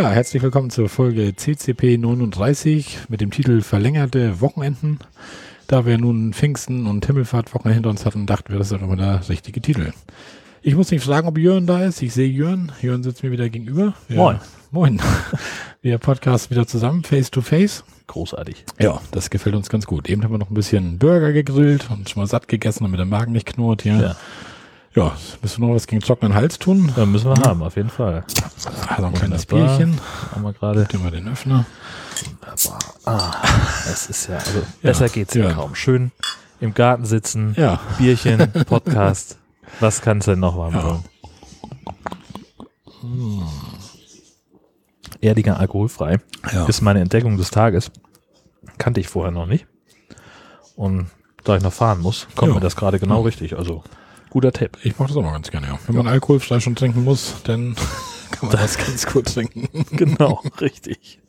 Ja, herzlich willkommen zur Folge CCP 39 mit dem Titel Verlängerte Wochenenden. Da wir nun Pfingsten und Himmelfahrtwochen hinter uns hatten, dachten wir, das ist auch immer der richtige Titel. Ich muss nicht fragen, ob Jörn da ist. Ich sehe Jörn. Jörn sitzt mir wieder gegenüber. Ja. Moin. Moin. Wir Podcast wieder zusammen, face to face. Großartig. Ja, das gefällt uns ganz gut. Eben haben wir noch ein bisschen Burger gegrillt und schon mal satt gegessen, damit der Magen nicht knurrt hier. Ja. Ja, müssen wir noch was gegen trockenen Hals tun? Ja, müssen wir ja. haben, auf jeden Fall. Also ein kleines Bierchen. Haben wir gerade. Nehmen wir den Öffner. Wunderbar. Ah, es ist ja, also besser geht's ja kaum. Schön im Garten sitzen, ja. Bierchen, Podcast. Was kannst du denn noch mal machen? Hm. Erdiger alkoholfrei. Ja. Ist meine Entdeckung des Tages. Kannte ich vorher noch nicht. Und da ich noch fahren muss, kommt Ja. mir das gerade genau Ja. richtig. Also guter Tipp. Ich mache das auch mal ganz gerne, ja. Wenn man alkoholfrei schon trinken muss, dann kann man das ganz gut trinken. genau, richtig.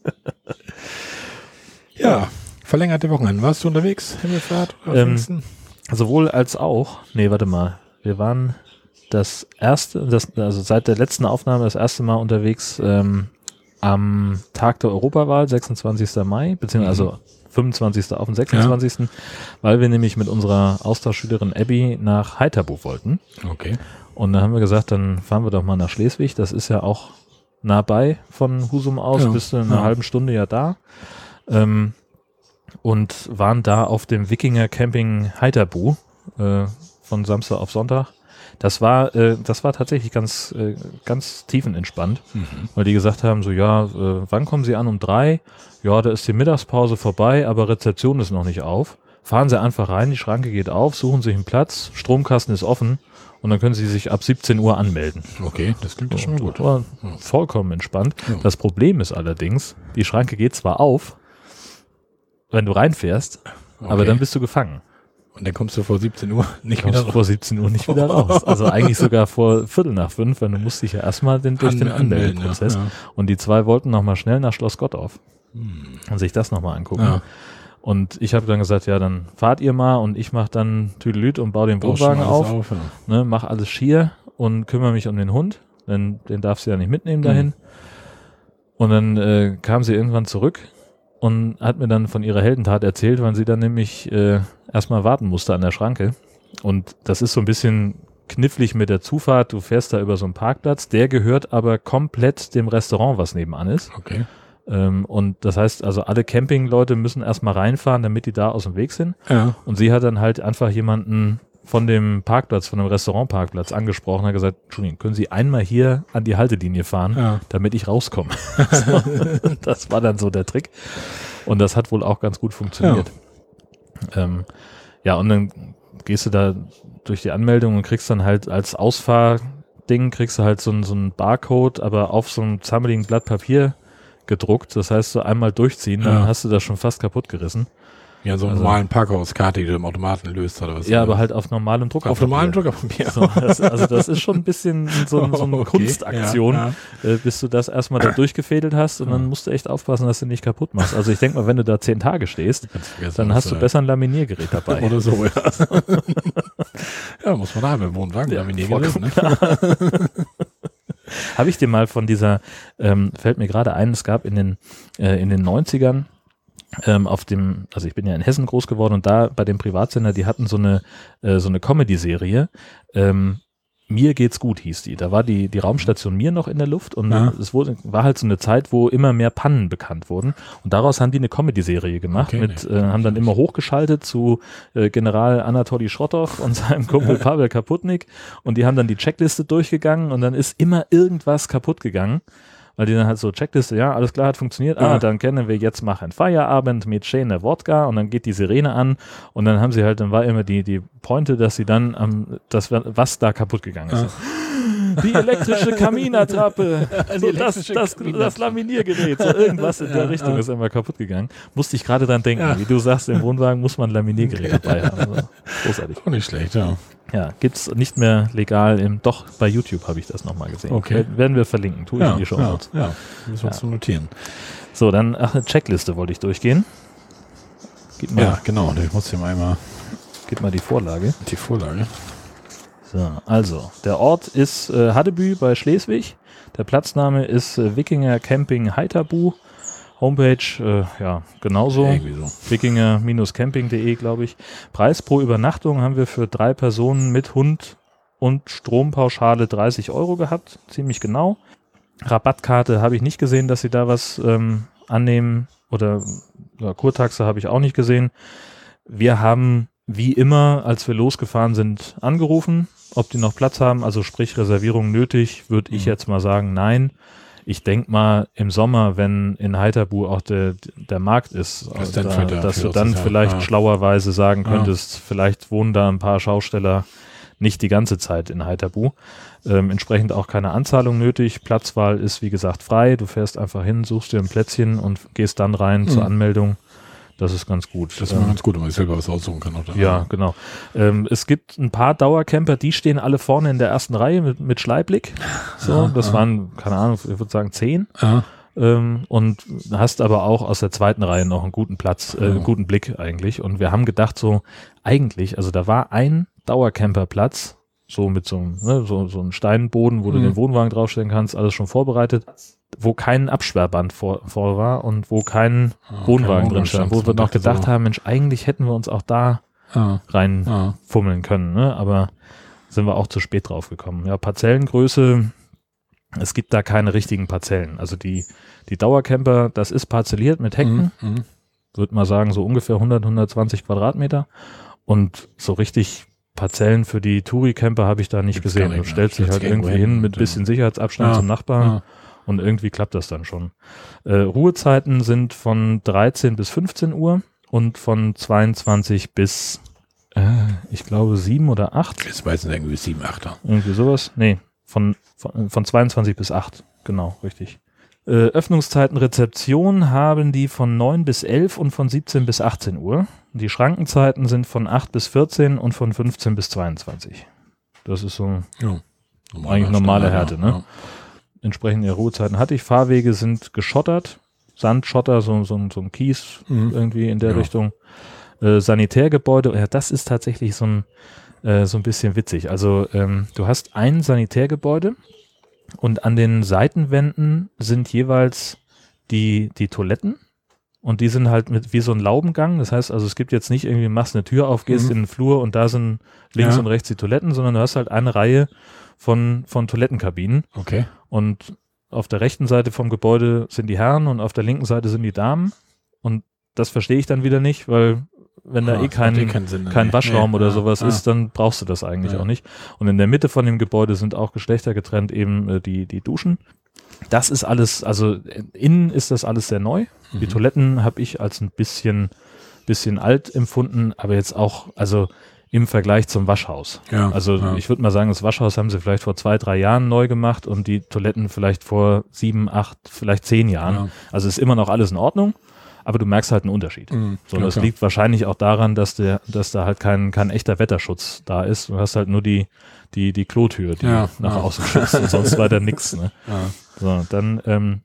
Ja, verlängerte Wochenende. Warst du unterwegs, Himmelfahrt oder Ähm? Sowohl als auch, nee, warte mal. Wir waren das erste, das, also seit der letzten Aufnahme das erste Mal unterwegs ähm, am Tag der Europawahl, 26. Mai, beziehungsweise also 25. auf den 26. Weil wir nämlich mit unserer Austauschschülerin Abby nach Heiterbu wollten. Okay. Und da haben wir gesagt, dann fahren wir doch mal nach Schleswig. Das ist ja auch nah bei von Husum aus, Ja, bist du in einer ja. halben Stunde ja da. Ähm, und waren da auf dem Wikinger Camping Heiterbu äh, von Samstag auf Sonntag. Das war, äh, das war tatsächlich ganz, äh, ganz tiefenentspannt, Mhm. weil die gesagt haben, so ja, äh, wann kommen Sie an? Um drei? Ja, da ist die Mittagspause vorbei, aber Rezeption ist noch nicht auf. Fahren Sie einfach rein, die Schranke geht auf, suchen sich einen Platz, Stromkasten ist offen und dann können Sie sich ab 17 Uhr anmelden. Okay, das klingt ja schon gut. War vollkommen entspannt. Ja. Das Problem ist allerdings, die Schranke geht zwar auf, wenn du reinfährst, aber Okay. dann bist du gefangen. Und dann kommst du vor 17 Uhr nicht kommst wieder du vor 17 Uhr nicht wieder raus. Also eigentlich sogar vor Viertel nach fünf, weil du musst dich ja erstmal den, durch den An- anmelden, Anmeldeprozess. ja. Und die zwei wollten nochmal schnell nach Schloss Gottorf Hm. und sich das nochmal angucken. Ja. Und ich habe dann gesagt, ja, dann fahrt ihr mal und ich mache dann Tüdelüt und baue den Wohnwagen auf, ja. ne, mach alles schier und kümmere mich um den Hund, denn den darfst du ja nicht mitnehmen dahin. Mhm. Und dann äh, kam sie irgendwann zurück und hat mir dann von ihrer Heldentat erzählt, weil sie dann nämlich äh, erstmal warten musste an der Schranke. Und das ist so ein bisschen knifflig mit der Zufahrt. Du fährst da über so einen Parkplatz, der gehört aber komplett dem Restaurant, was nebenan ist. Okay. Ähm, und das heißt, also alle Campingleute müssen erstmal reinfahren, damit die da aus dem Weg sind. Ja. Und sie hat dann halt einfach jemanden von dem Parkplatz, von dem Restaurantparkplatz angesprochen, hat gesagt, Entschuldigung, können Sie einmal hier an die Haltelinie fahren, Ja. damit ich rauskomme. so, das war dann so der Trick. Und das hat wohl auch ganz gut funktioniert. Ja, ähm, ja und dann gehst du da durch die Anmeldung und kriegst dann halt als Ausfahrding, kriegst du halt so, ein- so einen Barcode, aber auf so einem zammeligen Blatt Papier gedruckt. Das heißt, so einmal durchziehen, dann Ja. hast du das schon fast kaputt gerissen. Ja, so einen Also- normalen Parkhauskarte, die du im Automaten löst oder was? Ja, aber halt auf normalem Drucker. auf normalem Druckerpapier. So, das, also das ist schon ein bisschen so, so eine Okay, Kunstaktion, ja, Äh, bis du das erstmal da durchgefädelt hast und dann musst du echt aufpassen, dass du nicht kaputt machst. Also ich denke mal, wenn du da zehn Tage stehst, dann hast du besser ein Laminiergerät dabei. Oder so, ja. ja, muss man da haben im Wohnwagen. Ja, Ja, gelesen, ne? Habe ich dir mal von dieser, ähm, fällt mir gerade ein, es gab in den, äh, in den 90ern ähm, auf dem, also ich bin ja in Hessen groß geworden und da bei dem Privatsender, die hatten so eine, äh, so eine Comedy-Serie, ähm, mir geht's gut, hieß die. Da war die, die Raumstation Mir noch in der Luft und Ja. es wurde, war halt so eine Zeit, wo immer mehr Pannen bekannt wurden. Und daraus haben die eine Comedy-Serie gemacht, Okay, mit, nee. äh, haben dann immer hochgeschaltet zu äh, General Anatoli Schrottov und seinem Kumpel Pavel Kaputnik und die haben dann die Checkliste durchgegangen und dann ist immer irgendwas kaputt gegangen. Weil die dann halt so Checkliste, ja, alles klar, hat funktioniert. Ah, Ja. dann können wir jetzt machen Feierabend mit schöner Wodka und dann geht die Sirene an und dann haben sie halt, dann war immer die, die Pointe, dass sie dann am, das, was da kaputt gegangen ist. Die elektrische Kaminattrappe, so das, elektrische das, Kaminattrappe. das Laminiergerät, so irgendwas in der Ja, Richtung ja. ist immer kaputt gegangen. Musste ich gerade dann denken, Ja. wie du sagst, im Wohnwagen muss man ein Laminiergerät dabei haben. Also, großartig. Auch nicht schlecht, ja. Ja, gibt's nicht mehr legal im, doch bei YouTube habe ich das nochmal gesehen. Okay. Wer- Werden wir verlinken, tue ich Ja, in die Show ja, Notes. ja. Müssen wir uns Ja. so notieren. So, dann, ach, eine Checkliste wollte ich durchgehen. Gib mal, Ja, genau. Ich muss hier mal einmal gib mal die Vorlage. die Vorlage. So, also, der Ort ist äh, Haddebü bei Schleswig. Der Platzname ist äh, Wikinger Camping Heiterbu. Homepage, äh, ja, genauso. So. Wikinger-camping.de, glaube ich. Preis pro Übernachtung haben wir für drei Personen mit Hund und Strompauschale 30 Euro gehabt. Ziemlich genau. Rabattkarte habe ich nicht gesehen, dass sie da was ähm, annehmen. Oder ja, Kurtaxe habe ich auch nicht gesehen. Wir haben wie immer, als wir losgefahren sind, angerufen, ob die noch Platz haben. Also sprich Reservierung nötig, würde ich Mhm. jetzt mal sagen, nein. Ich denke mal im Sommer, wenn in Heiterbu auch der, der Markt ist, Das da, dass du dann vielleicht ja. schlauerweise sagen Ja. könntest, vielleicht wohnen da ein paar Schausteller nicht die ganze Zeit in Heiterbu. Ähm, entsprechend auch keine Anzahlung nötig. Platzwahl ist wie gesagt frei. Du fährst einfach hin, suchst dir ein Plätzchen und gehst dann rein zur Mhm. Anmeldung. Das ist ganz gut. Das ist Ähm, ganz gut, wenn man sich selber was aussuchen kann. Oder? ja, genau. Ähm, es gibt ein paar Dauercamper, die stehen alle vorne in der ersten Reihe mit, mit Schleiblick. So, Ja, das ja. waren, keine Ahnung, ich würde sagen zehn. Ja. Ähm, und hast aber auch aus der zweiten Reihe noch einen guten Platz, äh, einen guten Blick eigentlich. Und wir haben gedacht, so eigentlich, also da war ein Dauercamperplatz, so mit so einem, ne, so, so einem Steinboden, wo du Mhm. den Wohnwagen draufstellen kannst, alles schon vorbereitet, wo kein Absperrband vor, vor war und wo kein Ah, Wohnwagen kein drin stand, wo wir noch gedacht so, haben, Mensch, eigentlich hätten wir uns auch da Ah, rein ah, fummeln können, ne? aber sind wir auch zu spät drauf gekommen. Ja, Parzellengröße, es gibt da keine richtigen Parzellen. Also die, die Dauercamper, das ist parzelliert mit Hecken, mhm, mhm. würde mal sagen so ungefähr 100, 120 Quadratmeter und so richtig Parzellen für die Touri-Camper habe ich da nicht Gibt's gesehen. Du stellst dich halt irgendwie hin mit bisschen Sicherheitsabstand Ja, zum Nachbarn ja. Und irgendwie klappt das dann schon. Äh, Ruhezeiten sind von 13 bis 15 Uhr und von 22 bis, äh, ich glaube, 7 oder 8. Jetzt weiß ich irgendwie 7, 8er. Irgendwie sowas. Nee, von, von, von 22 bis 8. Genau, richtig. Äh, Öffnungszeiten Rezeption haben die von 9 bis 11 und von 17 bis 18 Uhr. Die Schrankenzeiten sind von 8 bis 14 und von 15 bis 22. Das ist so Ja. Eigentlich normale Härte, ne? Entsprechende Ruhezeiten hatte ich. Fahrwege sind geschottert. Sandschotter, so, so, so ein Kies Mhm. irgendwie in der Ja. Richtung. Äh, Sanitärgebäude, ja, das ist tatsächlich so ein, äh, so ein bisschen witzig. Also ähm, du hast ein Sanitärgebäude und an den Seitenwänden sind jeweils die, die Toiletten und die sind halt mit wie so ein Laubengang. Das heißt also, es gibt jetzt nicht irgendwie, machst eine Tür auf, gehst Mhm. in den Flur und da sind links Ja. und rechts die Toiletten, sondern du hast halt eine Reihe von, von Toilettenkabinen Okay. Und auf der rechten Seite vom Gebäude sind die Herren und auf der linken Seite sind die Damen. Und das verstehe ich dann wieder nicht, weil wenn da Ah, eh das macht kein, keinen Sinn, kein nee. Waschraum Nee, oder ja, sowas ja. ist, dann brauchst du das eigentlich Ja. auch nicht. Und in der Mitte von dem Gebäude sind auch Geschlechter getrennt eben äh, die, die Duschen. Das ist alles, also äh, innen ist das alles sehr neu. Die Mhm. Toiletten habe ich als ein bisschen, bisschen alt empfunden, aber jetzt auch, also im Vergleich zum Waschhaus. Ja, Also ja. ich würde mal sagen, das Waschhaus haben sie vielleicht vor zwei, drei Jahren neu gemacht und die Toiletten vielleicht vor sieben, acht, vielleicht zehn Jahren. Ja. Also ist immer noch alles in Ordnung, aber du merkst halt einen Unterschied. Mhm. So, das klar. liegt wahrscheinlich auch daran, dass der, dass da halt kein, kein echter Wetterschutz da ist. Du hast halt nur die, die, die Klotür, die nach außen schützt und sonst weiter nix. Ne? So, dann, ähm,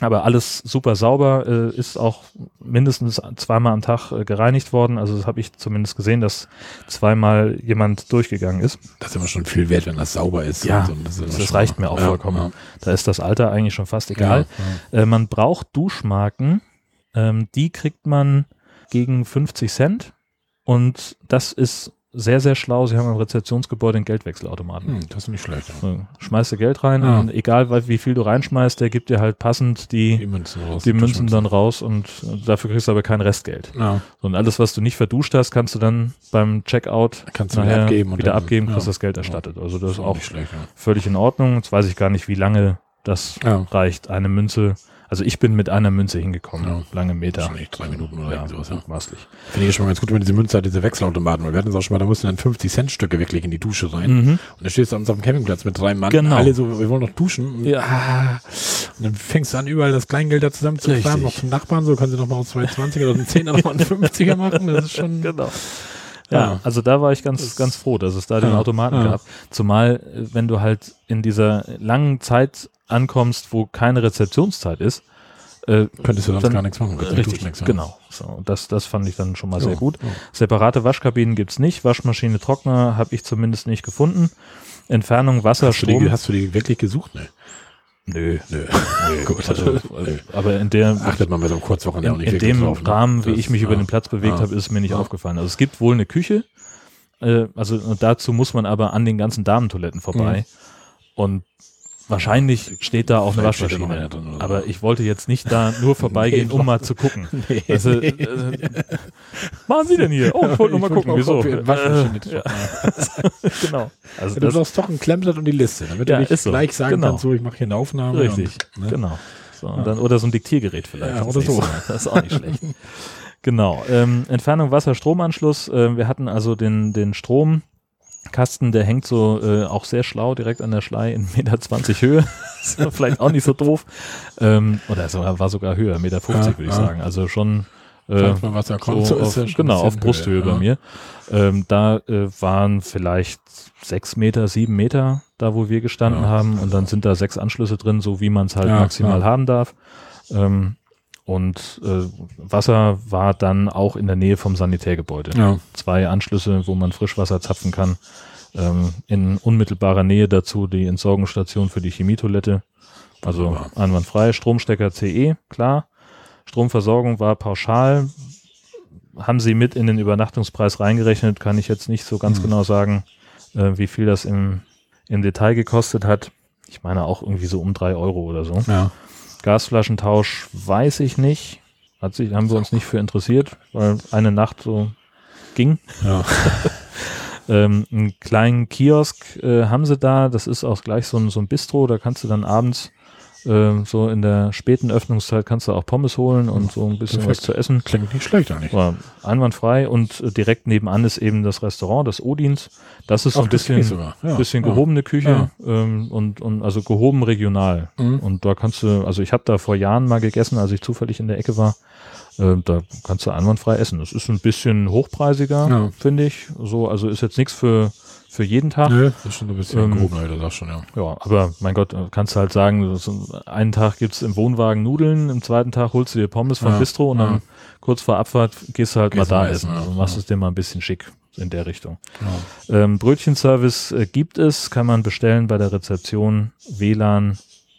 aber alles super sauber, äh, ist auch mindestens zweimal am Tag äh, gereinigt worden. Also das habe ich zumindest gesehen, dass zweimal jemand durchgegangen ist. Das ist immer schon viel wert, wenn das sauber ist. Ja, so. ist das immer schon- reicht mir auch vollkommen. Da ist das Alter eigentlich schon fast egal. Ja, Äh, man braucht Duschmarken, ähm, die kriegt man gegen 50 Cent und das ist sehr, sehr schlau. Sie haben im Rezeptionsgebäude einen Geldwechselautomaten. Hm, das ist nicht schlecht. Ja. Schmeißt du Geld rein Ja. und egal wie viel du reinschmeißt, der gibt dir halt passend die, Die Münzen raus. die Münzen dann raus und dafür kriegst du aber kein Restgeld. Ja, Und alles, was du nicht verduscht hast, kannst du dann beim Checkout kannst du wieder abgeben. und wieder abgeben, kriegst das Geld erstattet. Also das ist auch nicht schlecht. Völlig in Ordnung. Jetzt weiß ich gar nicht, wie lange das reicht. Eine Münze. Also ich bin mit einer Münze hingekommen. Ja. Lange Meter. Wahrscheinlich drei Minuten oder Ja, sowas. Ja. mutmaßlich. Finde ich schon mal ganz gut, wenn diese Münze hat, diese Wechselautomaten, weil wir hatten es auch schon mal, da mussten dann 50-Cent-Stücke wirklich in die Dusche rein. Mhm. Und dann stehst du abends auf dem Campingplatz mit drei Mann, Genau. alle so, wir wollen noch duschen. Und, Ja. ah, und dann fängst du an, überall das Kleingeld da zusammenzufahren, Richtig. noch zum Nachbarn, so können sie noch mal aus 220er oder aus dem 10er noch mal einen 50er machen. Das ist schon, Genau. Ja, Ja. also da war ich ganz, ganz froh, dass es da den Automaten ja. gab. Zumal, äh, wenn du halt in dieser langen Zeit ankommst, wo keine Rezeptionszeit ist, äh, Könntest du sonst dann- gar nichts machen. Richtig, nichts, genau. So, das, das fand ich dann schon mal sehr Ja, gut. ja. Separate Waschkabinen gibt's nicht. Waschmaschine, Trockner habe ich zumindest nicht gefunden. Entfernung Wasser, Hast du, Strom. die, hast du die wirklich gesucht? Ne? Nö. Nö. Nö. Gut. Also, Nö. aber in der, Achtet man bei so einem Kurzwochenende auch nicht in dem drauf, ne? Rahmen, wie Das- ich mich über ja. den Platz bewegt Ja. habe, ist es mir nicht Ja. aufgefallen. Also es gibt wohl eine Küche, äh, also dazu muss man aber an den ganzen Damentoiletten vorbei. Und wahrscheinlich steht da auch eine Waschmaschine. drin so. Aber ich wollte jetzt nicht da nur vorbeigehen, Nee, um mal zu gucken. Nee. Also, äh, machen Sie denn hier? Oh, ich wollte nur mal gucken, mal wieso? Waschmaschine Äh, ja. genau. Also Du brauchst doch ein Klemmbrett und die Liste, damit Ja, du nicht so. gleich sagen Genau. kannst, so ich mache hier eine Aufnahme. Richtig, Und, ne? genau. So, und dann, oder so ein Diktiergerät vielleicht. Ja, oder so. Das ist auch nicht schlecht. Genau. Ähm, Entfernung Wasser-Stromanschluss. Äh, wir hatten also den, den Stromkasten, der hängt so äh, auch sehr schlau direkt an der Schlei in 1,20 Meter Höhe. ist vielleicht auch nicht so doof. Ähm, oder so, war sogar höher, 1,50 Meter, Ja, würde ich ja. sagen. Also schon äh, mal Wasser kommt, so, auf, genau, auf Brusthöhe Höhe, bei mir. Ähm, da äh, waren vielleicht sechs Meter, sieben Meter, da wo wir gestanden haben. Und dann sind da sechs Anschlüsse drin, so wie man es halt maximal haben darf. Ähm, und äh, Wasser war dann auch in der Nähe vom Sanitärgebäude. Ja. Zwei Anschlüsse, wo man Frischwasser zapfen kann. Ähm, in unmittelbarer Nähe dazu die Entsorgungsstation für die Chemietoilette. Also Wunderbar. einwandfrei. Stromstecker CE, klar. Stromversorgung war pauschal. Haben sie mit in den Übernachtungspreis reingerechnet, kann ich jetzt nicht so ganz Hm. genau sagen, äh, wie viel das im, im Detail gekostet hat. Ich meine auch irgendwie so um drei Euro oder so. Ja. Gasflaschentausch weiß ich nicht. Hat sich, haben wir uns nicht für interessiert, weil eine Nacht so ging. Ja. Ähm, einen kleinen Kiosk äh, haben sie da. Das ist auch gleich so ein, so ein Bistro. Da kannst du dann abends ähm, so in der späten Öffnungszeit kannst du auch Pommes holen und so ein bisschen Perfekt. was zu essen. Klingt nicht schlecht eigentlich. War einwandfrei und äh, direkt nebenan ist eben das Restaurant, das Odins. Das ist so ein bisschen. Ja. bisschen ja. gehobene Küche ähm, und, und also gehoben regional. Mhm. Und da kannst du, also ich habe da vor Jahren mal gegessen, als ich zufällig in der Ecke war. Äh, da kannst du einwandfrei essen. Das ist ein bisschen hochpreisiger, Ja. finde ich. So, also ist jetzt nichts für, für jeden Tag. Nö, das ist schon ein bisschen Ähm, gehoben, Alter, das schon, ja. Ja, aber mein Gott, äh, kannst du halt sagen, einen Tag gibt's im Wohnwagen Nudeln, im zweiten Tag holst du dir Pommes vom Ja, Bistro und ja. dann kurz vor Abfahrt gehst du halt Gehst mal da essen. essen. Also machst Ja. es dir mal ein bisschen schick in der Richtung. Genau. Ähm, Brötchenservice äh, gibt es, kann man bestellen bei der Rezeption. WLAN,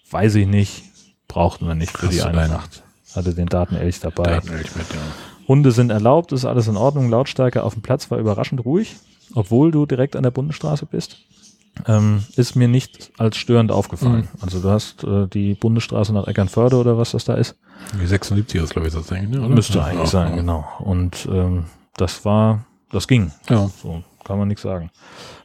weiß ich nicht, brauchten wir nicht für Hast die eine Nacht. Hatte den Datenelch dabei. Datenelch mit, ja. Hunde sind erlaubt, ist alles in Ordnung. Lautstärke auf dem Platz war überraschend ruhig, obwohl du direkt an der Bundesstraße bist. Ähm, ist mir nicht als störend aufgefallen. Mhm. Also du hast äh, die Bundesstraße nach Eckernförde oder was das da ist. Die 76 ist, glaube ich, das eigentlich, ne? oder? Müsste eigentlich ja, sein, ja. genau. Und ähm, das war, das ging. Ja. So kann man nichts sagen.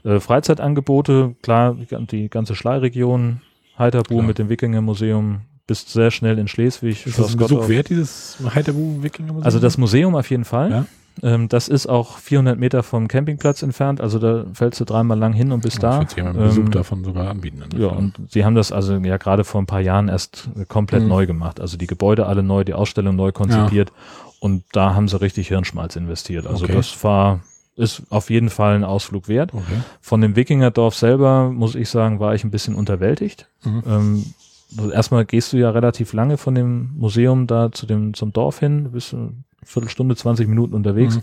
Äh, Freizeitangebote, klar, die, gan- die ganze Schleiregion, Heiterbu mit dem Wikingermuseum, bist sehr schnell in Schleswig. Ist das ein Besuch wert, dieses Heiterbu Wikinger Museum? Also das Museum auf jeden Fall. Ja. Ähm, das ist auch 400 Meter vom Campingplatz entfernt, also da fällst du dreimal lang hin und bist da. Ich würde Besuch Ähm, davon sogar anbieten. ja, und sie haben das also ja gerade vor ein paar Jahren erst komplett Mhm. neu gemacht. Also die Gebäude alle neu, die Ausstellung neu konzipiert und da haben sie richtig Hirnschmalz investiert. Also Okay. das war, ist auf jeden Fall ein Ausflug wert. Okay. Von dem Wikingerdorf selber, muss ich sagen, war ich ein bisschen unterwältigt. Mhm. Ähm, also erstmal gehst du ja relativ lange von dem Museum da zu dem, zum Dorf hin, bist Viertelstunde, 20 Minuten unterwegs, Mhm.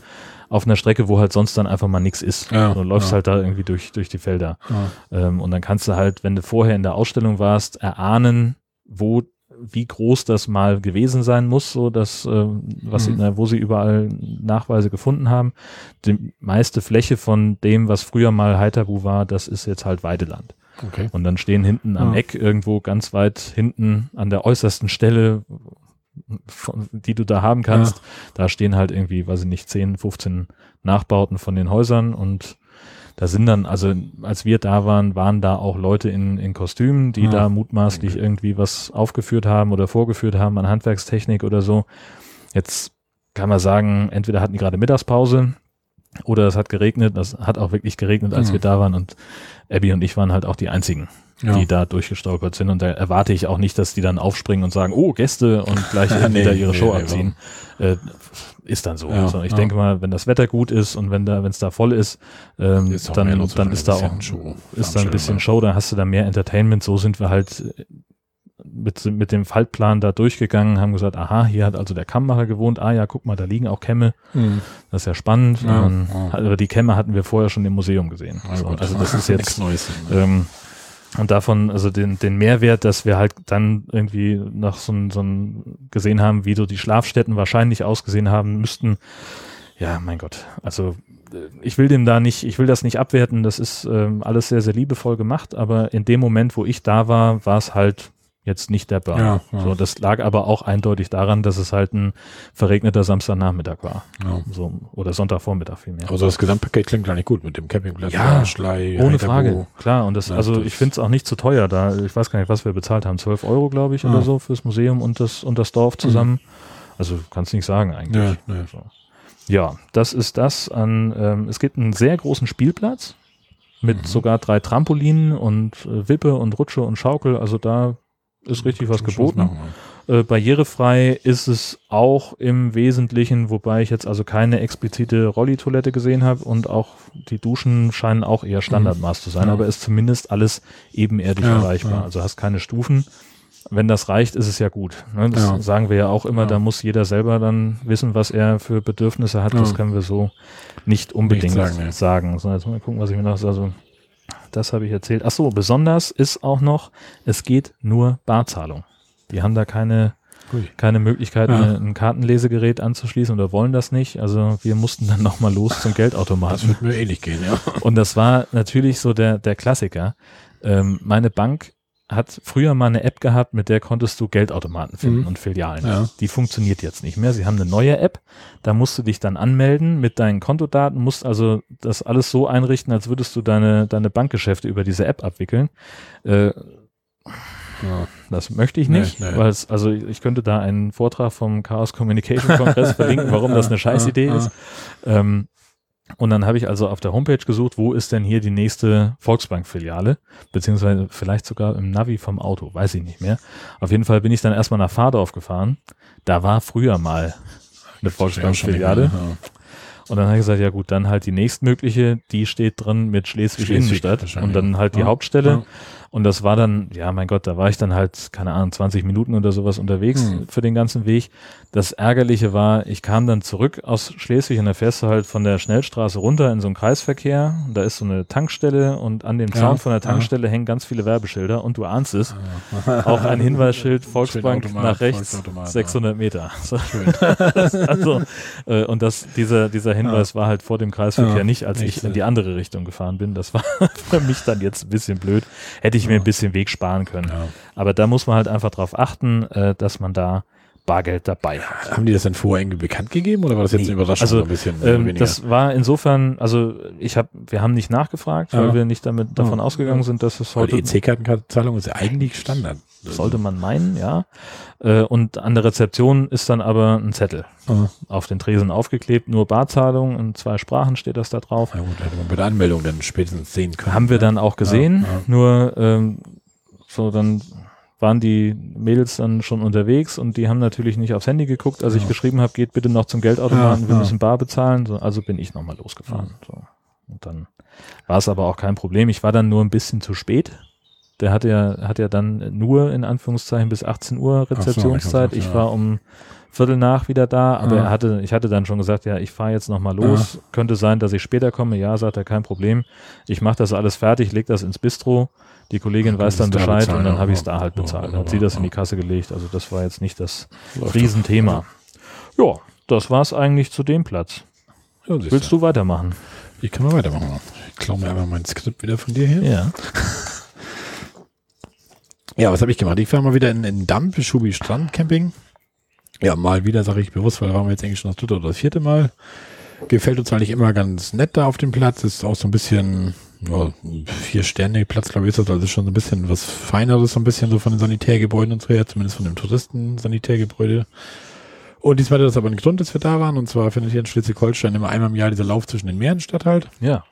auf einer Strecke, wo halt sonst dann einfach mal nichts ist. Ja, du läufst ja. halt da irgendwie durch, durch die Felder. Ja. Ähm, und dann kannst du halt, wenn du vorher in der Ausstellung warst, erahnen, wo, wie groß das mal gewesen sein muss, so dass, ähm, was Mhm. sie, wo sie überall Nachweise gefunden haben. Die meiste Fläche von dem, was früher mal Heiterbu war, das ist jetzt halt Weideland. Okay. Und dann stehen hinten am Ja. Eck irgendwo ganz weit hinten an der äußersten Stelle, von, die du da haben kannst, da stehen halt irgendwie, weiß ich nicht, 10, 15 Nachbauten von den Häusern und da sind dann, also als wir da waren, waren da auch Leute in, in Kostümen, die Ja. da mutmaßlich irgendwie was aufgeführt haben oder vorgeführt haben an Handwerkstechnik oder so. Jetzt kann man sagen, entweder hatten die gerade Mittagspause oder es hat geregnet. Das hat auch wirklich geregnet, als Mhm. wir da waren und Abby und ich waren halt auch die einzigen, Ja. die da durchgestolpert sind. Und da erwarte ich auch nicht, dass die dann aufspringen und sagen, oh, Gäste und gleich Nee, da ihre nee, Show nee, abziehen. Äh, ist dann so. Ja, also ich ja. denke mal, wenn das Wetter gut ist und wenn da, wenn es da voll ist, ähm, Ist auch dann, dann ist da ist ja auch ein Show- ist da ein bisschen Show, da hast du da mehr Entertainment. So sind wir halt mit, mit dem Faltplan da durchgegangen, haben gesagt, aha, hier hat also der Kammmacher gewohnt, ah ja, guck mal, da liegen auch Kämme, Mhm. das ist ja spannend. Ja, und ja. aber die Kämme hatten wir vorher schon im Museum gesehen. Na So, gut. also das ist jetzt Neues. ähm, und davon, also den, den Mehrwert, dass wir halt dann irgendwie noch so ein, so ein gesehen haben, wie so die Schlafstätten wahrscheinlich ausgesehen haben müssten. Ja, mein Gott. Also äh, ich will dem da nicht, ich will das nicht abwerten. Das ist ähm, alles sehr, sehr liebevoll gemacht, aber in dem Moment, wo ich da war, war es halt jetzt nicht der Burner. Ja, ja. So, das lag aber auch eindeutig daran, dass es halt ein verregneter Samstagnachmittag war. Ja. So, oder Sonntagvormittag vielmehr. Also das Gesamtpaket klingt gar nicht gut mit dem Campingplatz. Ja, Schlei, Ohne Heiterbo. Frage, klar. Und das, also das- ich finde es auch nicht zu teuer da. Ich weiß gar nicht, was wir bezahlt haben. 12 Euro, glaube ich, oder so fürs Museum und das, und das Dorf zusammen. Also kannst nicht sagen eigentlich. Ja, ja. So. Ja, das ist das an, ähm, es gibt einen sehr großen Spielplatz mit Mhm. sogar drei Trampolinen und äh, Wippe und Rutsche und Schaukel. Also da ist richtig was geboten. machen, ja. Äh, barrierefrei ist es auch im Wesentlichen, wobei ich jetzt also keine explizite Rolli-Toilette gesehen habe und auch die Duschen scheinen auch eher Standardmaß zu sein, Ja. aber ist zumindest alles ebenerdig Ja, erreichbar. Also hast keine Stufen. Wenn das reicht, ist es ja gut. Ne? Das sagen wir ja auch immer, da muss jeder selber dann wissen, was er für Bedürfnisse hat. Das können wir so nicht unbedingt Nicht sagen. sagen. So, jetzt mal gucken, was ich mir noch, also das habe ich erzählt. Ach so, besonders ist auch noch, es geht nur Barzahlung. Die haben da keine, Ui. keine Möglichkeit, Ja. eine, ein Kartenlesegerät anzuschließen oder wollen das nicht. Also wir mussten dann nochmal los zum Das Geldautomaten. wird mir ähnlich gehen, ja. Und das war natürlich so der, der Klassiker. Ähm, meine Bank hat früher mal eine App gehabt, mit der konntest du Geldautomaten finden Mhm. und Filialen. Ja. Die funktioniert jetzt nicht mehr. Sie haben eine neue App, da musst du dich dann anmelden mit deinen Kontodaten, musst also das alles so einrichten, als würdest du deine, deine Bankgeschäfte über diese App abwickeln. Äh, ja. das möchte ich Nee, nicht, nee. weil es, also ich könnte da einen Vortrag vom Chaos Communication Kongress verlinken, warum das eine Scheißidee ist. Ähm, und dann habe ich also auf der Homepage gesucht, wo ist denn hier die nächste Volksbank-Filiale, beziehungsweise vielleicht sogar im Navi vom Auto, weiß ich nicht mehr. Auf jeden Fall bin ich dann erstmal nach Fahrdorf gefahren. Da war früher mal eine Volksbank-Filiale. Und dann habe ich gesagt, ja gut, dann halt die nächstmögliche, die steht drin mit Schleswig Schleswig-Innenstadt wahrscheinlich. und dann halt die Ja. Hauptstelle. Ja. Und das war dann, ja, mein Gott, da war ich dann halt, keine Ahnung, 20 Minuten oder sowas unterwegs Hm. für den ganzen Weg. Das Ärgerliche war, ich kam dann zurück aus Schleswig und da fährst du halt von der Schnellstraße runter in so einen Kreisverkehr. Da ist so eine Tankstelle und an dem Ja, Zaun von der ja. Tankstelle hängen ganz viele Werbeschilder und du ahnst es. Auch ein Hinweisschild Volksbank nach rechts, Volksautomat, ja. 600 Meter. So, also, äh, und das, dieser, dieser Hinweis war halt vor dem Kreisverkehr Ja, nicht, als nicht ich in die andere Richtung gefahren bin. Das war für mich dann jetzt ein bisschen blöd. Hätte ich mir Ja. ein bisschen Weg sparen können. Ja. Aber da muss man halt einfach drauf achten, äh, dass man da Bargeld dabei hat. Haben die das denn vorher irgendwie bekannt gegeben oder war das jetzt Nee. eine Überraschung Also, so ein bisschen? Ähm, das war insofern, also ich habe, wir haben nicht nachgefragt, weil Ja. wir nicht damit davon Ja. ausgegangen sind, dass es Aber die heute EC-Kartenzahlung ist ja eigentlich Standard. Sollte man meinen, ja. Äh, und an der Rezeption ist dann aber ein Zettel Ah. auf den Tresen aufgeklebt, nur Barzahlung, in zwei Sprachen steht das da drauf. Na gut, hätte man bei der Anmeldung dann spätestens sehen können. Haben wir dann auch gesehen, Ja, ja. nur ähm, so dann waren die Mädels dann schon unterwegs und die haben natürlich nicht aufs Handy geguckt, als ich Ja. geschrieben habe, geht bitte noch zum Geldautomaten, Ja, wir ja. müssen bar bezahlen, so, also bin ich nochmal losgefahren. So. Und dann war es aber auch kein Problem. Ich war dann nur ein bisschen zu spät. Der hatte ja, hat ja dann nur in Anführungszeichen bis 18 Uhr so, Rezeptionszeit. ich ich hab war um Viertel nach wieder da, aber Ja. er hatte, ich hatte dann schon gesagt, ja, ich fahre jetzt nochmal los. Könnte sein, dass ich später komme. Ja, sagt er, kein Problem. Ich mache das alles fertig, leg das ins Bistro. Die Kollegin weiß dann Bescheid bezahlen, und dann ja. habe ich es da Ja, halt ja, bezahlt. ja, Dann hat sie ja, das in ja. die Kasse gelegt. Also das war jetzt nicht das Läuft Riesenthema. Ja, das war es eigentlich zu dem Platz. Ja, Willst du weitermachen? Ich kann mal weitermachen. Ich klaue mir einmal mein Skript wieder von dir hier. Ja. Ja, was habe ich gemacht? Ich war mal wieder in, in Damm Schubi Strand Camping. Ja, mal wieder, sage ich bewusst, weil da waren wir jetzt eigentlich schon das dritte oder das vierte Mal. Gefällt uns eigentlich immer ganz nett da auf dem Platz. Ist auch so ein bisschen, ja, vier Sterne Platz, glaube ich, ist das. Also schon so ein bisschen was Feineres, so ein bisschen so von den Sanitärgebäuden und so her, zumindest von dem Touristen-Sanitärgebäude. Und diesmal hat das aber einen Grund, dass wir da waren. Und zwar findet hier in Schleswig-Holstein immer einmal im Jahr dieser Lauf zwischen den Meeren statt halt. Ja.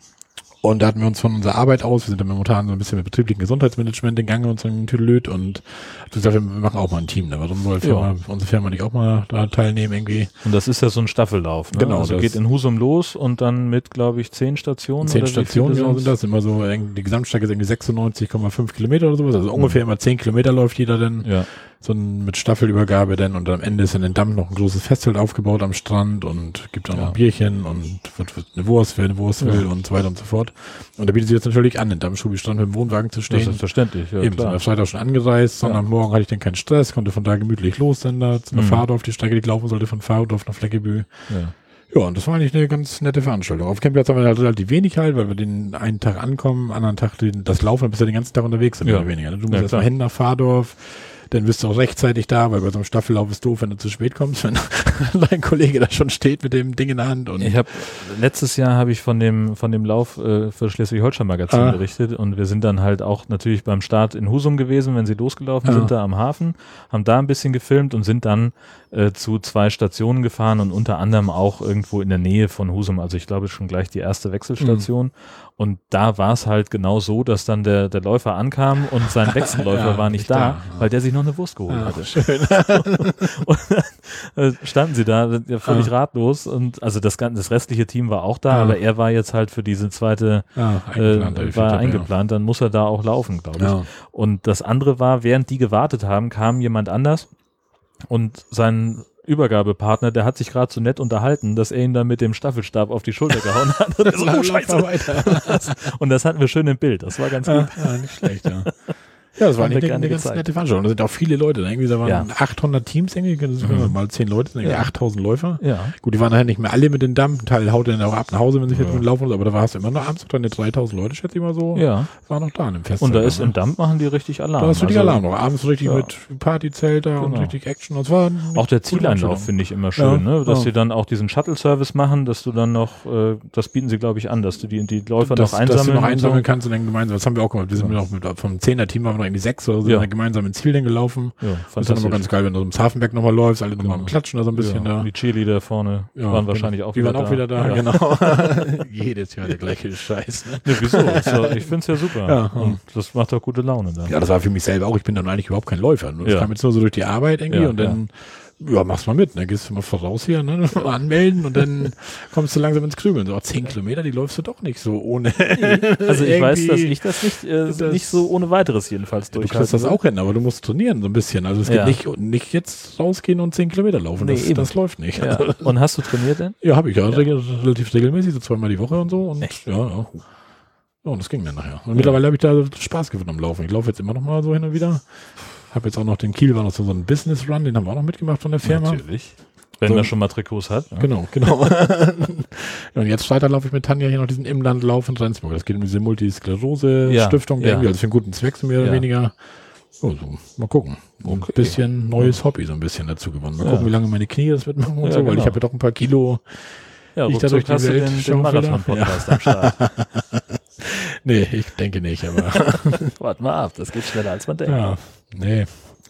Und da hatten wir uns von unserer Arbeit aus, wir sind dann momentan so ein bisschen mit betrieblichen Gesundheitsmanagement in Gange und so ein Tüdelöt und du gesagt, wir machen auch mal ein Team. Ne? Warum soll Firma, ja. unsere Firma nicht auch mal da teilnehmen irgendwie? Und das ist ja so ein Staffellauf. Ne? Genau. Also geht in Husum los und dann mit, glaube ich, zehn Stationen. Zehn Stationen genau sind das. Immer so, die Gesamtstrecke ist irgendwie 96,5 Kilometer oder sowas. Also mhm. ungefähr immer zehn Kilometer läuft jeder dann. Ja so ein, mit Staffelübergabe denn und am Ende ist in den Damm noch ein großes Festzelt aufgebaut am Strand und gibt auch ja. noch Bierchen und wird, wird eine Wurst, wer eine Wurst will ja. und so weiter und so fort. Und da bietet sich jetzt natürlich an, den Dammschubi-Strand mit dem Wohnwagen zu stehen. Das ist verständlich, ja. Eben, klar. sind Freitag schon angereist, sondern ja. Morgen hatte ich dann keinen Stress, konnte von da gemütlich los, dann da zu einer mhm. Fahrt auf die Strecke, die laufen sollte von Fahrdorf nach Fleckebü. Ja. Ja, und das war eigentlich eine ganz nette Veranstaltung. Auf Campingplatz haben wir halt relativ wenig halt, weil wir den einen Tag ankommen, anderen Tag den, das Laufen, dann bist du den ganzen Tag unterwegs, sind ja. mehr oder weniger. Ne? Du musst ja, erstmal hin nach Fahrdorf, dann bist du auch rechtzeitig da, weil bei so einem Staffellauf ist doof, wenn du zu spät kommst, wenn dein Kollege da schon steht mit dem Ding in der Hand. Und ich habe letztes Jahr habe ich von dem von dem Lauf äh, für Schleswig-Holstein Magazin ah. berichtet und wir sind dann halt auch natürlich beim Start in Husum gewesen, wenn sie losgelaufen ah. sind da am Hafen, haben da ein bisschen gefilmt und sind dann äh, zu zwei Stationen gefahren und unter anderem auch irgendwo in der Nähe von Husum. Also ich glaube schon gleich die erste Wechselstation. Mhm. Und da war es halt genau so, dass dann der, der Läufer ankam und sein Wechselläufer ja, war nicht da, da, weil der sich noch eine Wurst geholt ja, hatte. Schön. und dann äh, standen sie da ja, völlig ah. ratlos und also das das restliche Team war auch da, ah. aber er war jetzt halt für diese zweite ah, eingeplant, äh, war eingeplant, dann muss er da auch laufen, glaube ich. Und das andere war, während die gewartet haben, kam jemand anders und sein Übergabepartner, der hat sich gerade so nett unterhalten, dass er ihn dann mit dem Staffelstab auf die Schulter gehauen hat. Und, so, oh, Scheiße. und das hatten wir schön im Bild. Das war ganz gut. Ja, nicht schlecht, ja. Ja, das war eine, eine, eine ganz nette Veranstaltung. Da sind auch viele Leute. Irgendwie da waren ja. 800 Teams, irgendwie, mhm. mal 10 Leute, irgendwie ja. 8000 Läufer. Ja. Gut, die waren nachher nicht mehr alle mit den Damm. Ein Teil haut dann auch ab nach Hause, wenn sie ja. jetzt mit laufen muss. Aber da war es immer noch abends deine 3000 Leute, schätze ich mal so. Ja. War noch da in dem Fest. Und da ist im Damm machen die richtig Alarm. Da ist richtig also, Alarm noch. Abends richtig ja. mit Partyzelt da genau. und richtig Action. Und zwar auch der Zieleinlauf finde ich immer schön, ne? Dass sie dann auch diesen Shuttle-Service machen, dass du dann noch, äh, das bieten sie glaube ich an, dass du die, die Läufer das, noch einsammeln Dass du noch einsammeln kannst und dann gemeinsam. Das haben wir auch gemacht. Wir sind noch mit, vom 10er-Team waren wir noch irgendwie sechs oder so gemeinsam ins Ziel gelaufen. Ja, das ist dann immer ganz geil, wenn du ums Hafenberg nochmal läufst, alle nochmal genau. klatschen da so ein bisschen ja, da. Die Chili da vorne ja, waren genau. wahrscheinlich auch die wieder da. Die waren auch wieder da, ja. genau. Jedes Jahr der gleiche Scheiß. Ne? Nee, wieso? Ja, ich finde es ja super. Ja, und das macht auch gute Laune dann. Ja, das war für mich selber auch. Ich bin dann eigentlich überhaupt kein Läufer. Ich kam jetzt nur so durch die Arbeit irgendwie und dann ja, mach's mal mit, ne? Gehst du mal voraus hier, ne? Anmelden und dann kommst du langsam ins Krümeln. So, zehn Kilometer, die läufst du doch nicht so ohne. Also ich weiß, dass ich das nicht, äh, das nicht so ohne weiteres jedenfalls durch. Du kannst das auch hin, aber du musst trainieren so ein bisschen. Also es ja. geht nicht, nicht jetzt rausgehen und zehn Kilometer laufen. Nee, das, das läuft nicht. Ja. Und hast du trainiert denn? Ja, habe ich ja, ja. relativ regelmäßig, so zweimal die Woche und so. Und Echt? ja, ja. Ja, und das ging dann nachher. Und mittlerweile habe ich da Spaß gefunden am Laufen. Ich laufe jetzt immer noch mal so hin und wieder. Habe jetzt auch noch den Kiel, war noch so, ein Business Run, den haben wir auch noch mitgemacht von der Firma. Natürlich. Wenn so, man schon mal Trikots hat. Ne? Genau, genau. und jetzt Freitag laufe ich mit Tanja hier noch diesen Imlandlauf in Rendsburg. Das geht um diese Multisklerose-Stiftung, ja, ja. also für einen guten Zweck, so mehr oder weniger. Oh, so, mal gucken. Okay. Ein bisschen neues Hobby so ein bisschen dazu gewonnen. Mal gucken, wie lange meine Knie das mitmachen und so, weil genau. ich habe ja doch ein paar Kilo. Ja, ich dadurch die Welt den, den Marathon-Podcast am Start. nee, ich denke nicht, aber. Warte mal ab, das geht schneller als man denkt. Ja, nee,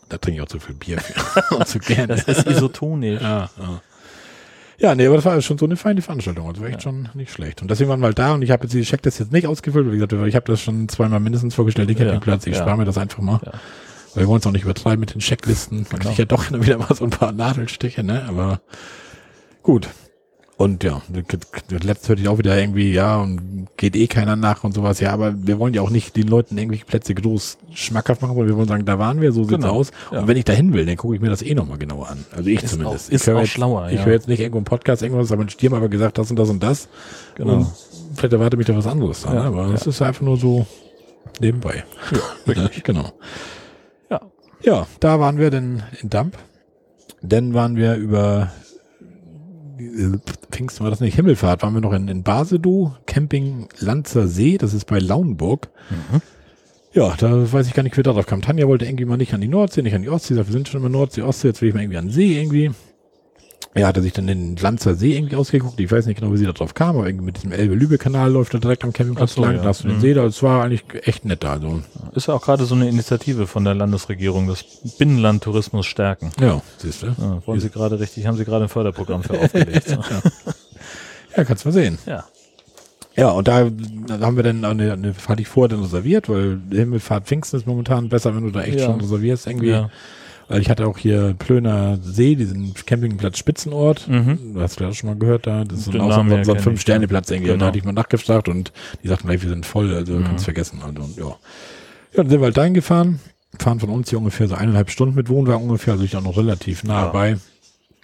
da trinke ich auch zu viel Bier für. und zu gerne. Das ist isotonisch. Ja, ja. Ja, nee, aber das war schon so eine feine Veranstaltung. Das war echt ja. schon nicht schlecht. Und deswegen waren wir halt da und ich habe jetzt die Checklist jetzt nicht ausgefüllt. Wie gesagt, ich habe das schon zweimal mindestens vorgestellt, den Campingplatz. Ich ja. spare mir das einfach mal. Ja. Weil wir wollen es auch nicht übertreiben mit den Checklisten. Man genau. kriegt ja doch wieder mal so ein paar Nadelstiche, ne? Aber gut. Und ja, letztes hörte ich auch wieder irgendwie, ja, und geht eh keiner nach und sowas. Ja, aber wir wollen ja auch nicht den Leuten irgendwelche Plätze groß schmackhaft machen, weil wir wollen sagen, da waren wir, so sieht's genau. aus. Ja. Und wenn ich da hin will, dann gucke ich mir das eh nochmal genauer an. Also ich ist zumindest. Auch, ist ich auch jetzt, schlauer, Ich höre jetzt nicht irgendwo im Podcast irgendwas, aber die haben aber gesagt, das und das und das. Genau. Und vielleicht erwartet mich da was anderes dran, ja, aber es ja. ist einfach nur so nebenbei. Ja, genau. Ja. Ja, da waren wir dann in Damp. Dann waren wir über Pfingsten war das nicht, Himmelfahrt, waren wir noch in, in Basedow, Camping Lanzer See, das ist bei Lauenburg. Mhm. Ja, da weiß ich gar nicht, wer darauf kam. Tanja wollte irgendwie mal nicht an die Nordsee, nicht an die Ostsee, sagt, wir sind schon immer Nordsee, Ostsee, jetzt will ich mal irgendwie an den See irgendwie. Er hatte sich dann den Lanzer See irgendwie ausgeguckt. Ich weiß nicht genau, wie sie da drauf kam, aber irgendwie mit diesem Elbe-Lübe-Kanal läuft er direkt am Campingplatz so, lang. Ja. Da hast du den mhm. See da. Es war eigentlich echt nett da. Also. Ist ja auch gerade so eine Initiative von der Landesregierung, das Binnenlandtourismus stärken. Ja, siehst du. Ja, wollen Sie gerade richtig, haben Sie gerade ein Förderprogramm für aufgelegt. ja. ja, kannst mal sehen. Ja. Ja, und da, da haben wir dann eine, eine hatte ich vorher dann reserviert, weil Himmelfahrt Pfingsten ist momentan besser, wenn du da echt Ja. schon reservierst irgendwie. Ja. Weil ich hatte auch hier Plöner See, diesen Campingplatz Spitzenort. Mhm. Du hast du ja schon mal gehört da. Das ist so ein, auch so, her so ein Fünf-Sterne-Platz irgendwie. Und Genau. da hatte ich mal nachgefragt und die sagten gleich, wir sind voll, also Mhm. kannst vergessen. Also, ja. Ja, dann sind wir halt dahin gefahren. Fahren von uns hier ungefähr so eineinhalb Stunden mit Wohnwagen ungefähr, also ich auch noch relativ nah Ja. bei.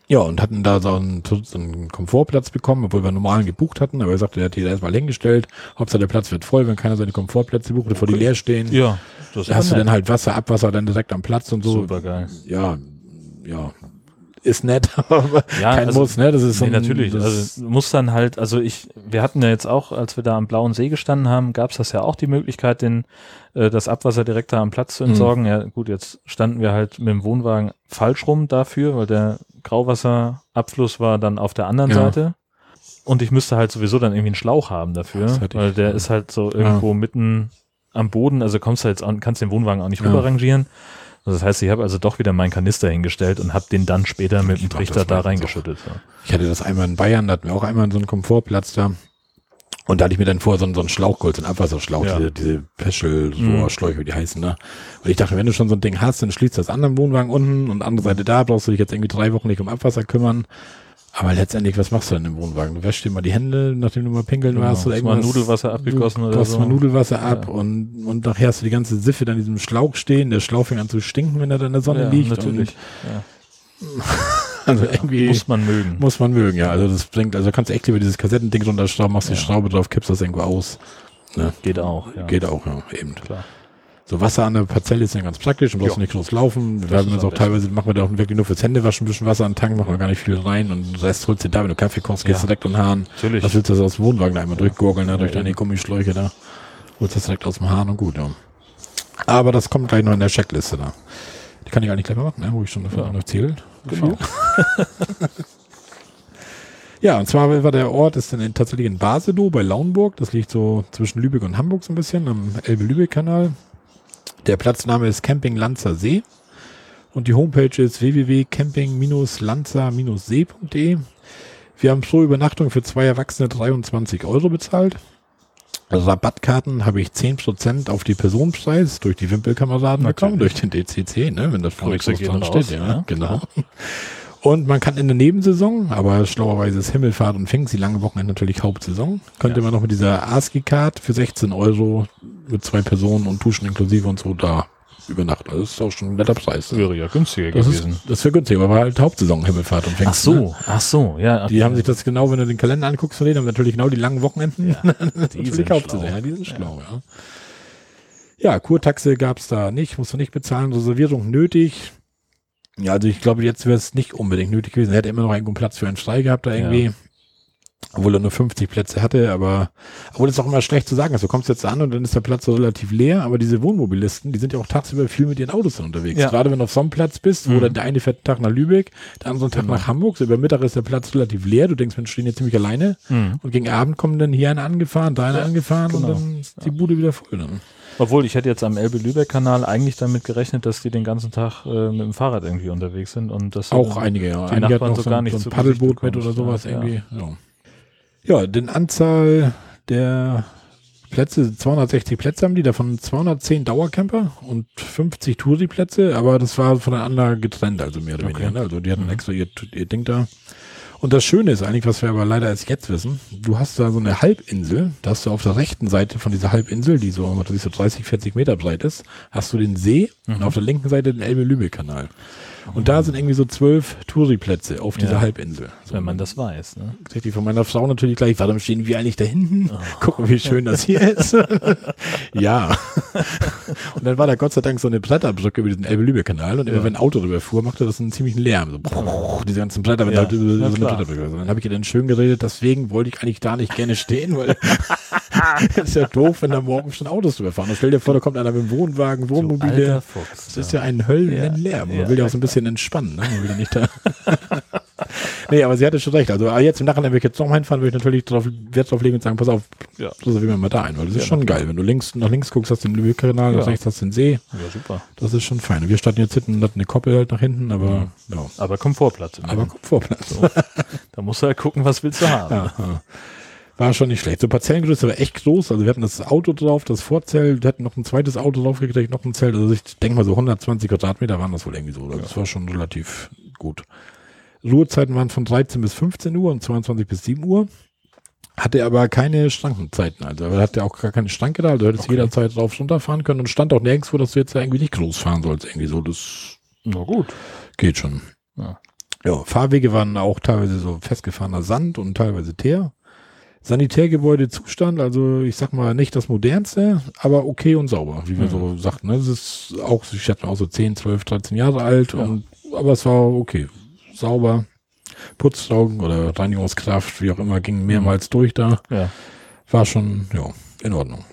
Ja, und hatten da so einen, so einen Komfortplatz bekommen, obwohl wir einen normalen gebucht hatten, aber er sagte, er hat da erstmal hingestellt. Hauptsache der Platz wird voll, wenn keiner seine Komfortplätze bucht, bevor die leer stehen. Ja, das Da hast du dann halt Wasser, Abwasser dann direkt am Platz und so. super geil. Ja, ja, ist nett, aber Ja, kein also- Muss, ne? Das ist so Nee, ein- natürlich. Das, Also du musst dann halt, also ich, wir hatten ja jetzt auch, als wir da am Blauen See gestanden haben, gab es das ja auch die Möglichkeit, den, äh, das Abwasser direkt da am Platz zu entsorgen. Ja, gut, jetzt standen wir halt mit dem Wohnwagen falsch rum dafür, weil der Grauwasserabfluss war dann auf der anderen Ja. Seite. Und ich müsste halt sowieso dann irgendwie einen Schlauch haben dafür, weil der ja. ist halt so irgendwo mitten am Boden, also kommst du jetzt an, kannst den Wohnwagen auch nicht Ja. rüber rangieren. Also das heißt, ich habe also doch wieder meinen Kanister hingestellt und habe den dann später mit dem Trichter da reingeschüttet. So. ich hatte das einmal in Bayern, da hatten wir auch einmal so einen Komfortplatz da. Und da hatte ich mir dann vorher so einen, so einen Schlauch geholt, so einen Abwasserschlauch, Ja. diese, diese Mhm. Peschel-Rohrschläuche, wie die heißen, ne? Und ich dachte, wenn du schon so ein Ding hast, dann schließt das an am Wohnwagen unten und andere Seite da, brauchst du dich jetzt irgendwie drei Wochen nicht um Abwasser kümmern. Aber letztendlich, was machst du denn im Wohnwagen? Du wäschst dir mal die Hände, nachdem du mal pinkeln Genau. warst oder Hast mal irgendwas. Nudelwasser abgegossen du oder so. mal Nudelwasser ab Ja. und, und nachher hast du die ganze Siffe dann in diesem Schlauch stehen. Der Schlauch fängt an zu stinken, wenn er dann in der Sonne ja, liegt. Natürlich. Ja. Also irgendwie Muss man mögen. muss man mögen, ja. Also das bringt, also kannst du echt lieber dieses Kassettending runterschrauben, machst die Ja. Schraube drauf, kippst das irgendwo aus. Ne? Geht auch. Ja. Geht auch, ja, eben. Klar. So Wasser an der Parzelle ist ja ganz praktisch und brauchst Ja. nicht groß laufen. Wir Das haben am auch teilweise, machen wir da auch wirklich nur fürs Händewaschen ein bisschen Wasser an den Tank, machen wir gar nicht viel rein und den Rest holst du da, wenn du Kaffee kochst, gehst Ja. du direkt in den Hahn. Natürlich. Was willst du das aus dem Wohnwagen da einmal durchgurgeln, ne, durch Ja, deine. Gummischläuche da? Holst das direkt aus dem Hahn und gut, ja. Aber das kommt gleich noch in der Checkliste da. Die kann ich eigentlich gleich mal machen, ne, wo ich schon davon Ja. noch erzählt. Genau. Ja, und zwar war der Ort ist dann tatsächlich in Basedow bei Lauenburg. Das liegt so zwischen Lübeck und Hamburg so ein bisschen am Elbe-Lübeck-Kanal. Der Platzname ist Camping Lanzer See. Und die Homepage ist www.camping-lanzer-see.de. Wir haben pro Übernachtung für zwei Erwachsene 23 Euro bezahlt. Rabattkarten habe ich 10% auf die Personenpreis durch die Wimpelkameraden bekommen, durch den DCC, ne, wenn das vorne groß dran raus, steht. Ja, ja, genau. Und man kann in der Nebensaison, aber schlauerweise ist Himmelfahrt und Pfingst, die lange Wochenende natürlich Hauptsaison, könnte Ja. man noch mit dieser ASCII-Card für 16 Euro mit zwei Personen und Duschen inklusive und so da übernachten. Also Das ist auch schon ein netter Preis. Wäre ja günstiger Das gewesen. ist, das wäre günstig, aber halt Hauptsaison Himmelfahrt und Pfingst. ach so, ach so, ja. Ne? Die haben sich das genau, wenn du den Kalender anguckst von denen, haben natürlich genau die langen Wochenenden. Ja, die sind schlau. Ja, die sind schlau, ja. Ja, Kurtaxe gab's da nicht, musst du nicht bezahlen, Reservierung nötig. Ja, also ich glaube, jetzt wäre es nicht unbedingt nötig gewesen. Er hätte immer noch irgendwo Platz für einen frei gehabt da irgendwie. Obwohl er nur 50 Plätze hatte, aber obwohl es auch immer schlecht zu sagen ist. Du kommst jetzt an und dann ist der Platz so relativ leer, aber diese Wohnmobilisten, die sind ja auch tagsüber viel mit ihren Autos dann unterwegs. Ja. Gerade wenn du auf so einem Platz bist, wo Mhm. dann der eine fährt einen Tag nach Lübeck, der andere einen Tag Genau. nach Hamburg, so über Mittag ist der Platz relativ leer. Du denkst, Mensch, stehen hier ziemlich alleine. Hm. Und gegen Abend kommen dann hier einer angefahren, da einer Ja, angefahren genau. und dann ist die Bude wieder voll dann. Obwohl, ich hätte jetzt am Elbe-Lübeck-Kanal eigentlich damit gerechnet, dass die den ganzen Tag äh, mit dem Fahrrad irgendwie unterwegs sind und das Auch einige, ja. die Einige Nachbarn so gar nicht so ein Paddelboot mit oder sowas ja, irgendwie. Ja. Ja, den Anzahl der Plätze, 260 Plätze haben die, davon 210 Dauercamper und 50 Touri-Plätze, aber das war voneinander getrennt, also mehr oder Okay. weniger. Ne? Also die hatten Mhm. extra ihr, ihr Ding da. Und das Schöne ist eigentlich, was wir aber leider erst jetzt wissen, du hast da so eine Halbinsel, da hast du auf der rechten Seite von dieser Halbinsel, die so, was ich, so 30, 40 Meter breit ist, hast du den See und Mhm. auf der linken Seite den Elbe-Lübeck-Kanal. Und da sind irgendwie so zwölf Touri-Plätze auf dieser Ja. Halbinsel. So, wenn man das weiß. Ne? die von meiner Frau natürlich gleich, warum stehen wir eigentlich da hinten? Oh. Gucken, wie schön das hier ist. ja. Und dann war da Gott sei Dank so eine Bretterbrücke über diesen Elbe-Lübeck-Kanal und immer Ja. wenn ein Auto drüber fuhr, machte das einen ziemlichen Lärm. So, diese ganzen Bretter, wenn Ja. da über so eine. Bretterbrücke. Also dann habe ich ihr dann schön geredet, deswegen wollte ich eigentlich da nicht gerne stehen, weil ist ja doof, wenn da morgen schon Autos drüber fahren. Und stell dir vor, da kommt einer mit dem Wohnwagen, Wohnmobile. Alter Fuchs. Das ist ja ein Höllenlärm. Man Ja, will ja auch so ein bisschen entspannen. Ne? Man will ja nicht da. nee, aber sie hatte schon recht. Also jetzt im Nachhinein, wenn ich jetzt noch mal hinfahren, würde ich natürlich drauf, Wert drauf legen und sagen, pass auf, Ja. so wie wir mal da ein, weil das ist Ja, schon geil. Wenn du links nach links guckst, hast du den Lübeck-Kanal, nach Ja. rechts hast du den See. Ja, super. Das ist schon fein. Wir standen jetzt hinten und hatten eine Koppel halt nach hinten, aber ja. Aber Komfortplatz. Aber Komfortplatz. Da musst du halt gucken, was willst du haben. Ja, ja. War schon nicht schlecht. So Parzellengröße war echt groß. Also wir hatten das Auto drauf, das Vorzelt, wir hatten noch ein zweites Auto drauf gekriegt, noch ein Zelt. Also ich denke mal so 120 Quadratmeter waren das wohl irgendwie so. Also Das war schon relativ gut. Ruhezeiten waren von 13 bis 15 Uhr und 22 bis 7 Uhr. Hatte aber keine Schrankenzeiten. Also er hatte auch gar keine Schranke da. Also du hättest Okay. jederzeit drauf runterfahren können und stand auch nirgendwo, dass du jetzt irgendwie nicht groß fahren sollst. Irgendwie so. Das Na gut. geht schon. Ja. Ja, Fahrwege waren auch teilweise so festgefahrener Sand und teilweise Teer. Sanitärgebäude Zustand, also ich sag mal nicht das modernste, aber okay und sauber, wie wir Mhm. so sagten. ne? Es ist auch, ich schätze mal auch so 10, 12, 13 Jahre alt, Ja. und, aber es war okay. Sauber. Putztaugen oder Reinigungskraft, wie auch immer, ging mehrmals durch da. Ja. War schon, ja, in Ordnung.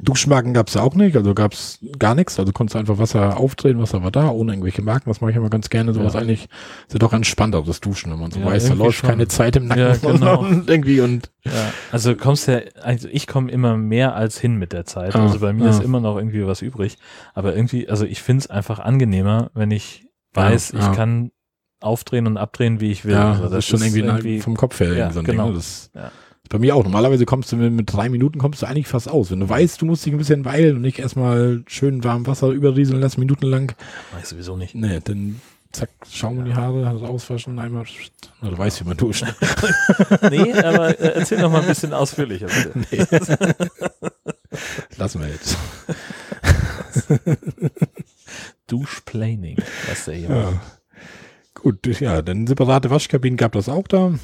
Duschmarken gab's ja auch nicht, also gab's gar nichts. Also konntest du einfach Wasser aufdrehen, Wasser war da, ohne irgendwelche Marken. Das mache ich immer ganz gerne. Sowas Ja. eigentlich ist ja doch entspannter, das Duschen, wenn man so Ja, weiß, da irgendwie läuft schon. keine Zeit im Nacken Ja, genau. und irgendwie und Ja, also kommst ja, also ich komme immer mehr als hin mit der Zeit. Ah, also bei mir ah. ist immer noch irgendwie was übrig. Aber irgendwie, also ich finde es einfach angenehmer, wenn ich weiß, ich kann aufdrehen und abdrehen, wie ich will. ja, also das, ist schon irgendwie, vom Kopf her Ja, irgendwie so genau. Ding. Das Ja. Bei mir auch. Normalerweise kommst du mit, mit drei Minuten kommst du eigentlich fast aus. Wenn du weißt, du musst dich ein bisschen weilen und nicht erstmal schön warm Wasser überrieseln lassen, minutenlang. Weiß ich sowieso nicht. Nee, dann zack, Schaum in die Haare, das auswaschen, einmal. Na, du weißt, wie man duscht. Nee, aber äh, erzähl noch mal ein bisschen ausführlicher, bitte. Lassen wir jetzt. Duschplaning, was der hier. Ja. Gut, ja, dann separate Waschkabinen gab das auch da.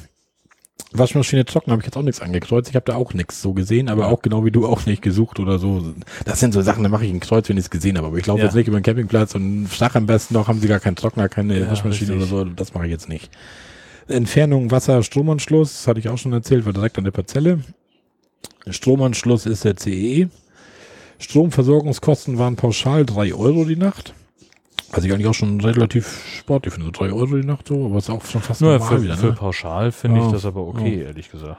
Waschmaschine trocken habe ich jetzt auch nichts angekreuzt. Ich habe da auch nichts so gesehen, aber auch genau wie du auch nicht gesucht oder so. Das sind so Sachen, da mache ich ein Kreuz, wenn ich es gesehen habe. Aber ich laufe Ja. jetzt nicht über den Campingplatz und flach am besten noch, haben sie gar keinen Trockner, keine Ja, Waschmaschine richtig. oder so. Das mache ich jetzt nicht. Entfernung Wasser, Stromanschluss, das hatte ich auch schon erzählt, war direkt an der Parzelle. Stromanschluss ist der CEE. Stromversorgungskosten waren pauschal drei Euro die Nacht. Was ich eigentlich auch schon relativ sportlich finde. drei Euro die Nacht so, aber ist auch schon fast Nur normal für, wieder. für Ne? pauschal finde Ja. ich das aber okay, ehrlich gesagt.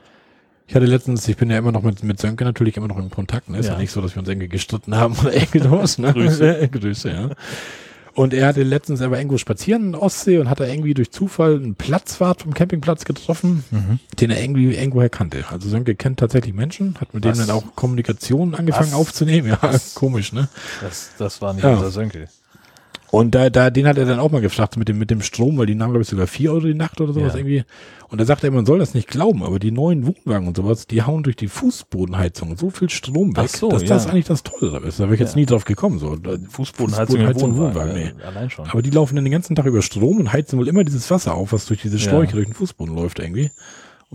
Ich hatte letztens, ich bin ja immer noch mit, mit Sönke natürlich immer noch in Kontakt. Ne? Ist ja. Ja. nicht so, dass wir uns irgendwie gestritten haben oder irgendwas. Ne? Grüße. Grüße, ja. Und er hatte letztens, er war irgendwo spazieren in Ostsee und hat da irgendwie durch Zufall einen Platzwart vom Campingplatz getroffen, Mhm. den er irgendwie irgendwoher kannte. Also Sönke kennt tatsächlich Menschen, hat mit Was? denen dann auch Kommunikation angefangen Was? aufzunehmen. Ja, Was? komisch, ne? Das, das war nicht Ja. unser Sönkel. Und da, da, den hat er dann auch mal gefragt mit dem, mit dem Strom, weil die nahmen, glaube ich, sogar vier Euro die Nacht oder sowas Ja. irgendwie. Und da sagt er, man soll das nicht glauben, aber die neuen Wohnwagen und sowas, die hauen durch die Fußbodenheizung so viel Strom weg, so, dass ja. das eigentlich das Tolle ist. Da wäre ich jetzt Ja. nie drauf gekommen. So. Fußbodenheizung Fußbodenheizung Wohnwagen. Wohnwagen, äh, Allein schon. Aber die laufen dann den ganzen Tag über Strom und heizen wohl immer dieses Wasser auf, was durch diese. Schläuche durch den Fußboden läuft irgendwie.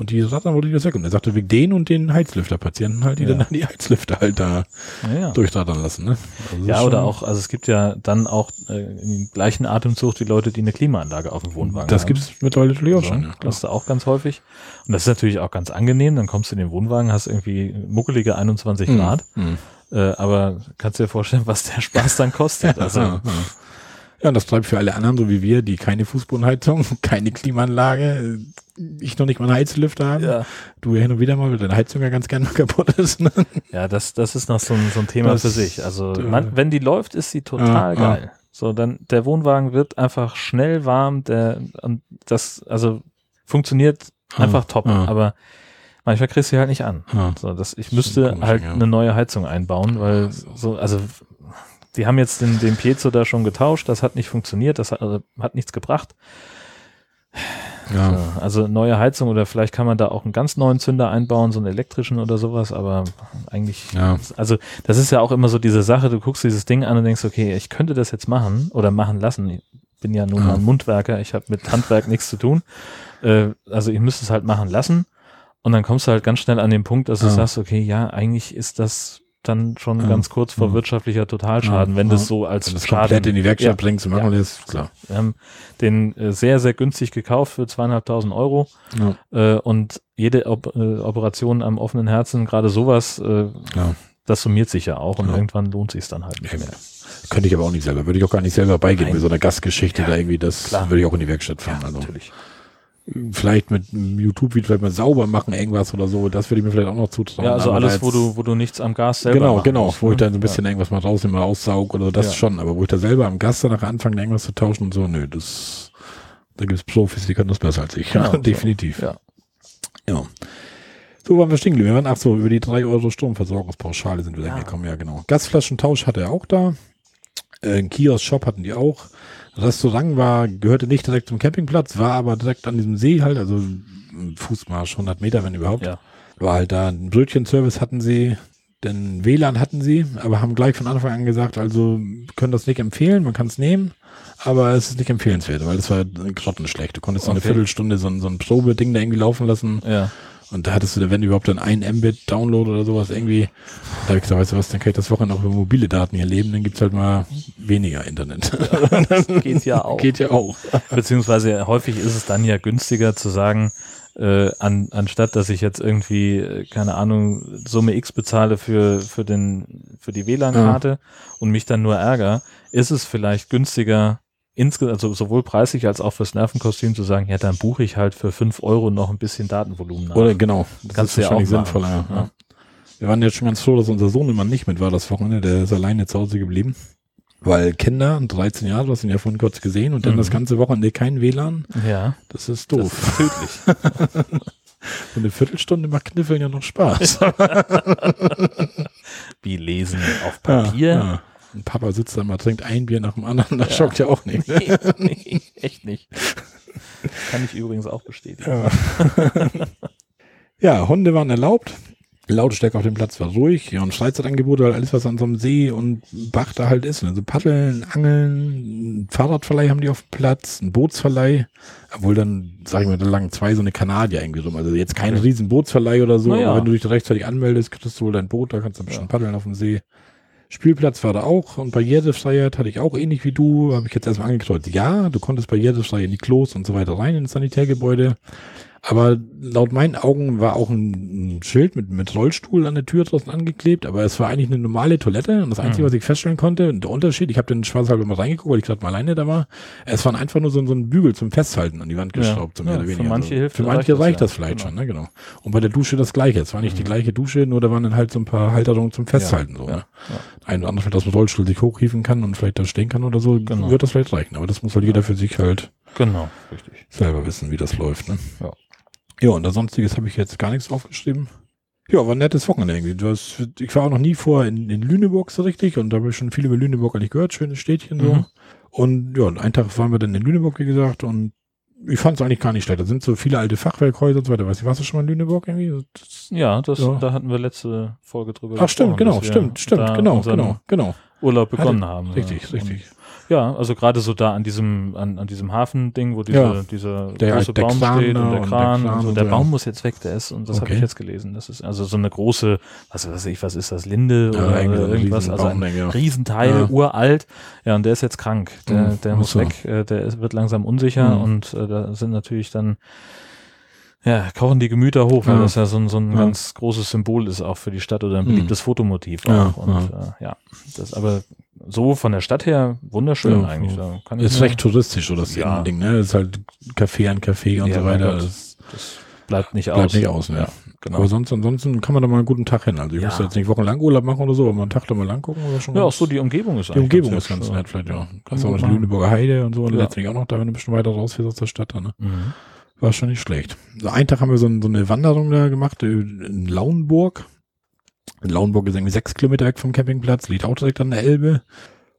Und die rattern wohl wieder weg. Und er sagte, wegen den und den Heizlüfterpatienten halt, die Ja. dann die Heizlüfter halt da ja, ja. durchrattern lassen. Ne? Also ja oder auch, also es gibt ja dann auch äh, im gleichen Atemzug die Leute, die eine Klimaanlage auf dem Wohnwagen Das haben. gibt es mittlerweile natürlich auch So, schon. Ja, das ist auch ganz häufig. Und das ist natürlich auch ganz angenehm. Dann kommst du in den Wohnwagen, hast irgendwie muckelige 21 Mhm. Grad. Mhm. Äh, aber kannst dir vorstellen, was der Spaß dann kostet. Also, ja, ja. und das bleibt für alle anderen, so wie wir, die keine Fußbodenheizung, keine Klimaanlage, ich noch nicht mal einen Heizlüfter haben. ja, Du ja hin und wieder mal, weil deine Heizung ja ganz gerne mal kaputt ist. Ne? ja das, das ist noch so ein, so ein Thema Das- für sich. Also, man, wenn die läuft, ist sie total Ja, ja. geil. So, dann der Wohnwagen wird einfach schnell warm. Der, und das, also funktioniert Ah, einfach top. ah. Aber manchmal kriegst du sie halt nicht an. Ja. So, das, ich Das müsste komisch, halt ja. eine neue Heizung einbauen, weil so, also die haben jetzt den, den Piezo da schon getauscht, das hat nicht funktioniert, das hat, also, hat nichts gebracht. Ja. So, also neue Heizung oder vielleicht kann man da auch einen ganz neuen Zünder einbauen, so einen elektrischen oder sowas, aber eigentlich, Ja. also das ist ja auch immer so diese Sache, du guckst dieses Ding an und denkst, okay, ich könnte das jetzt machen oder machen lassen. Ich bin ja nun Ja. mal ein Mundwerker, ich habe mit Handwerk nichts zu tun. Äh, also ich müsste es halt machen lassen. Und dann kommst du halt ganz schnell an den Punkt, dass du Ja. sagst, okay, ja, eigentlich ist das dann schon Ja. ganz kurz vor Ja. wirtschaftlicher Totalschaden, Ja. wenn das so als Wenn du es Schaden komplett in die Werkstatt bringst und machen lässt, klar. Wir haben den äh, sehr, sehr günstig gekauft für zweieinhalbtausend Euro äh, und jede Op äh, Operation am offenen Herzen, gerade sowas, äh, das summiert sich ja auch und irgendwann lohnt sich dann halt nicht mehr. Könnte ich aber auch nicht selber. Würde ich auch gar nicht selber beigehen Nein. bei so einer Gastgeschichte da irgendwie. Das klar. würde ich auch in die Werkstatt fahren. also natürlich. Vielleicht mit einem YouTube-Video vielleicht mal sauber machen, irgendwas oder so. Das würde ich mir vielleicht auch noch zutrauen. Ja, also Aber alles, wo du, wo du nichts am Gas selber Genau, genau, musst, wo ich ne? dann so ein bisschen irgendwas mal rausnehme, aussaug oder so, das Ja. schon. Aber wo ich da selber am Gas danach anfange, irgendwas zu tauschen und so, nö, das, da gibt's Profis, die können das besser als ich. Genau, ja, definitiv. Ja. Ja. So waren wir stehen geblieben. Wir waren, ach so, über die 3 Euro Stromversorgungspauschale sind wir Ja. dann gekommen, ja genau. Gasflaschentausch hatte er auch da. Äh, Kiosk-Shop hatten die auch. Restaurant war, gehörte nicht direkt zum Campingplatz, war aber direkt an diesem See halt, also Fußmarsch, 100 Meter, wenn überhaupt. Ja. War halt da, ein Brötchenservice hatten sie, denn WLAN hatten sie, aber haben gleich von Anfang an gesagt, also können das nicht empfehlen, man kann es nehmen, aber es ist nicht empfehlenswert, weil es war grottenschlecht. Du konntest so eine Okay. Viertelstunde so ein, so ein Probeding da irgendwie laufen lassen Ja. Und da hattest du, wenn überhaupt dann ein Mbit Download oder sowas irgendwie, da habe ich gesagt, weißt du was, dann kann ich das Wochenende auch über mobile Daten hier leben, dann gibt's halt mal weniger Internet. Geht ja auch. Geht ja auch. Beziehungsweise häufig ist es dann ja günstiger zu sagen, äh, an, anstatt dass ich jetzt irgendwie, äh, keine Ahnung, Summe X bezahle für, für, den, für die WLAN-Karte und mich dann nur ärger, ist es vielleicht günstiger, insge also sowohl preislich als auch fürs Nervenkostüm zu sagen, ja, dann buche ich halt für 5 Euro noch ein bisschen Datenvolumen nach. Oder genau, das Kannst ist ja wahrscheinlich auch machen. sinnvoller. Ja. Ja. Wir waren jetzt schon ganz froh, dass unser Sohn immer nicht mit war das Wochenende, der ist alleine zu Hause geblieben. Weil Kinder, 13 Jahre, du hast ihn ja vorhin kurz gesehen, und dann Mhm. das ganze Wochenende kein WLAN, ja, das ist das doof. ist tödlich. Und eine Viertelstunde macht Kniffeln ja noch Spaß. Wie lesen auf Papier. Ja, ja. Und Papa sitzt da mal, trinkt ein Bier nach dem anderen, das schockt ja auch nicht. Nee, nee, echt nicht. Kann ich übrigens auch bestätigen. Ja. ja, Hunde waren erlaubt. Lautstärke auf dem Platz war ruhig. Ja, und Freizeitangebote, halt alles, was an so einem See und Bach da halt ist. Also Paddeln, Angeln, Fahrradverleih haben die auf dem Platz, ein Bootsverleih. Obwohl dann, sag ich mal, da lagen zwei so eine Kanadier irgendwie rum. Also jetzt kein riesen Bootsverleih oder so, ja. aber wenn du dich rechtzeitig anmeldest, kriegst du wohl dein Boot, da kannst du ein bisschen paddeln auf dem See. Spielplatz war da auch und Barrierefreiheit hatte ich auch ähnlich wie du, habe ich jetzt erstmal angekreuzt. Ja, du konntest barrierefrei in die Klos und so weiter rein in das Sanitärgebäude. Aber laut meinen Augen war auch ein, ein Schild mit, mit Rollstuhl an der Tür draußen angeklebt, aber es war eigentlich eine normale Toilette und das Einzige, Mhm. was ich feststellen konnte, der Unterschied, ich habe den Schwarzhalber mal reingeguckt, weil ich gerade mal alleine da war, es waren einfach nur so, so ein Bügel zum Festhalten an die Wand Ja. geschraubt, so mehr Ja, oder für weniger. manche Also hilft für manche reicht das, reicht das ja. vielleicht Genau. schon, ne? genau. Und bei der Dusche das gleiche. Es war nicht die Mhm. gleiche Dusche, nur da waren dann halt so ein paar Halterungen zum Festhalten. so, ja, ne? Ein oder andere aus dem Rollstuhl sich hochhieven kann und vielleicht da stehen kann oder so, Genau. wird das vielleicht reichen. Aber das muss halt jeder für sich halt Genau, richtig. selber wissen, wie das läuft. Ne? Ja. Ja, und Sonstiges habe ich jetzt gar nichts aufgeschrieben. Ja, war ein nettes Wochenende irgendwie. Du hast, ich war auch noch nie vorher in, in Lüneburg so richtig und da habe ich schon viel über Lüneburg eigentlich gehört, schönes Städtchen so. Mhm. Und ja, und einen Tag waren wir dann in Lüneburg, wie gesagt, und ich fand es eigentlich gar nicht schlecht. Da sind so viele alte Fachwerkhäuser und so weiter. Weißt du, warst du schon mal in Lüneburg irgendwie? Das, Ja, das, Ja. da hatten wir letzte Folge drüber ach, stimmt, genau, stimmt, stimmt, genau, genau, genau. Urlaub begonnen haben. Richtig, ja. richtig. Ja, also gerade so da an diesem, an, an diesem Hafending, wo diese, Ja. dieser Der- große der Baum Kran steht und der und der Kran Kran und so. Der Baum ja. muss jetzt weg, der ist, und das habe Okay. ich jetzt gelesen. Das ist also so eine große, was weiß ich, was ist das, Linde Ja, oder irgendwas, also ein. Riesenteil, uralt. Ja, und der ist jetzt krank. Der, Mhm, der muss so. weg, äh, der ist, wird langsam unsicher Mhm. und äh, da sind natürlich dann ja, kochen die Gemüter hoch, weil das ja so ein, so ein ganz großes Symbol ist auch für die Stadt oder ein Mhm. beliebtes Fotomotiv auch. Und ja. Äh, ja, das aber so von der Stadt her wunderschön Ja, eigentlich. ja. Da Ist recht touristisch, so das Ja. Ding, ne? Ist halt Café an Café und Ja, so weiter. Das Das bleibt nicht bleibt aus. nicht aus, ne? Ja, genau. Aber sonst, ansonsten kann man da mal einen guten Tag hin. Also ich Ja. muss jetzt nicht wochenlang Urlaub machen oder so, aber mal einen Tag da mal lang gucken oder schon. ja, auch ganz- so die Umgebung ist die Umgebung ist hübsch, ganz nett, vielleicht, ja. Kann Kannst auch die. Lüneburger Heide und so und Ja. letztendlich auch noch da, wenn du ein bisschen weiter rausfährst aus der Stadt da, ne? Mhm. War schon nicht schlecht. So einen Tag haben wir so, so eine Wanderung da gemacht äh, in Lauenburg. In Lauenburg ist irgendwie sechs Kilometer weg vom Campingplatz, liegt auch direkt an der Elbe.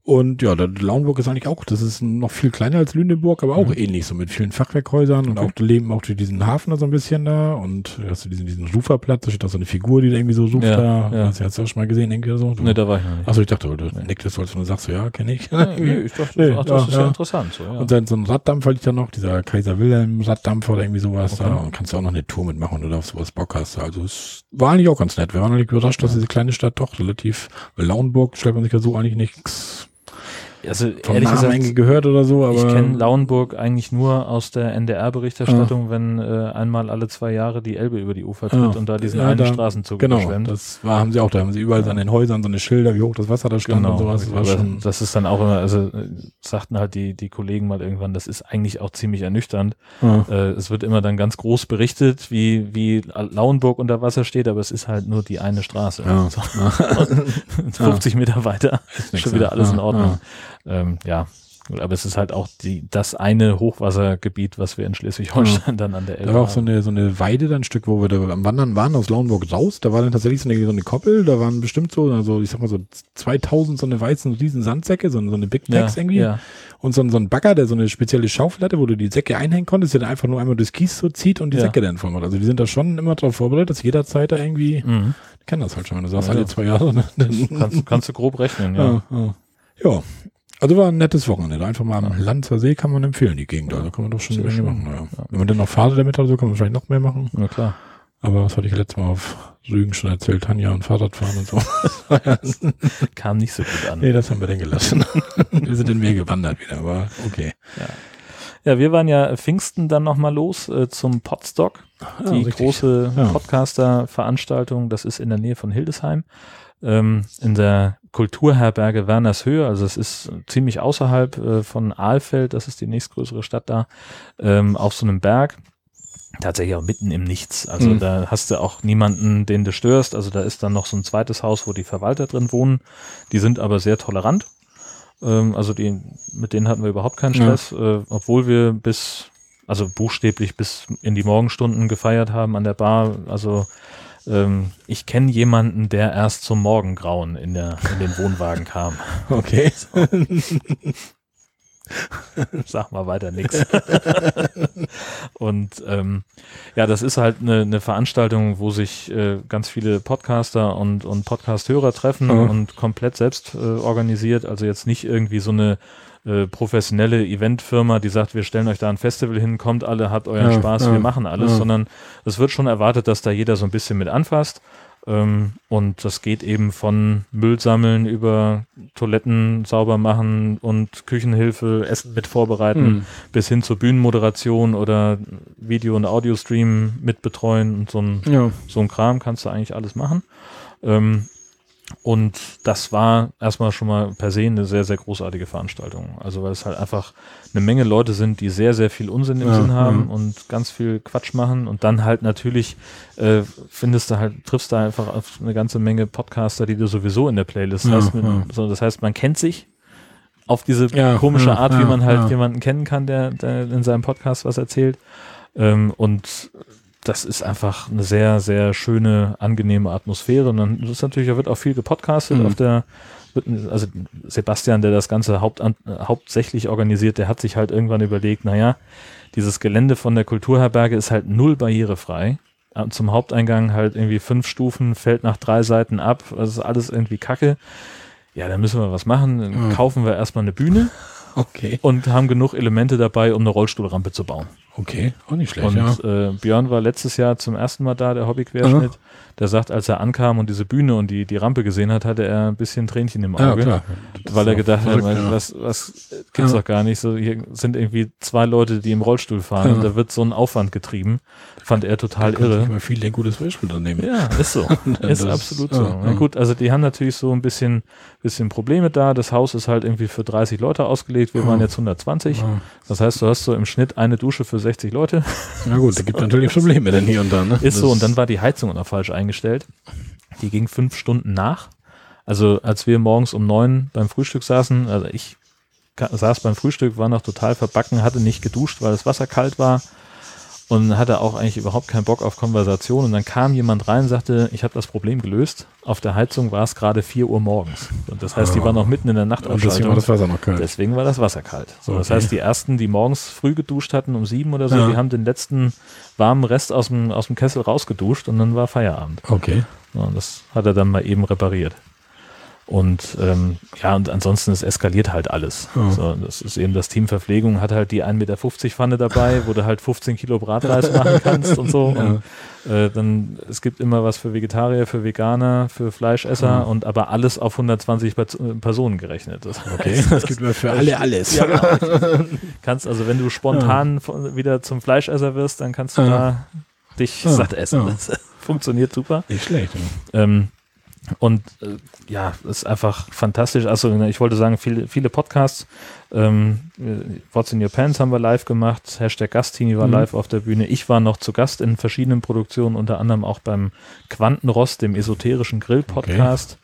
Und ja, Lauenburg ist eigentlich auch, das ist noch viel kleiner als Lüneburg, aber auch Mhm. ähnlich, so mit vielen Fachwerkhäusern und Okay. auch leben auch durch diesen Hafen da so ein bisschen da und hast du diesen, diesen Ruferplatz, da steht auch so eine Figur, die da irgendwie so ruft Ja, da. ja. Hast du hast du auch schon mal gesehen, irgendwie oder so? Nee, da war ich noch nicht. Achso, ich dachte, du Nee. nicktest, weil du sagst, so, ja, kenne ich. Nee, nee, ich dachte, Nee, ach, das ja, ist ja, ja. interessant. So, ja. Und dann so ein Raddampfer liegt da noch, dieser Kaiser Wilhelm Raddampfer oder irgendwie sowas Okay. da. Und kannst du auch noch eine Tour mitmachen, wenn du auf sowas Bock hast. Also es war eigentlich auch ganz nett. Wir waren eigentlich überrascht, dass diese kleine Stadt doch relativ, weil Lauenburg stellt man sich ja so eigentlich nichts also vom ehrlich Namen gesagt, gehört oder so, aber. ich kenne Lauenburg eigentlich nur aus der NDR-Berichterstattung, wenn äh, einmal alle zwei Jahre die Elbe über die Ufer tritt Ja. und da diesen Ja, einen da- Straßenzug Genau, überschwemmt. das war, haben sie auch, da haben sie überall Ja. an den Häusern so eine Schilder, wie hoch das Wasser da stand und sowas. Das war schon, das ist dann auch immer, also äh, sagten halt die, die Kollegen mal irgendwann, das ist eigentlich auch ziemlich ernüchternd. ja. Äh, es wird immer dann ganz groß berichtet, wie, wie Lauenburg unter Wasser steht, aber es ist halt nur die eine Straße. Ja. So, 50 Meter weiter ist schon wieder ja. alles in Ja, Ordnung. Ähm, ja, aber es ist halt auch die, das eine Hochwassergebiet, was wir in Schleswig-Holstein dann an der Elbe Da war auch so eine, so eine Weide, dann ein Stück, wo wir da am Wandern waren, aus Lauenburg raus. Da war dann tatsächlich so eine, so eine Koppel, da waren bestimmt so, also ich sag mal so 2000 so eine weißen riesen Sandsäcke, so, so eine Big Packs ja, irgendwie. Ja. Und so, ein- so ein Bagger, der so eine spezielle Schaufel hatte, wo du die Säcke einhängen konntest, der dann einfach nur einmal das Kies so zieht und die Ja. Säcke dann macht. Also die sind da schon immer darauf vorbereitet, dass jederzeit da irgendwie, Mhm. ich kenn das halt schon, wenn du sagst, Ja, alle ja. zwei Jahre. Kannst, kannst du grob rechnen, ja. ja. Ja, ja. Also war ein nettes Wochenende. Einfach mal am Lanzer See kann man empfehlen, die Gegend. Also kann man doch schon eine Menge machen. Ja. Ja. Wenn man dann noch Fahrrad damit hat, so kann man wahrscheinlich noch mehr machen. Na klar. Aber was hatte ich letztes Mal auf Rügen schon erzählt, Tanja und Fahrradfahren und so. Kam nicht so gut an. nee, das haben wir dann gelassen. wir sind in Meer gewandert wieder, aber okay. Ja, wir waren ja Pfingsten dann nochmal los äh, zum Podstock, Ah, die richtig. große Ja. Podcaster-Veranstaltung. Das ist in der Nähe von Hildesheim, ähm, in der Kulturherberge Wernershöhe. Also es ist ziemlich außerhalb äh, von Ahlfeld, das ist die nächstgrößere Stadt da, ähm, auf so einem Berg. Tatsächlich auch mitten im Nichts. Also Mhm. da hast du auch niemanden, den du störst. Also da ist dann noch so ein zweites Haus, wo die Verwalter drin wohnen. Die sind aber sehr tolerant. Ähm, also die, mit denen hatten wir überhaupt keinen Ja. Stress, äh, obwohl wir bis, also buchstäblich bis in die Morgenstunden gefeiert haben an der Bar. Also ähm, ich kenne jemanden, der erst zum Morgengrauen in, der, in den Wohnwagen kam. Okay. Sag mal weiter nix. Und ähm, ja, das ist halt eine, eine Veranstaltung, wo sich äh, ganz viele Podcaster und, und Podcast-Hörer treffen Mhm. und komplett selbst äh, organisiert. Also jetzt nicht irgendwie so eine äh, professionelle Eventfirma, die sagt, wir stellen euch da ein Festival hin, kommt alle, habt euren Ja, Spaß, ja, wir machen alles, ja. sondern es wird schon erwartet, dass da jeder so ein bisschen mit anfasst. Ähm, und das geht eben von Müll sammeln über Toiletten sauber machen und Küchenhilfe, Essen mit vorbereiten, Hm. bis hin zur Bühnenmoderation oder Video- und Audiostream mit betreuen und so ein, so ein Kram kannst du eigentlich alles machen. Ähm, und das war erstmal schon mal per se eine sehr, sehr großartige Veranstaltung. Also weil es halt einfach eine Menge Leute sind, die sehr, sehr viel Unsinn im Ja, Sinn haben ja. und ganz viel Quatsch machen und dann halt natürlich äh, findest du halt, triffst du einfach auf eine ganze Menge Podcaster, die du sowieso in der Playlist Ja, hast. Mit, so, das heißt, man kennt sich auf diese komische Art, wie man halt jemanden kennen kann, der, der in seinem Podcast was erzählt. Ähm, und das ist einfach eine sehr, sehr schöne, angenehme Atmosphäre. Und dann ist natürlich, da wird auch viel gepodcastet Mhm. auf der, also Sebastian, der das Ganze haupt, hauptsächlich organisiert, der hat sich halt irgendwann überlegt, naja, dieses Gelände von der Kulturherberge ist halt null barrierefrei. Äh, Zum Haupteingang halt irgendwie fünf Stufen, fällt nach drei Seiten ab, das ist alles irgendwie Kacke. Ja, dann müssen wir was machen. Dann Mhm. kaufen wir erstmal eine Bühne Okay. und haben genug Elemente dabei, um eine Rollstuhlrampe zu bauen. Okay. Auch nicht schlecht, Und ja. äh, Björn war letztes Jahr zum ersten Mal da, der Hobbyquerschnitt. Der sagt, als er ankam und diese Bühne und die, die Rampe gesehen hat, hatte er ein bisschen Tränchen im Ja, Auge. Das Weil er gedacht hat, ja. was, was gibt's Ja. doch gar nicht. So, hier sind irgendwie zwei Leute, die im Rollstuhl fahren Ja. und da wird so ein Aufwand getrieben. Fand er total Da könnte ich irre. mal viel ein gutes Beispiel dann nehmen. Ja, ist so. ist absolut so. ja, Na ja. gut, also die haben natürlich so ein bisschen, bisschen Probleme da. Das Haus ist halt irgendwie für 30 Leute ausgelegt. Wir Ja. waren jetzt 120. Ja. Das heißt, du hast so im Schnitt eine Dusche für 60 Leute. Na gut, da gibt natürlich Probleme dann hier und da. Ne? Ist so, Das- und dann war die Heizung noch falsch eingestellt. Die ging fünf Stunden nach. Also als wir morgens um neun beim Frühstück saßen, also ich saß beim Frühstück, war noch total verbacken, hatte nicht geduscht, weil das Wasser kalt war und hatte auch eigentlich überhaupt keinen Bock auf Konversation. Und dann kam jemand rein und sagte, ich habe das Problem gelöst. Auf der Heizung war es gerade vier Uhr morgens. Und das heißt, die war noch mitten in der Und deswegen war das Wasser noch kalt. Deswegen war das Wasser kalt. So, Das Okay. heißt, die ersten, die morgens früh geduscht hatten, um sieben oder so, Ja. die haben den letzten warmen Rest aus dem, aus dem Kessel rausgeduscht und dann war Feierabend. Okay. Ja, und das hat er dann mal eben repariert. Und ähm, ja, und ansonsten, es eskaliert halt alles. Ja. So, das ist eben das Team Verpflegung, hat halt die 1,50 Meter Pfanne dabei, wo du halt 15 Kilo Bratreis machen kannst und so. Ja. Und, äh, dann, es gibt immer was für Vegetarier, für Veganer, für Fleischesser Ja. und aber alles auf 120 Pers- Personen gerechnet. Das Okay. Es gibt mal für alle alles. ja, genau. kannst also, wenn du spontan wieder zum Fleischesser wirst, dann kannst du da dich satt essen. Das funktioniert super. Nicht schlecht. Ja. Ähm, und äh, ja, ist einfach fantastisch. Also ich wollte sagen, viele, viele Podcasts. Ähm, äh, What's in Your Pants haben wir live gemacht. Hashtag Gastini war Mhm. live auf der Bühne. Ich war noch zu Gast in verschiedenen Produktionen, unter anderem auch beim Quantenrost, dem esoterischen Grill-Podcast.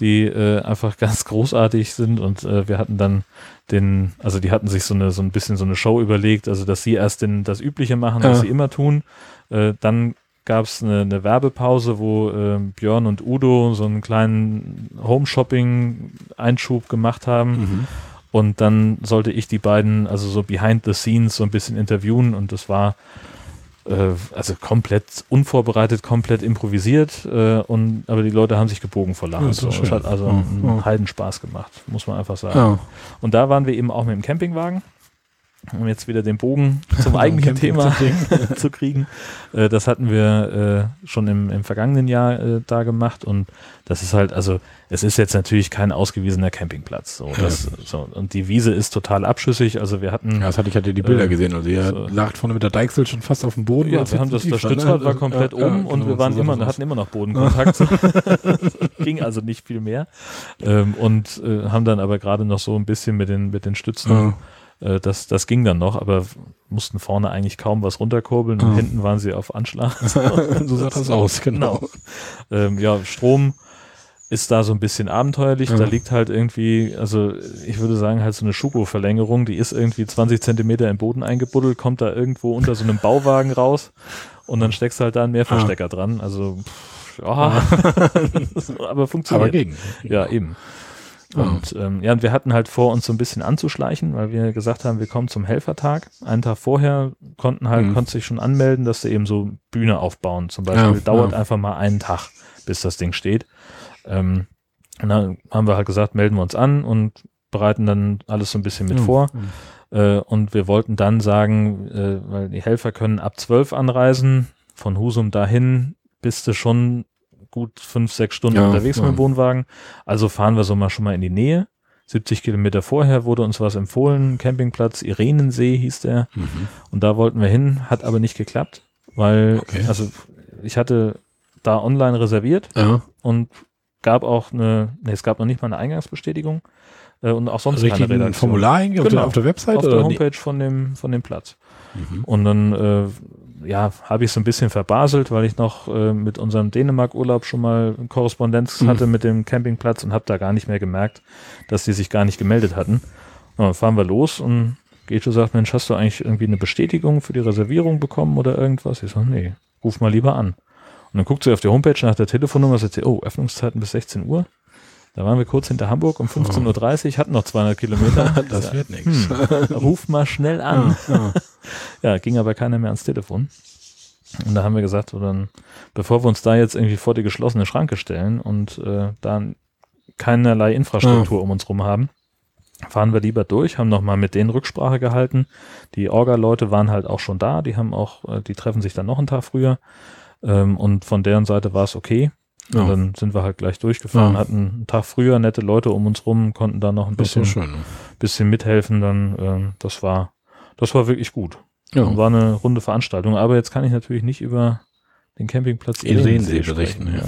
die äh, einfach ganz großartig sind und äh, wir hatten dann den, also die hatten sich so eine so ein bisschen so eine Show überlegt, also dass sie erst den, das Übliche machen, was Ja. sie immer tun, äh, dann gab es eine, eine Werbepause, wo äh, Björn und Udo so einen kleinen Home-Shopping-Einschub gemacht haben. Mhm. Und dann sollte ich die beiden, also so behind the scenes, so ein bisschen interviewen. Und das war äh, also komplett unvorbereitet, komplett improvisiert. Äh, und, aber die Leute haben sich gebogen vor Lachen. Ja, so. Es hat also Ja, einen ja. Heidenspaß gemacht, muss man einfach sagen. Ja. Und da waren wir eben auch mit dem Campingwagen. Um jetzt wieder den Bogen zum eigentlichen Thema zu zu kriegen. Äh, das hatten wir äh, schon im, im vergangenen Jahr äh, da gemacht und das ist halt, also es ist jetzt natürlich kein ausgewiesener Campingplatz. So, das, so, und die Wiese ist total abschüssig. Also wir hatten, Ja, das hatte ich hatte die Bilder Äh, gesehen. Also ihr so. lag vorne mit der Deichsel schon fast auf dem Boden. ja, wir haben das, das ne? Stützrad war komplett Ja, ja, oben und genau, wir waren immer, hatten immer noch Bodenkontakt. Ging also nicht viel mehr. Ähm, und äh, haben dann aber gerade noch so ein bisschen mit den, mit den Stützen Ja. Äh, das, das ging dann noch, aber mussten vorne eigentlich kaum was runterkurbeln und Ah. hinten waren sie auf Anschlag. so sah das aus, genau. ähm, ja, Strom ist da so ein bisschen abenteuerlich. Ja. Da liegt halt irgendwie, also ich würde sagen, halt so eine Schuko-Verlängerung, die ist irgendwie 20 Zentimeter im Boden eingebuddelt, kommt da irgendwo unter so einem Bauwagen raus und dann steckst du halt da einen Mehrverstecker dran. Also, pff, ja, aber Aber funktioniert. gegen. Ja, eben. Und ähm, ja, und wir hatten halt vor, uns so ein bisschen anzuschleichen, weil wir gesagt haben, wir kommen zum Helfertag. Einen Tag vorher konnten halt, Mhm. konnte sich schon anmelden, dass sie eben so Bühne aufbauen. Zum Beispiel Ja, dauert ja. einfach mal einen Tag, bis das Ding steht. Ähm, und dann haben wir halt gesagt, melden wir uns an und bereiten dann alles so ein bisschen mit Ja. vor. Äh, und wir wollten dann sagen, äh, weil die Helfer können ab 12 anreisen, von Husum dahin bist du schon gut fünf, sechs Stunden Ja, unterwegs mit ja. dem Wohnwagen. Also fahren wir so mal schon mal in die Nähe. 70 Kilometer vorher wurde uns was empfohlen, Campingplatz Irenensee hieß der. Mhm. Und da wollten wir hin, hat aber nicht geklappt, weil, Okay. also ich hatte da online reserviert Ja. und gab auch eine, nee, es gab noch nicht mal eine Eingangsbestätigung äh, und auch sonst keine Richtig ein Redaktion. Formular eigentlich auf, Genau. der, auf der Website? auf der oder Homepage von dem, von dem Platz. Mhm. Und dann, äh, ja, habe ich so ein bisschen verbaselt, weil ich noch äh, mit unserem Dänemark-Urlaub schon mal Korrespondenz Mhm. hatte mit dem Campingplatz und habe da gar nicht mehr gemerkt, dass die sich gar nicht gemeldet hatten. Ja, dann fahren wir los und Gecho sagt, Mensch, hast du eigentlich irgendwie eine Bestätigung für die Reservierung bekommen oder irgendwas? Ich sage, nee, ruf mal lieber an. Und dann guckt sie auf die Homepage nach der Telefonnummer, sagt sie, oh, Öffnungszeiten bis 16 Uhr. Da waren wir kurz hinter Hamburg um 15.30 Uhr, hatten noch 200 Kilometer. Das wird nichts. Hm, ruf mal schnell an. Ja. Ja, ging aber keiner mehr ans Telefon. Und da haben wir gesagt, so dann, bevor wir uns da jetzt irgendwie vor die geschlossene Schranke stellen und äh, da keinerlei Infrastruktur um uns rum haben, fahren wir lieber durch, haben nochmal mit denen Rücksprache gehalten. Die Orga-Leute waren halt auch schon da, die haben auch, äh, die treffen sich dann noch einen Tag früher. Ähm, und von deren Seite war es okay. Und Ja. dann sind wir halt gleich durchgefahren, Ja. hatten einen Tag früher nette Leute um uns rum, konnten da noch ein bisschen, schön. ne? bisschen mithelfen. Dann, ähm, das war, das war wirklich gut. Ja. Und war eine runde Veranstaltung. Aber jetzt kann ich natürlich nicht über den Campingplatz Irenensee berichten, ja.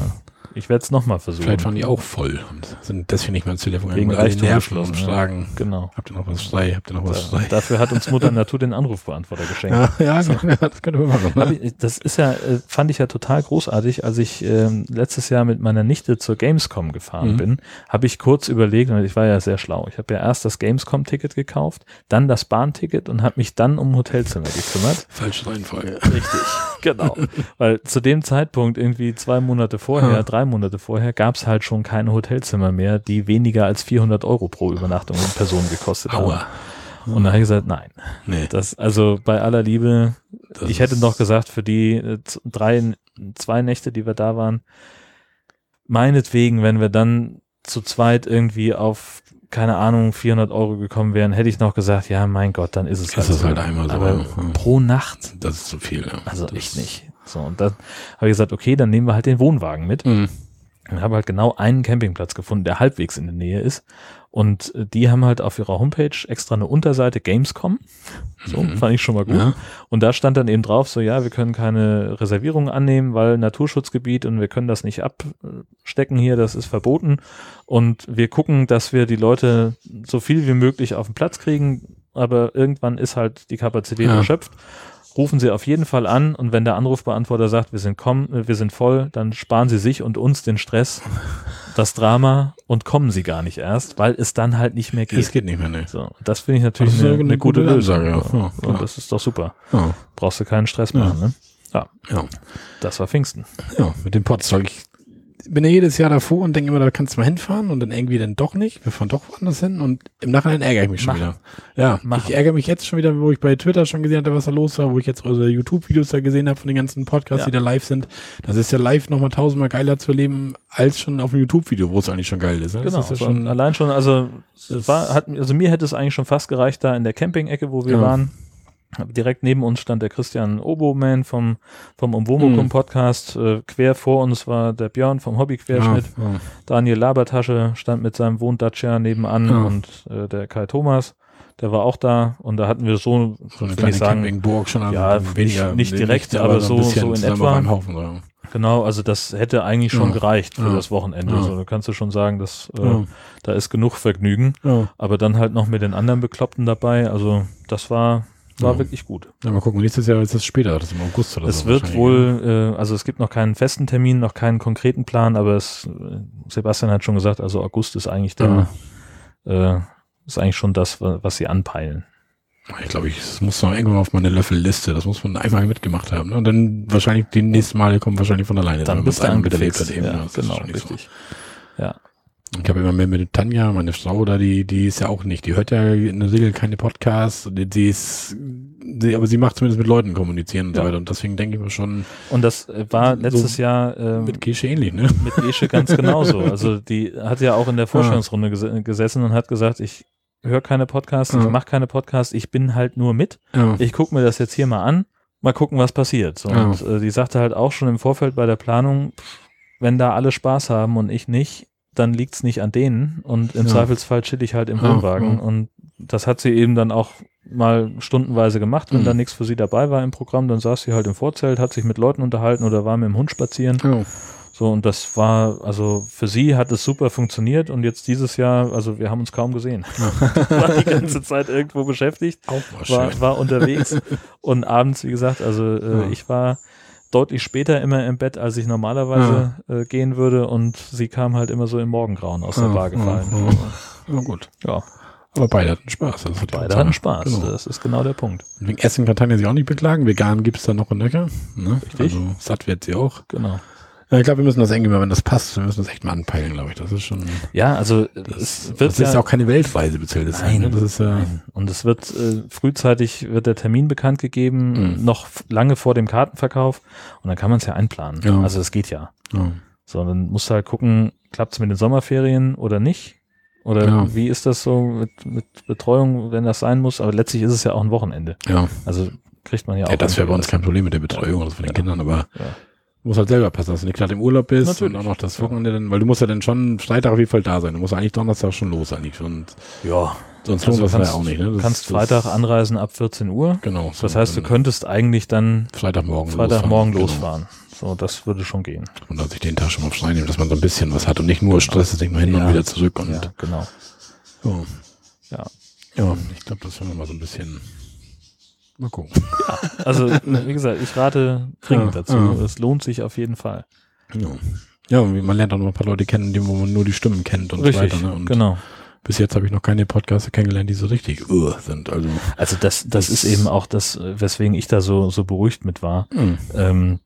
Ich werde es nochmal versuchen. Vielleicht waren die auch voll und sind deswegen nicht mehr ins Telefon Wegen Reichtum Nerven geschlossen, ja. Genau. Habt ihr noch was frei? Habt ihr noch was frei? dafür hat uns Mutter Natur den Anrufbeantworter geschenkt. Ja, ja, das könnte man machen. Ne? das ist ja, äh, fand ich ja total großartig, als ich ähm, letztes Jahr mit meiner Nichte zur Gamescom gefahren Mhm. bin, habe ich kurz überlegt, und ich war ja sehr schlau. Ich habe ja erst das Gamescom-Ticket gekauft, dann das Bahnticket und habe mich dann um Hotelzimmer gekümmert. Falsche Reihenfolge. Richtig, genau. Weil zu dem Zeitpunkt, irgendwie zwei Monate vorher, drei Monate vorher, gab es halt schon keine Hotelzimmer mehr, die weniger als 400 Euro pro Übernachtung und Person gekostet Aua. haben. Und da habe ich gesagt, nein. Nee. Das, also bei aller Liebe, Das ich hätte noch gesagt, für die äh, drei, zwei Nächte, die wir da waren, meinetwegen, wenn wir dann zu zweit irgendwie auf, keine Ahnung, 400 Euro gekommen wären, hätte ich noch gesagt, ja, mein Gott, dann ist es Das ist halt einmal so. Aber pro Nacht, Das ist zu viel. Ja. also das echt nicht. So, und dann habe ich gesagt, okay, dann nehmen wir halt den Wohnwagen mit. Mhm. Und habe halt genau einen Campingplatz gefunden, der halbwegs in der Nähe ist. Und äh, die haben halt auf ihrer Homepage extra eine Unterseite Gamescom. So, Mhm. fand ich schon mal gut. Ja. Und da stand dann eben drauf, so ja, wir können keine Reservierungen annehmen, weil Naturschutzgebiet und wir können das nicht abstecken hier, das ist verboten. Und wir gucken, dass wir die Leute so viel wie möglich auf den Platz kriegen, aber irgendwann ist halt die Kapazität Ja. erschöpft. rufen Sie auf jeden Fall an und wenn der Anrufbeantworter sagt, wir sind kommen, wir sind voll, dann sparen Sie sich und uns den Stress, das Drama und kommen Sie gar nicht erst, weil es dann halt nicht mehr geht. Es geht nicht mehr, ne. So, das finde ich natürlich eine, eine eine gute, gute Lösung. Ansage, ja. So, Ja, das ist doch super. Ja, Brauchst du keinen Stress machen, ne? Ja, ja. das war Pfingsten. Ja, mit dem Potsdok. Bin ja jedes Jahr davor und denke immer, da kannst du mal hinfahren und dann irgendwie dann doch nicht. Wir fahren doch woanders hin und im Nachhinein ärgere ich mich schon Mach. wieder. Ja, Mach. ich ärgere mich jetzt schon wieder, wo ich bei Twitter schon gesehen hatte, was da los war, wo ich jetzt unsere YouTube-Videos da gesehen habe von den ganzen Podcasts, Ja. die da live sind. Das ist ja live nochmal tausendmal geiler zu erleben, als schon auf dem YouTube-Video, wo es eigentlich schon geil ist. ne? Das Genau, ist ja schon, allein schon, also, war, hat, also mir hätte es eigentlich schon fast gereicht, da in der Camping-Ecke, wo wir Ja. waren. Direkt neben uns stand der Christian Oboman vom, vom Mhm. Umwomukum Podcast. Äh, quer vor uns war der Björn vom Hobbyquerschnitt. ja, ja. Daniel Labertasche stand mit seinem Wohndacia nebenan Ja. und äh, der Kai Thomas, der war auch da. Und da hatten wir so, So eine ich sagen, Campingburg schon. also ja, nicht- nicht direkt, aber so- ein bisschen so in etwa. Haufen, so. genau, also das hätte eigentlich schon gereicht für das Wochenende. Ja. So, da kannst du schon sagen, dass äh, da ist genug Vergnügen. Aber dann halt noch mit den anderen Bekloppten dabei. Also das war, war Ja. wirklich gut. Ja, mal gucken, nächstes Jahr ist es später, das ist im August oder es so. wird wahrscheinlich, wohl, äh, also es gibt noch keinen festen Termin, noch keinen konkreten Plan, aber es, äh, Sebastian hat schon gesagt, also August ist eigentlich der, äh, ist eigentlich schon das, wa- was sie anpeilen. Ich glaube, ich, das muss noch irgendwann auf meine Löffelliste. Das muss man einmal mitgemacht haben. Ne? Und dann wahrscheinlich die nächsten Male kommen wahrscheinlich von alleine. Dann wenn bist du es angefixt. Ja, genau, wahrscheinlich so. richtig. Ja, Ich habe immer mehr mit Tanja, meine Frau da, die, die ist ja auch nicht. Die hört ja in der Regel keine Podcasts. Die, die ist, die, aber sie macht zumindest mit Leuten kommunizieren und Ja. so weiter. Und deswegen denke ich mir schon und das war So letztes Jahr ähm, mit Gesche ähnlich, ne? mit Gesche ganz genauso. Also die hat ja auch in der Vorstellungsrunde ges gesessen und hat gesagt, ich höre keine Podcasts, ich Ja. mache keine Podcasts, ich bin halt nur mit. Ja. ich gucke mir das jetzt hier mal an, mal gucken, was passiert. So. Und äh, die sagte halt auch schon im Vorfeld bei der Planung, pff, wenn da alle Spaß haben und ich nicht, dann liegt's nicht an denen und im Ja. Zweifelsfall chill ich halt im Wohnwagen. ja. Und das hat sie eben dann auch mal stundenweise gemacht. Wenn Mhm. da nichts für sie dabei war im Programm, dann saß sie halt im Vorzelt, hat sich mit Leuten unterhalten oder war mit dem Hund spazieren. Ja. So, und das war, also für sie hat es super funktioniert und jetzt dieses Jahr, also wir haben uns kaum gesehen. war die ganze Zeit irgendwo beschäftigt war, schön. war unterwegs und abends, wie gesagt, also äh, ich war deutlich später immer im Bett, als ich normalerweise äh, gehen würde und sie kam halt immer so im Morgengrauen aus der Ja, Bar gefallen. ja, Ja, gut. Ja, Aber beide hatten Spaß. Hat beide hatten Spaß. Genau. Das ist genau der Punkt. Wegen Essen kann Tanja sich auch nicht beklagen. Vegan gibt's da noch in Nöcher. Ne? Richtig. Also satt wird sie auch. Genau. Ich glaube, wir müssen das irgendwie mal, wenn das passt, wir müssen das echt mal anpeilen, glaube ich. Das ist schon. Ja, also Das, es wird das ist ja, auch keine Weltreise bezählt. Das Nein, ne? Das ist ja. Nein. Und es wird äh, frühzeitig wird der Termin bekannt gegeben, Mhm. noch lange vor dem Kartenverkauf und dann kann man es ja einplanen. Ja. Also es geht ja. Ja. So, dann musst du halt gucken, klappt es mit den Sommerferien oder nicht? Oder Ja. wie ist das so mit, mit Betreuung, wenn das sein muss? Aber letztlich ist es ja auch ein Wochenende. ja. Also kriegt man ja auch. ja das wäre bei uns kein Problem mit der Betreuung oder so von den. Kindern, aber Musst halt selber passen, dass du nicht gerade im Urlaub bist Natürlich. und auch noch das Wochenende dann, weil du musst ja dann schon Freitag auf jeden Fall da sein. Du musst eigentlich Donnerstag schon los eigentlich. Und Ja, sonst Also lohnt das ja auch nicht. Ne? Das, kannst das, Freitag anreisen ab 14 Uhr. Genau. Das heißt, du könntest eigentlich dann Freitagmorgen Freitagmorgen losfahren. losfahren. So, das würde schon gehen. Genau. Und dass ich den Tag schon mal frei nehme, dass man so ein bisschen was hat und nicht nur Stress, ist nicht mal hin Ja. und wieder zurück und Ja, genau. so. Ja. Ja, ich glaube, das werden wir mal so ein bisschen. Mal gucken. Also, wie gesagt, ich rate dringend Ja, dazu. ja. Es lohnt sich auf jeden Fall. Ja. Ja, man lernt auch noch ein paar Leute kennen, die wo man nur die Stimmen kennt und Richtig, so weiter. Ne? Und genau. bis jetzt habe ich noch keine Podcaster kennengelernt, die so richtig uh, sind. Also Also das, das Das- ist eben auch das, äh, weswegen ich da so, so beruhigt mit war. mh, ähm,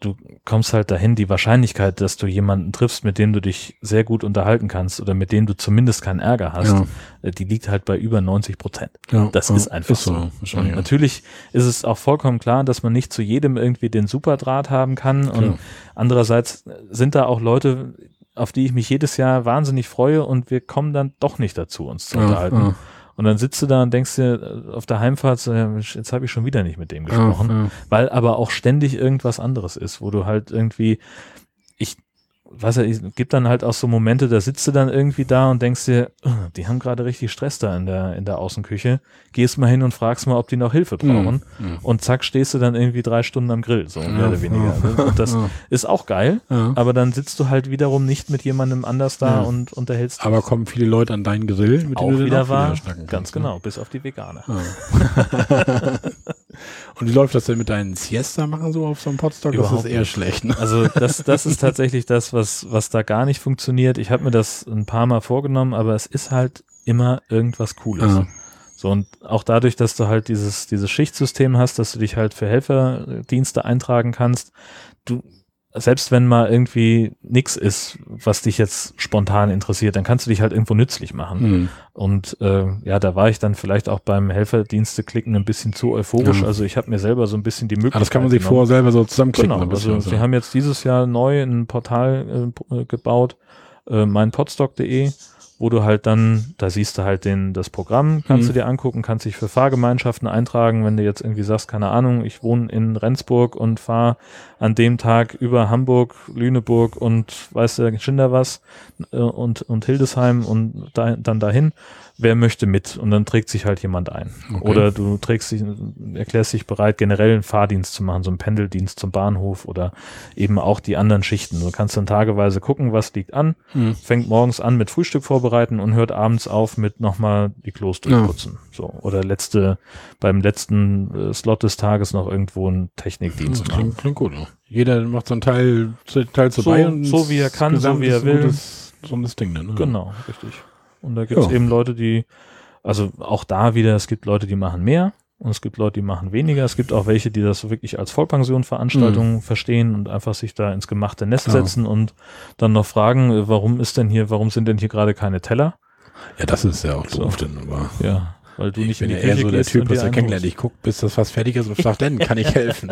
du kommst halt dahin, die Wahrscheinlichkeit, dass du jemanden triffst, mit dem du dich sehr gut unterhalten kannst oder mit dem du zumindest keinen Ärger hast, ja, äh, die liegt halt bei über 90 Prozent. ja, Das ja, ist einfach so. Und wahrscheinlich, ja. natürlich ist es auch vollkommen klar, dass man nicht zu jedem irgendwie den Superdraht haben kann. Und Klar. andererseits sind da auch Leute, auf die ich mich jedes Jahr wahnsinnig freue und wir kommen dann doch nicht dazu, uns zu unterhalten. Und dann sitzt du da und denkst dir äh, auf der Heimfahrt, jetzt habe ich schon wieder nicht mit dem gesprochen ja, ja. weil aber auch ständig irgendwas anderes ist, wo du halt irgendwie, ja, es gibt dann halt auch so Momente, da sitzt du dann irgendwie da und denkst dir, "Ugh, die haben gerade richtig Stress da in der, in der Außenküche, gehst mal hin und fragst mal, ob die noch Hilfe brauchen Mhm. und zack, stehst du dann irgendwie drei Stunden am Grill, so mehr oder weniger. ne? Und das ist auch geil, aber dann sitzt du halt wiederum nicht mit jemandem anders da und unterhältst dich. Aber kommen viele Leute an deinen Grill, mit auch denen du wieder wahr, schnacken ganz ne? genau, bis auf die Veganer. Ja. Und wie läuft das denn mit deinen Siesta machen so auf so einem Podstock? Das ist eher nicht. schlecht. Ne? Also das, das ist tatsächlich das, was, was da gar nicht funktioniert. Ich habe mir das ein paar Mal vorgenommen, aber es ist halt immer irgendwas Cooles. Ah. So und auch dadurch, dass du halt dieses, dieses Schichtsystem hast, dass du dich halt für Helferdienste eintragen kannst, du, selbst wenn mal irgendwie nix ist, was dich jetzt spontan interessiert, dann kannst du dich halt irgendwo nützlich machen. Hm. Und äh, ja, da war ich dann vielleicht auch beim Helferdienste klicken ein bisschen zu euphorisch. Ja. Also ich habe mir selber so ein bisschen die Möglichkeit Ah, das kann man sich genommen. vorher selber so zusammenklicken. Genau, bisschen, also wir haben jetzt dieses Jahr neu ein Portal äh, gebaut, äh, meinpodstock.de, wo du halt dann, da siehst du halt den, das Programm, kannst Mhm. du dir angucken, kannst dich für Fahrgemeinschaften eintragen, wenn du jetzt irgendwie sagst, keine Ahnung, ich wohne in Rendsburg und fahre an dem Tag über Hamburg, Lüneburg und weißt du, Schinder was äh, und, und Hildesheim und da, dann dahin. Wer möchte mit? Und dann trägt sich halt jemand ein. Okay. Oder du trägst dich, erklärst dich bereit, generell einen Fahrdienst zu machen, so einen Pendeldienst zum Bahnhof oder eben auch die anderen Schichten. Du kannst dann tageweise gucken, was liegt an, Hm. fängt morgens an mit Frühstück vorbereiten und hört abends auf mit nochmal die Klos Ja. durchputzen. So. Oder letzte, beim letzten äh, Slot des Tages noch irgendwo einen Technikdienst Das machen. klingt, klingt gut. Ja. Jeder macht so einen Teil, Teil zu So- bei und so wie er kann, so wie er will. So ein Ding dann. Ne? Genau, richtig. Und da gibt es eben Leute, die, also auch da wieder, es gibt Leute, die machen mehr und es gibt Leute, die machen weniger. Es gibt auch welche, die das wirklich als Vollpension-Veranstaltung verstehen und einfach sich da ins gemachte Nest Ja. setzen und dann noch fragen, äh, warum ist denn hier, warum sind denn hier gerade keine Teller? Ja, das ist ja auch So. doof, denn, aber Ja, weil du ich nicht bin in die eher Küche so der Typ, was er kennenlernt. Ich gucke, bis das fast fertig ist und sagt, dann kann ich helfen.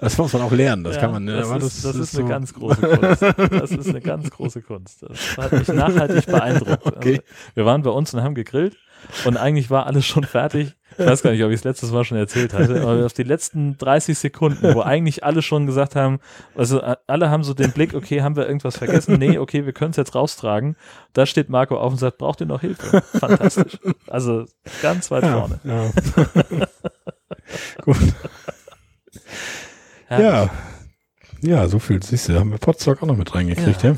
das muss man auch lernen, das Ja, kann man. ne? Das, ist, das, ist so- eine ganz große Kunst. Das ist eine ganz große Kunst. Das hat mich nachhaltig beeindruckt. Okay. Also, wir waren bei uns und haben gegrillt und eigentlich war alles schon fertig. Ich weiß gar nicht, ob ich es letztes Mal schon erzählt hatte, aber auf die letzten 30 Sekunden, wo eigentlich alle schon gesagt haben, also äh, alle haben so den Blick, okay, haben wir irgendwas vergessen? Nee, okay, wir können es jetzt raustragen. Da steht Marco auf und sagt, braucht ihr noch Hilfe? Fantastisch. Also ganz weit Ja, vorne. ja. Gut. Herrlich. Ja. Ja, so viel, siehst du, da haben wir Potsdok auch noch mit reingekriegt, ja.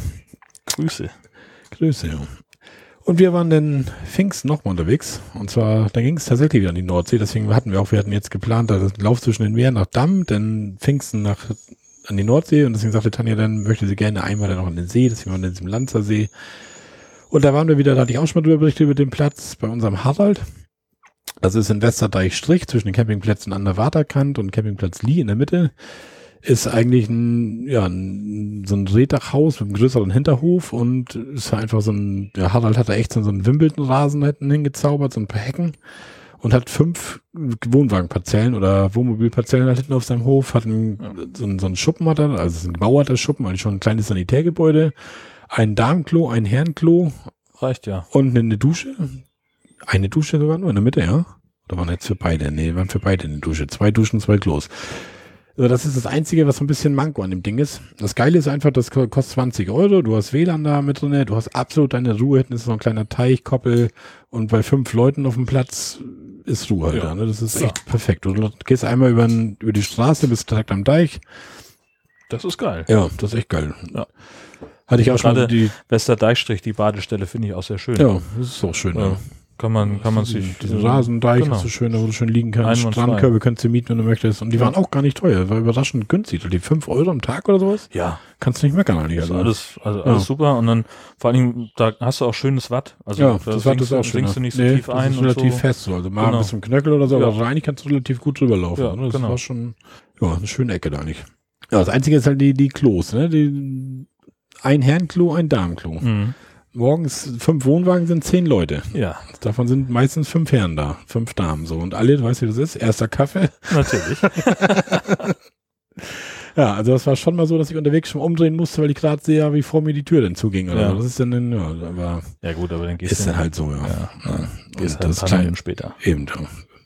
Grüße. Grüße, ja. Und wir waren dann Pfingsten nochmal unterwegs. Und zwar, da ging es tatsächlich wieder an die Nordsee. Deswegen hatten wir auch, wir hatten jetzt geplant, da den Lauf zwischen den Meeren nach Damm, dann Pfingsten nach an die Nordsee. Und deswegen sagte Tanja, dann möchte sie gerne einmal dann noch an den See. Deswegen waren wir in diesem Lanzersee. Und da waren wir wieder, da hatte ich auch schon mal drüber berichtet, über den Platz bei unserem Harald. Das ist in Westerdeich-Strich zwischen den Campingplätzen an der Waterkant und Campingplatz Lee in der Mitte. Ist eigentlich ein, ja, ein, so ein Rehdachhaus mit einem größeren Hinterhof und ist einfach so ein, der Harald hat da echt so, einen Wimbledon-Rasen hinten hingezaubert, so ein paar Hecken und hat fünf Wohnwagenparzellen oder Wohnmobilparzellen halt hinten auf seinem Hof, hat einen, so, einen, so einen Schuppen hat er, also es ist ein gemauerter Schuppen, eigentlich schon ein kleines Sanitärgebäude, ein Darmklo, ein Herrenklo Reicht ja. und eine Dusche. Eine Dusche sogar nur in der Mitte, ja? Oder waren jetzt für beide? Nee, waren für beide eine Dusche. Zwei Duschen, zwei Klos. Also das ist das Einzige, was so ein bisschen Manko an dem Ding ist. Das Geile ist einfach, das ko- kostet 20 Euro. Du hast WLAN da mit drin, du hast absolut deine Ruhe. Hinten ist so ein kleiner Teich, Koppel und bei fünf Leuten auf dem Platz ist Ruhe halt Ja. da. Ne? Das ist Ja. echt perfekt. Du gehst einmal über, über die Straße, bist direkt am Deich. Das ist geil. Ja, das ist echt geil. Ja. Hatte ich auch schon Gerade- die, Westerdeichstrich, die Badestelle, finde ich auch sehr schön. ja, das ist auch schön. Ja. Ja. Kann man, kann man sich. Diesen Rasendeich Genau. ist so schön, da wo du schön liegen kannst. Strandkörbe kannst du mieten, wenn du möchtest. Und die Ja. waren auch gar nicht teuer. War überraschend günstig. Die 5 Euro am Tag oder sowas. Ja, Kannst du nicht meckern eigentlich. das ist Also. alles, also alles Ja. super. Und dann vor allen Dingen, da hast du auch schönes Watt. Also ja, da das das du- auch schön. du nicht so nee, tief das ein ist relativ so. fest so. Also mal Genau. ein bisschen Knöchel oder so, aber eigentlich kannst du relativ gut drüber laufen. Ja, ne? Das genau. war schon, ja, eine schöne Ecke da eigentlich. Ja, das Einzige ist halt die, die Klos, ne? Die, ein Herrenklo, ein Damenklo. Mhm. Morgens fünf Wohnwagen sind zehn Leute. Ja, Davon sind meistens fünf Herren da, fünf Damen so. Und alle, du weißt, wie das ist? Erster Kaffee, natürlich. Ja, also das war schon mal so, dass ich unterwegs schon umdrehen musste, weil ich gerade sehe, wie vor mir die Tür dann zuging. Oder Ja. Das ist dann, ja, aber Ja gut, aber dann gehst ist du dann halt so, ja. Ja, ja. gehst halt ein das paar ist klein, Minuten später. eben, ja.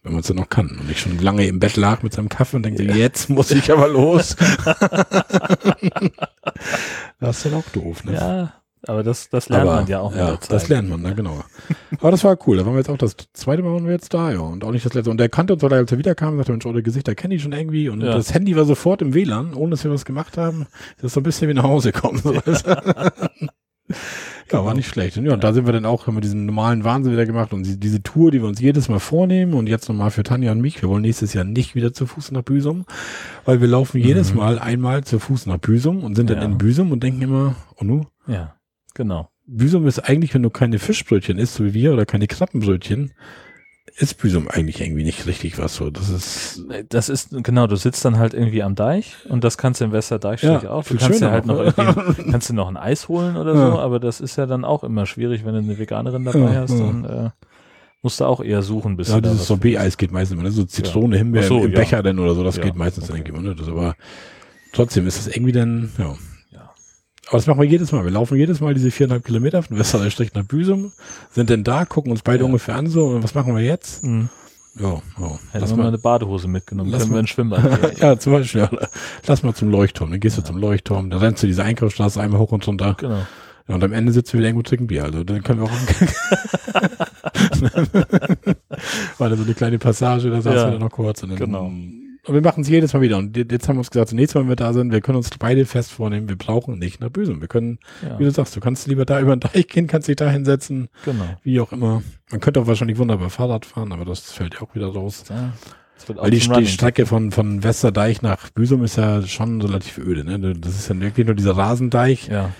wenn man es dann noch kann. Und ich schon lange im Bett lag mit seinem Kaffee und denke, jetzt muss ich aber los. das ist dann auch doof, ne? Ja, aber das, das lernt aber, man ja auch mit ja, der Zeit. Das lernt man, ne, genau. Aber das war cool. Da waren wir jetzt auch das zweite Mal waren wir jetzt da, ja. Und auch nicht das letzte. Und der kannte uns, weil er als er wiederkam, sagte, Mensch, eure Gesichter kenne ich schon irgendwie. Und Ja. das Handy war sofort im WLAN, ohne dass wir was gemacht haben. Das ist so ein bisschen wie nach Hause kommen. So. Ja, war nicht schlecht. Und ja, und da sind wir dann auch, haben wir diesen normalen Wahnsinn wieder gemacht und die- diese Tour, die wir uns jedes Mal vornehmen und jetzt nochmal für Tanja und mich, wir wollen nächstes Jahr nicht wieder zu Fuß nach Büsum, weil wir laufen jedes Mal einmal zu Fuß nach Büsum und sind dann Ja. in Büsum und denken immer, oh nu, Ja, genau. Büsum ist eigentlich, wenn du keine Fischbrötchen isst, so wie wir, oder keine Krabbenbrötchen, ist Büsum eigentlich irgendwie nicht richtig was so. Das ist, Das ist, genau, du sitzt dann halt irgendwie am Deich und das kannst du im Westerdeichstrich Ja, auch. Du kannst dir halt noch irgendwie, kannst du noch ein Eis holen oder Ja. so, aber das ist ja dann auch immer schwierig, wenn du eine Veganerin dabei Ja, hast, dann äh, musst du auch eher suchen, bis ja, dieses Sorbet-Eis geht meistens immer, ne? so Zitrone, Himbeer so, im. Becher denn oder so, das geht meistens okay. dann irgendwie, ne? Das aber trotzdem ist das irgendwie dann, ja. Ja. Aber das machen wir jedes Mal. Wir laufen jedes Mal diese viereinhalb Kilometer von Westerleistrich nach Büsum, sind dann da, gucken uns beide Ja. ungefähr an so, und was machen wir jetzt? Hm, Ja, ja. hätten Lass wir mal eine Badehose mitgenommen, Lass können wir ins Schwimmbad ja, zum Beispiel, ja. Lass mal zum Leuchtturm. Dann gehst du zum Leuchtturm, dann rennst du diese Einkaufsstraße einmal hoch und runter. Genau. Ja, und am Ende sitzen wir wieder irgendwo trinken Bier. Also dann können wir auch. War da so eine kleine Passage, da saßen Ja, wir dann noch kurz. Und dann, genau. Und wir machen es jedes Mal wieder. Und jetzt haben wir uns gesagt, das nächste Mal, wenn wir da sind, wir können uns beide fest vornehmen, wir brauchen nicht nach Büsum. Wir können, Ja, wie du sagst, du kannst lieber da über den Deich gehen, kannst dich da hinsetzen, genau. wie auch immer. Man könnte auch wahrscheinlich wunderbar Fahrrad fahren, aber das fällt ja auch wieder raus. Ja, Weil die, die. Strecke von, von Westerdeich nach Büsum ist ja schon relativ öde. Ne? Das ist ja wirklich nur dieser Rasendeich. Ja,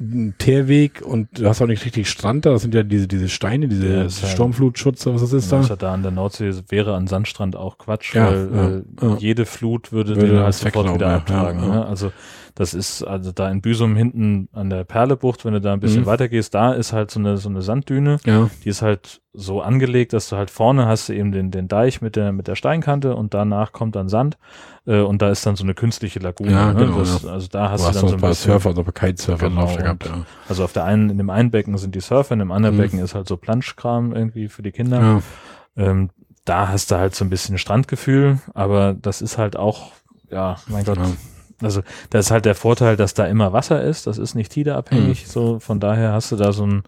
ein Teerweg und du hast auch nicht richtig Strand da. Das sind ja diese, diese Steine, diese Ja, ja- Sturmflutschutz, was das ist das ist da. ja da an der Nordsee wäre an Sandstrand auch Quatsch, Ja, weil ja, äh, ja. jede Flut würde, Würde den halt sofort wieder ja, abtragen. ja, ja. Ne? Also das ist also da in Büsum hinten an der Perlebucht, wenn du da ein bisschen Mhm. weiter gehst, da ist halt so eine so eine Sanddüne, Ja, die ist halt so angelegt, dass du halt vorne hast du eben den den Deich mit der mit der Steinkante und danach kommt dann Sand äh, und da ist dann so eine künstliche Lagune. Ja, ne? genau, das, ja. Also da hast du du hast dann so ein paar bisschen Surfer, also Kitesurfer Genau, drauf gehabt. Ja. also auf der einen, in dem einen Becken sind die Surfer, in dem anderen Mhm. Becken ist halt so Planschkram irgendwie für die Kinder. Ja. Ähm, da hast du halt so ein bisschen Strandgefühl, aber das ist halt auch, ja, mein Gott. Also da ist halt der Vorteil, dass da immer Wasser ist, das ist nicht tideabhängig, Mhm. so von daher hast du da so ein,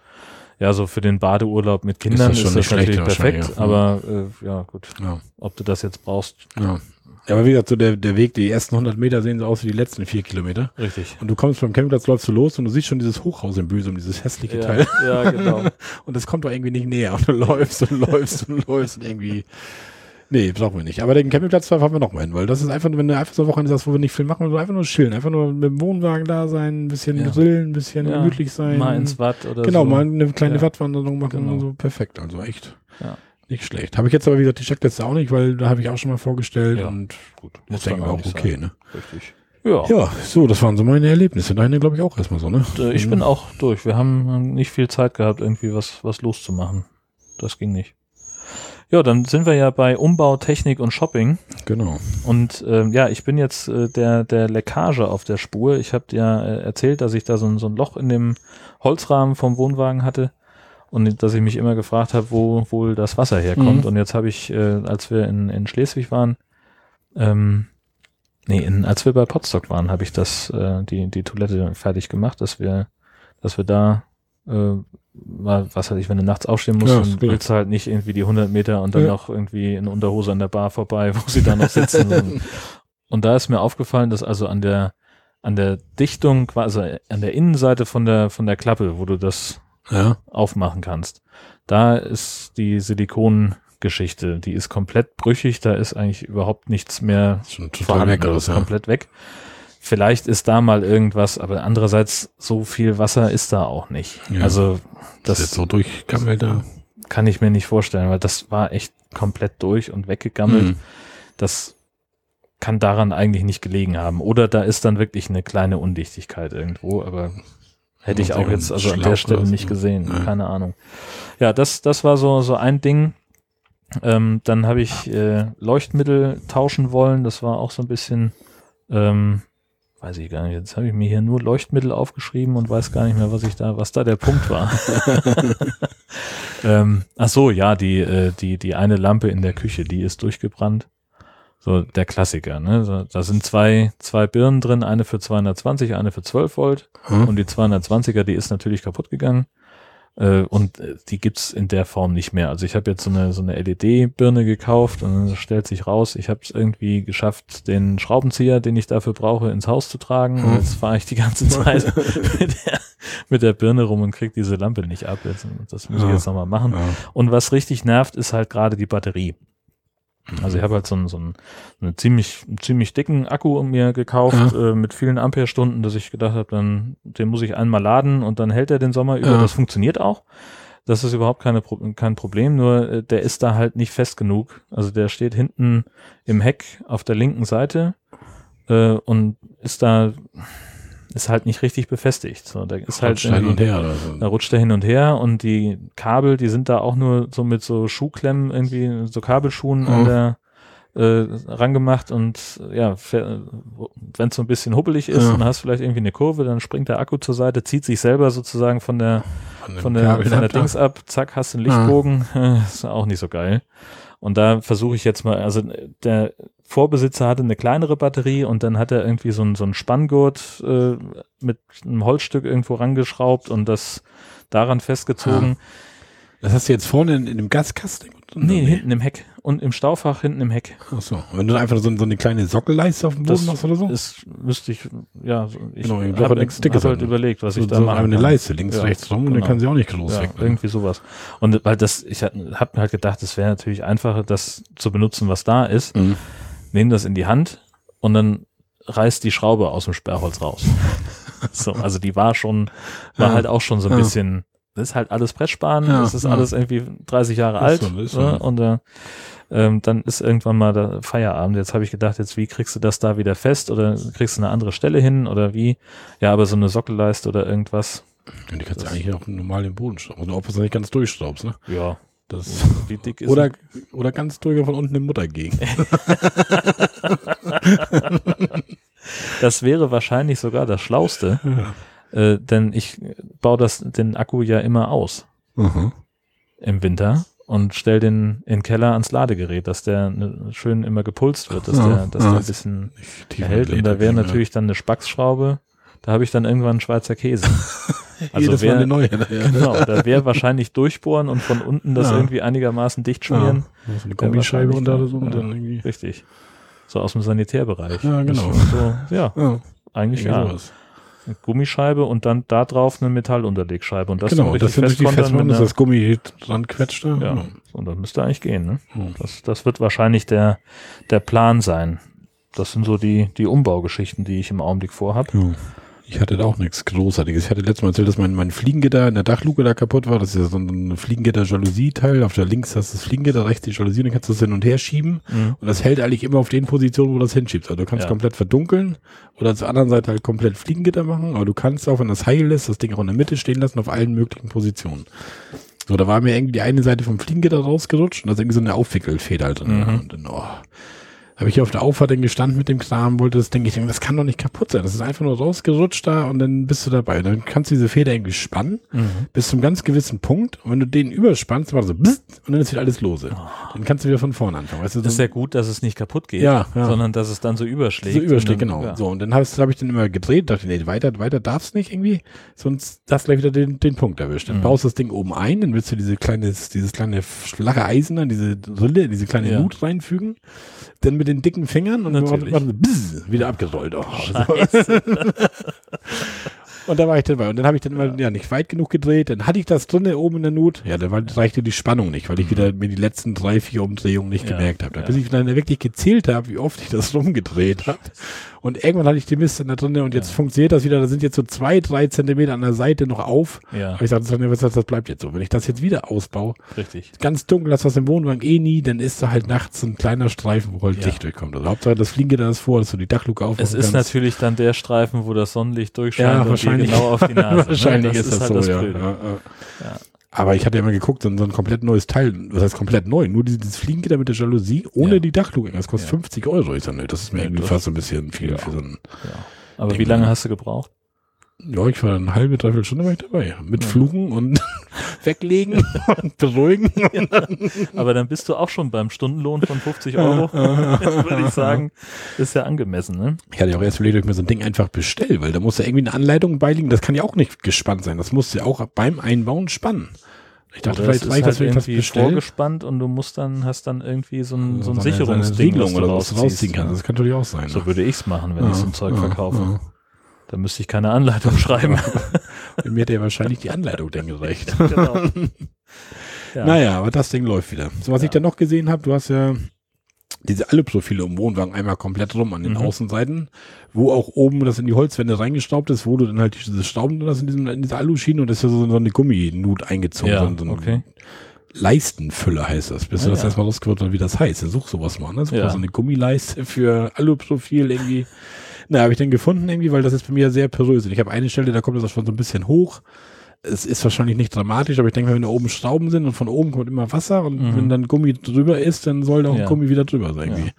ja, so für den Badeurlaub mit Kindern das ist schon das, nicht schlecht natürlich perfekt, ja. aber äh, ja gut, Ja. ob du das jetzt brauchst, Ja. ja, aber wie gesagt, so der, der Weg, die ersten 100 Meter sehen so aus wie die letzten vier Kilometer. richtig. Und du kommst vom Campingplatz, läufst du los und du siehst schon dieses Hochhaus in Büsum, dieses hässliche Ja, Teil. ja, genau. Und das kommt doch irgendwie nicht näher. Und du läufst und läufst und läufst und irgendwie. Nee, brauchen wir nicht. Aber den Campingplatz da fahren wir noch mal hin, weil das ist einfach, wenn du einfach so eine Woche sagst, wo wir nicht viel machen, einfach nur chillen, einfach nur mit dem Wohnwagen da sein, ein bisschen Ja. grillen, ein bisschen Ja, gemütlich sein. Mal ins Watt oder genau, so. mal eine kleine Ja. Wattwanderung machen Genau. und so. Perfekt, also echt. Ja. Nicht schlecht. Habe ich jetzt aber, wie gesagt, die Checkliste auch nicht, weil da habe ich auch schon mal vorgestellt Ja. und Gut, denken wir auch okay, sein. ne? Richtig. Ja. Ja, so, das waren so meine Erlebnisse. Deine, glaube ich, auch erstmal so, ne? Äh, Ich Mhm. bin auch durch. Wir haben nicht viel Zeit gehabt, irgendwie was, was loszumachen. Das ging nicht. Ja, dann sind wir ja bei Umbau, Technik und Shopping. Genau. Und ähm, ja, ich bin jetzt äh, der, der Leckage auf der Spur. Ich habe dir äh, erzählt, dass ich da so ein, so ein Loch in dem Holzrahmen vom Wohnwagen hatte und dass ich mich immer gefragt habe, wo wohl das Wasser herkommt. Mhm. Und jetzt habe ich, äh, als wir in, in Schleswig waren, ähm, nee, in, als wir bei Potsdok waren, habe ich das, äh, die, die Toilette fertig gemacht, dass wir, dass wir da äh, mal, was weiß ich, wenn du nachts aufstehen musst, Ja, dann ist willst du halt nicht irgendwie die 100 Meter und dann Ja. noch irgendwie in Unterhose an der Bar vorbei, wo sie da noch sitzen. und, da ist mir aufgefallen, dass also an der, an der Dichtung, quasi an der Innenseite von der, von der Klappe, wo du das Ja. aufmachen kannst, da ist die Silikongeschichte, die ist komplett brüchig, da ist eigentlich überhaupt nichts mehr Schon total weg, das ist ja. komplett weg. Vielleicht ist da mal irgendwas, aber andererseits so viel Wasser ist da auch nicht. Ja. Also Das ist jetzt so durchgammelt da. kann ich mir nicht vorstellen, weil das war echt komplett durch und weggegammelt. Mhm. Das kann daran eigentlich nicht gelegen haben. Oder da ist dann wirklich eine kleine Undichtigkeit irgendwo, aber hätte ich auch jetzt also an der Stelle nicht gesehen. Ja. Keine Ahnung. Ja, das, das war so, so ein Ding. Ähm, dann habe ich äh, Leuchtmittel tauschen wollen. Das war auch so ein bisschen, ähm, weiß ich gar nicht. Jetzt habe ich mir hier nur Leuchtmittel aufgeschrieben und weiß gar nicht mehr, was ich da, was da der Punkt war. ähm, ach so, ja, die, äh, die, die eine Lampe in der Küche, die ist durchgebrannt. So der Klassiker, ne? So, da sind zwei, zwei Birnen drin, eine für 220, eine für 12 Volt. Hm? Und die 220er, die ist natürlich kaputt gegangen. Äh, und äh, die gibt's in der Form nicht mehr. Also ich habe jetzt so eine, so eine LED-Birne gekauft und dann stellt sich raus, ich habe es irgendwie geschafft, den Schraubenzieher, den ich dafür brauche, ins Haus zu tragen. Und Hm. jetzt fahre ich die ganze Zeit mit der, mit der Birne rum und kriege diese Lampe nicht ab. Jetzt, das muss ich Ja. jetzt nochmal machen. Ja. Und was richtig nervt, ist halt gerade die Batterie. Also ich habe halt so einen, so einen, einen ziemlich, ziemlich dicken Akku mir gekauft äh, mit vielen Amperestunden, dass ich gedacht habe, dann den muss ich einmal laden und dann hält er den Sommer über. Ja. Das funktioniert auch. Das ist überhaupt keine, kein Problem, nur äh, der ist da halt nicht fest genug. Also der steht hinten im Heck auf der linken Seite äh, und ist da ist halt nicht richtig befestigt. So, da ist halt Rutscht hin und her oder so. da rutscht er hin und her und die Kabel, die sind da auch nur so mit so Schuhklemmen irgendwie, so Kabelschuhen an Mhm. der äh, rangemacht und ja, wenn es so ein bisschen hubbelig ist Ja. und hast vielleicht irgendwie eine Kurve, dann springt der Akku zur Seite, zieht sich selber sozusagen von der dem von der, von der Kabeladapter. Dings ab, zack, hast einen Lichtbogen, ist auch nicht so geil. Und da versuche ich jetzt mal, also der Vorbesitzer hatte eine kleinere Batterie und dann hat er irgendwie so ein, so ein Spanngurt äh, mit einem Holzstück irgendwo rangeschraubt und das daran festgezogen. Das hast du jetzt vorne in, in dem Gaskasten? Nee, hinten im Heck und im Staufach hinten im Heck. Ach so. Wenn du einfach so, so eine kleine Sockelleiste auf dem Boden Das hast oder so? ist, müsste ich, ja, so- ich Genau, ich habe hab halt überlegt, was so, ich da so mache. eine Leiste links, Ja, rechts rum und dann genau. kann sie auch nicht groß Ja, weg. ne? irgendwie sowas. Und weil das, ich habe mir halt gedacht, es wäre natürlich einfacher, das zu benutzen, was da ist. Mhm. Nehm das in die Hand und dann reißt die Schraube aus dem Sperrholz raus. so, also die war schon, war Ja. halt auch schon so ein Ja. bisschen, das ist halt alles Brettsparen, Ja, das ist alles irgendwie 30 Jahre Ist alt. so, ne? so. Und äh, ähm, dann ist irgendwann mal der Feierabend. Jetzt habe ich gedacht, jetzt wie kriegst du das da wieder fest oder kriegst du eine andere Stelle hin oder wie? Ja, aber so eine Sockelleiste oder irgendwas. Und die kannst du eigentlich auch normal im Boden schrauben. Also, ob du es nicht ganz durchschraubst, ne? Ja. Das, Wie dick ist oder, oder ganz durch von unten im Muttergegen. Das wäre wahrscheinlich sogar das Schlauste, äh, denn ich baue das, den Akku ja immer aus Mhm. im Winter und stelle den in den Keller ans Ladegerät, dass der ne, schön immer gepulst wird, dass Ja, der, dass ja. der ein bisschen erhält. Und da wäre natürlich dann eine Spacksschraube, da habe ich dann irgendwann einen Schweizer Käse. Also Jedes Mal wer, eine neue. Ja. genau, da wäre wahrscheinlich durchbohren und von unten das Ja. irgendwie einigermaßen dicht schmieren. Ja, so eine Gummischeibe unter oder so. Und ja. dann irgendwie. Richtig. So aus dem Sanitärbereich. Ja, genau. So, ja, Ja, eigentlich ja. sowas. Eine Gummischeibe und dann da drauf eine Metallunterlegscheibe und das genau, das sind richtig fest festkontern machen, mit dass das Gummi dran quetscht. Da. Ja, und das müsste eigentlich gehen. Ne? Hm. Das, das wird wahrscheinlich der, der Plan sein. Das sind so die, die Umbaugeschichten, die ich im Augenblick vorhab. Ja. Ich hatte da auch nichts Großartiges. Ich hatte letztes Mal erzählt, dass mein, mein Fliegengitter in der Dachluke da kaputt war. Das ist ja so ein Fliegengitter-Jalousie-Teil. Auf der links hast du das Fliegengitter, rechts die Jalousie, dann kannst du das hin und her schieben. Mhm. Und das hält eigentlich immer auf den Positionen, wo du das hinschiebst. Also du kannst Ja. komplett verdunkeln oder zur anderen Seite halt komplett Fliegengitter machen. Aber du kannst auch, wenn das heil ist, das Ding auch in der Mitte stehen lassen auf allen möglichen Positionen. So, da war mir irgendwie die eine Seite vom Fliegengitter rausgerutscht und da ist irgendwie so eine Aufwickelfeder halt drin. Mhm. Und dann, oh, habe ich auf der Auffahrt dann gestanden mit dem Kram, wollte das Ding, ich denke, das kann doch nicht kaputt sein. Das ist einfach nur rausgerutscht da und dann bist du dabei. Dann kannst du diese Feder irgendwie spannen Mhm. bis zum ganz gewissen Punkt. Und wenn du den überspannst, war so bzzzt, und dann ist wieder alles lose. Dann kannst du wieder von vorne anfangen. Weißt du, Oh. Das ist so, ja gut, dass es nicht kaputt geht, Ja, ja. sondern dass es dann so überschlägt. so überschlägt, dann- genau. Ja. So, und dann habe hab ich den immer gedreht, dachte, nee, weiter, weiter darf's nicht irgendwie, sonst darfst du gleich wieder den, den Punkt erwischt. Dann Mhm. baust du das Ding oben ein, dann willst du diese kleine, dieses kleine flache Eisen an, diese Rille, diese kleine Ja. Nut reinfügen, dann mit den dicken Fingern und dann war, Natürlich. war so bzzz, wieder abgerollt. Oh, so. Und da war ich dann bei. Und dann habe ich dann immer ja. nicht weit genug gedreht. Dann hatte ich das drinne oben in der Nut. Ja, dann reichte die Spannung nicht, weil ich wieder mir die letzten drei, vier Umdrehungen nicht Ja, gemerkt habe. ja. Bis ich dann wirklich gezählt habe, wie oft ich das rumgedreht habe. Und irgendwann hatte ich die Mist in der drinne und jetzt Ja. funktioniert das wieder. Da sind jetzt so zwei, drei Zentimeter an der Seite noch auf. Ja, Aber ich sagte, das, das bleibt jetzt so. Wenn ich das jetzt wieder ausbaue, richtig. ganz dunkel, das was im Wohnwagen eh nie, dann ist da halt nachts ein kleiner Streifen, wo halt Ja. Licht durchkommt. Also Hauptsache das Fliegengitter ist vor, dass du die Dachluke aufmachen Es ist kannst. natürlich dann der Streifen, wo das Sonnenlicht durchscheint Ja, und wahrscheinlich. genau auf die Nase. Wahrscheinlich ne? ist das, halt so, das ja. Aber ich hatte ja mal geguckt, so ein, so ein komplett neues Teil, was heißt komplett neu, nur dieses Fliegengitter mit der Jalousie ohne Ja. die Dachluke. Das kostet Ja. 50 Euro. Ich sag, ne, das ist mir irgendwie fast so ein bisschen viel für so ein, Ja. Aber Denk wie lange hast du gebraucht? Ja, ich war eine halbe, dreiviertel Stunde war ich dabei. Mit Ja. Fluchen und weglegen und beruhigen. Aber dann bist du auch schon beim Stundenlohn von 50 Euro. Würde ich sagen, ist ja angemessen, ne? Ich hatte ja auch erst überlegt, ob ich mir so ein Ding einfach bestelle, weil da muss ja irgendwie eine Anleitung beiliegen. Das kann ja auch nicht gespannt sein. Das musst du ja auch beim Einbauen spannen. Ich dachte, Oder es vielleicht ist reicht halt das, ich das irgendwie bestelle. vorgespannt und du musst dann, hast dann irgendwie so ein, so ein eine- Sicherungsding, Sicherung was du rausziehen kannst. Das kann natürlich auch sein. So ne? würde ich's machen, wenn ich so ein Zeug ja, verkaufe. Da müsste ich keine Anleitung schreiben. Mir hätte ja wahrscheinlich die Anleitung dann gereicht. genau. Ja. Naja, aber das Ding läuft wieder. So, was ja. ich dann noch gesehen habe, du hast ja diese Aluprofile im Wohnwagen einmal komplett rum an den mhm. Außenseiten, wo auch oben das in die Holzwände reingestaubt ist, wo du dann halt diese Schrauben drin hast in, diesem, in dieser Aluschiene und das ist ja so, so eine Gumminut eingezogen. Ja, so, so okay. Leistenfüller heißt das, bis ah, du das ja. erstmal hast, wie das heißt. Dann such sowas mal. Ne? Das ja. so eine Gummileiste für Aluprofil irgendwie. Na, habe ich dann gefunden irgendwie, weil das ist bei mir sehr porös. Ich habe eine Stelle, da kommt das auch schon so ein bisschen hoch es ist wahrscheinlich nicht dramatisch, aber ich denke, wenn da oben Schrauben sind und von oben kommt immer Wasser und mhm. wenn dann Gummi drüber ist, dann soll da auch ja. Gummi wieder drüber sein. Irgendwie.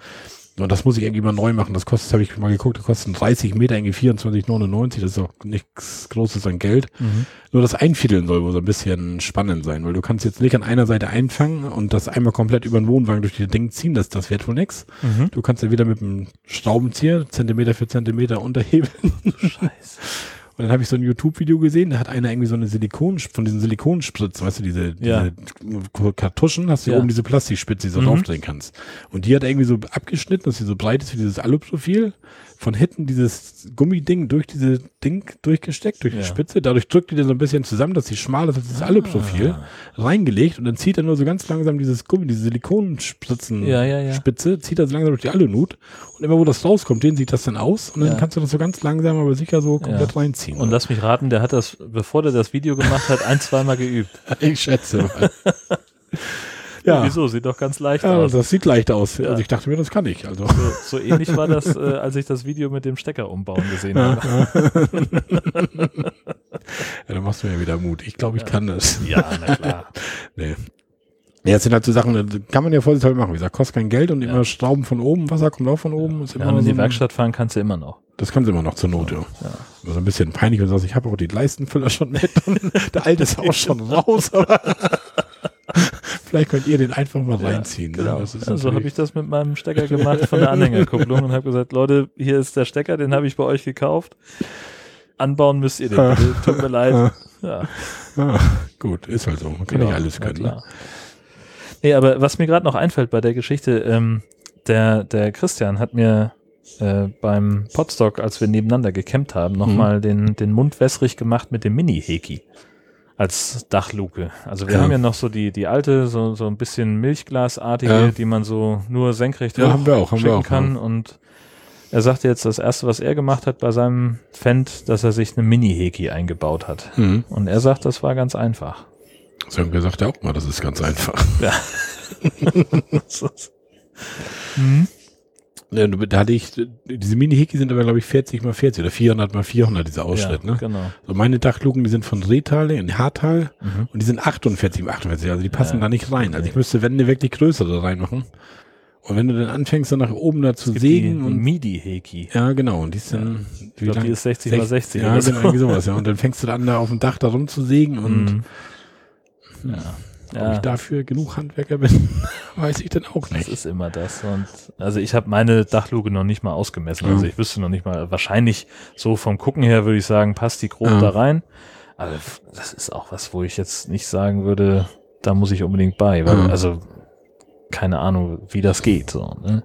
Und das muss ich irgendwie mal neu machen. Das kostet, habe ich mal geguckt, das kostet 30 Meter irgendwie 24,99. Das ist auch nichts Großes an Geld. Mhm. Nur das Einfiedeln soll wohl so ein bisschen spannend sein, weil du kannst jetzt nicht an einer Seite einfangen und das einmal komplett über den Wohnwagen durch die Ding ziehen. Das, das wird wohl nix. Mhm. Du kannst ja wieder mit einem Schraubenzieher Zentimeter für Zentimeter unterhebeln. Scheiße. Und dann habe ich so ein YouTube-Video gesehen, da hat einer irgendwie so eine Silikon, von diesen Silikonspritzen, weißt du, diese, ja. diese Kartuschen, hast du ja. oben diese Plastikspitze, die du mhm. draufdrehen kannst. Und die hat er irgendwie so abgeschnitten, dass sie so breit ist wie dieses Aluprofil von hinten dieses Gummiding durch diese Ding durchgesteckt, durch ja. die Spitze. Dadurch drückt die dann so ein bisschen zusammen, dass sie schmal ist als das ah. Aluprofil reingelegt und dann zieht er nur so ganz langsam dieses Gummi, diese Silikonspritzen ja. Spitze, zieht das langsam durch die Alunut und immer wo das rauskommt, den sieht das dann aus und dann kannst du das so ganz langsam, aber sicher so komplett reinziehen. Und oder? lass mich raten, der hat das, bevor der das Video gemacht hat, ein, zweimal geübt. ich schätze mal. Ja. Wieso? Sieht doch ganz leicht ja, aus. Das sieht leicht aus. Ja. Also ich dachte mir, das kann ich. Also. So, so ähnlich war das, äh, als ich das Video mit dem Stecker umbauen gesehen habe. ja, dann machst du mir wieder Mut. Ich glaube, ich kann das. Ja, na klar. nee. Ja, das sind halt so Sachen, kann man ja vorsichtshalber machen. Wie gesagt, kostet kein Geld und ja. immer Schrauben von oben, Wasser kommt auch von oben. Ist immer ja, wenn so die Werkstatt fahren kannst du immer noch. Das kannst du immer noch zur Not, ja. ja. Also ein bisschen peinlich, wenn du sagst, ich habe auch die Leistenfüller schon nett der alte ist auch schon raus, aber Vielleicht könnt ihr den einfach mal reinziehen. Ja, genau. Ne? so also habe ich das mit meinem Stecker gemacht von der Anhängerkupplung und habe gesagt, Leute, hier ist der Stecker, den habe ich bei euch gekauft. Anbauen müsst ihr den. Tut mir leid. Ja. Ah, gut, ist halt so. Man kann genau, nicht alles können. Ne? Nee, aber was mir gerade noch einfällt bei der Geschichte, ähm, der, der Christian hat mir äh, beim Podstock, als wir nebeneinander gecampt haben, nochmal mhm. den, den Mund wässrig gemacht mit dem Mini-Heki als Dachluke. Also wir ja. haben ja noch so die, die alte, so, so ein bisschen Milchglasartige, ja. die man so nur senkrecht ja, haben wir auch, haben wir auch, kann. Ja. Und er sagte jetzt, das erste, was er gemacht hat bei seinem Fendt, dass er sich eine Mini-Heki eingebaut hat. Mhm. Und er sagt, das war ganz einfach. So haben wir gesagt ja auch mal, das ist ganz einfach. Ja. mhm. Ja, da hatte ich, diese Mini-Hiki sind aber, glaube ich, 40 mal 40 oder 400 mal 400, dieser Ausschnitt, ja, ne? genau. So meine Dachluken, die sind von Rehtal in Hartal mhm. und die sind 48 mal 48, also die passen ja, da nicht rein. Also ich müsste Wände wirklich größere reinmachen. Und wenn du dann anfängst, dann nach oben da zu sägen die, und. MIDI-Heki. Ja, genau. Und die ist dann. Ich glaube, die ist 60 mal 60. Ja, genau, irgendwie sowas, ja. Und dann fängst du dann da auf dem Dach da rumzusägen und. Mhm. Ja. Ja. Ob ich dafür genug Handwerker bin, weiß ich dann auch nicht. Das ist immer das. Und also ich habe meine Dachluke noch nicht mal ausgemessen. Also ich wüsste noch nicht mal, wahrscheinlich so vom Gucken her würde ich sagen, passt die grob ja. da rein. Aber das ist auch was, wo ich jetzt nicht sagen würde, da muss ich unbedingt bei. Weil, Also keine Ahnung, wie das geht. So, ne?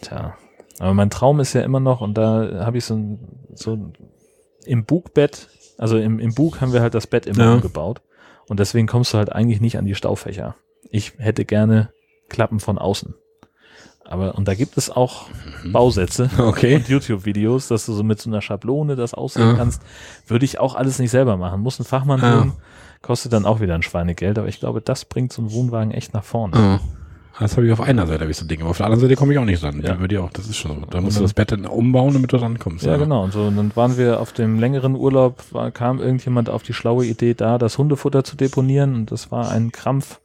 Tja. Aber mein Traum ist ja immer noch, und da habe ich so, ein, so im Bugbett, also im, im Bug haben wir halt das Bett immer ja. umgebaut. Und deswegen kommst du halt eigentlich nicht an die Staufächer. Ich hätte gerne Klappen von außen. Aber, und da gibt es auch mhm. Bausätze okay. und YouTube-Videos, dass du so mit so einer Schablone das aussehen ja. kannst. Würde ich auch alles nicht selber machen. Muss ein Fachmann ja. tun. Kostet dann auch wieder ein Schweinegeld. Aber ich glaube, das bringt so einen Wohnwagen echt nach vorne. Ja. Das habe ich auf einer Seite, habe ich so Dinge. Aber auf der anderen Seite komme ich auch nicht ran. Ja. Die würde auch, das ist schon so. Da musst du das Bett dann umbauen, damit du rankommst. Ja, ja, genau. Und so, und dann waren wir auf dem längeren Urlaub, war, kam irgendjemand auf die schlaue Idee da, das Hundefutter zu deponieren. Und das war ein Krampf,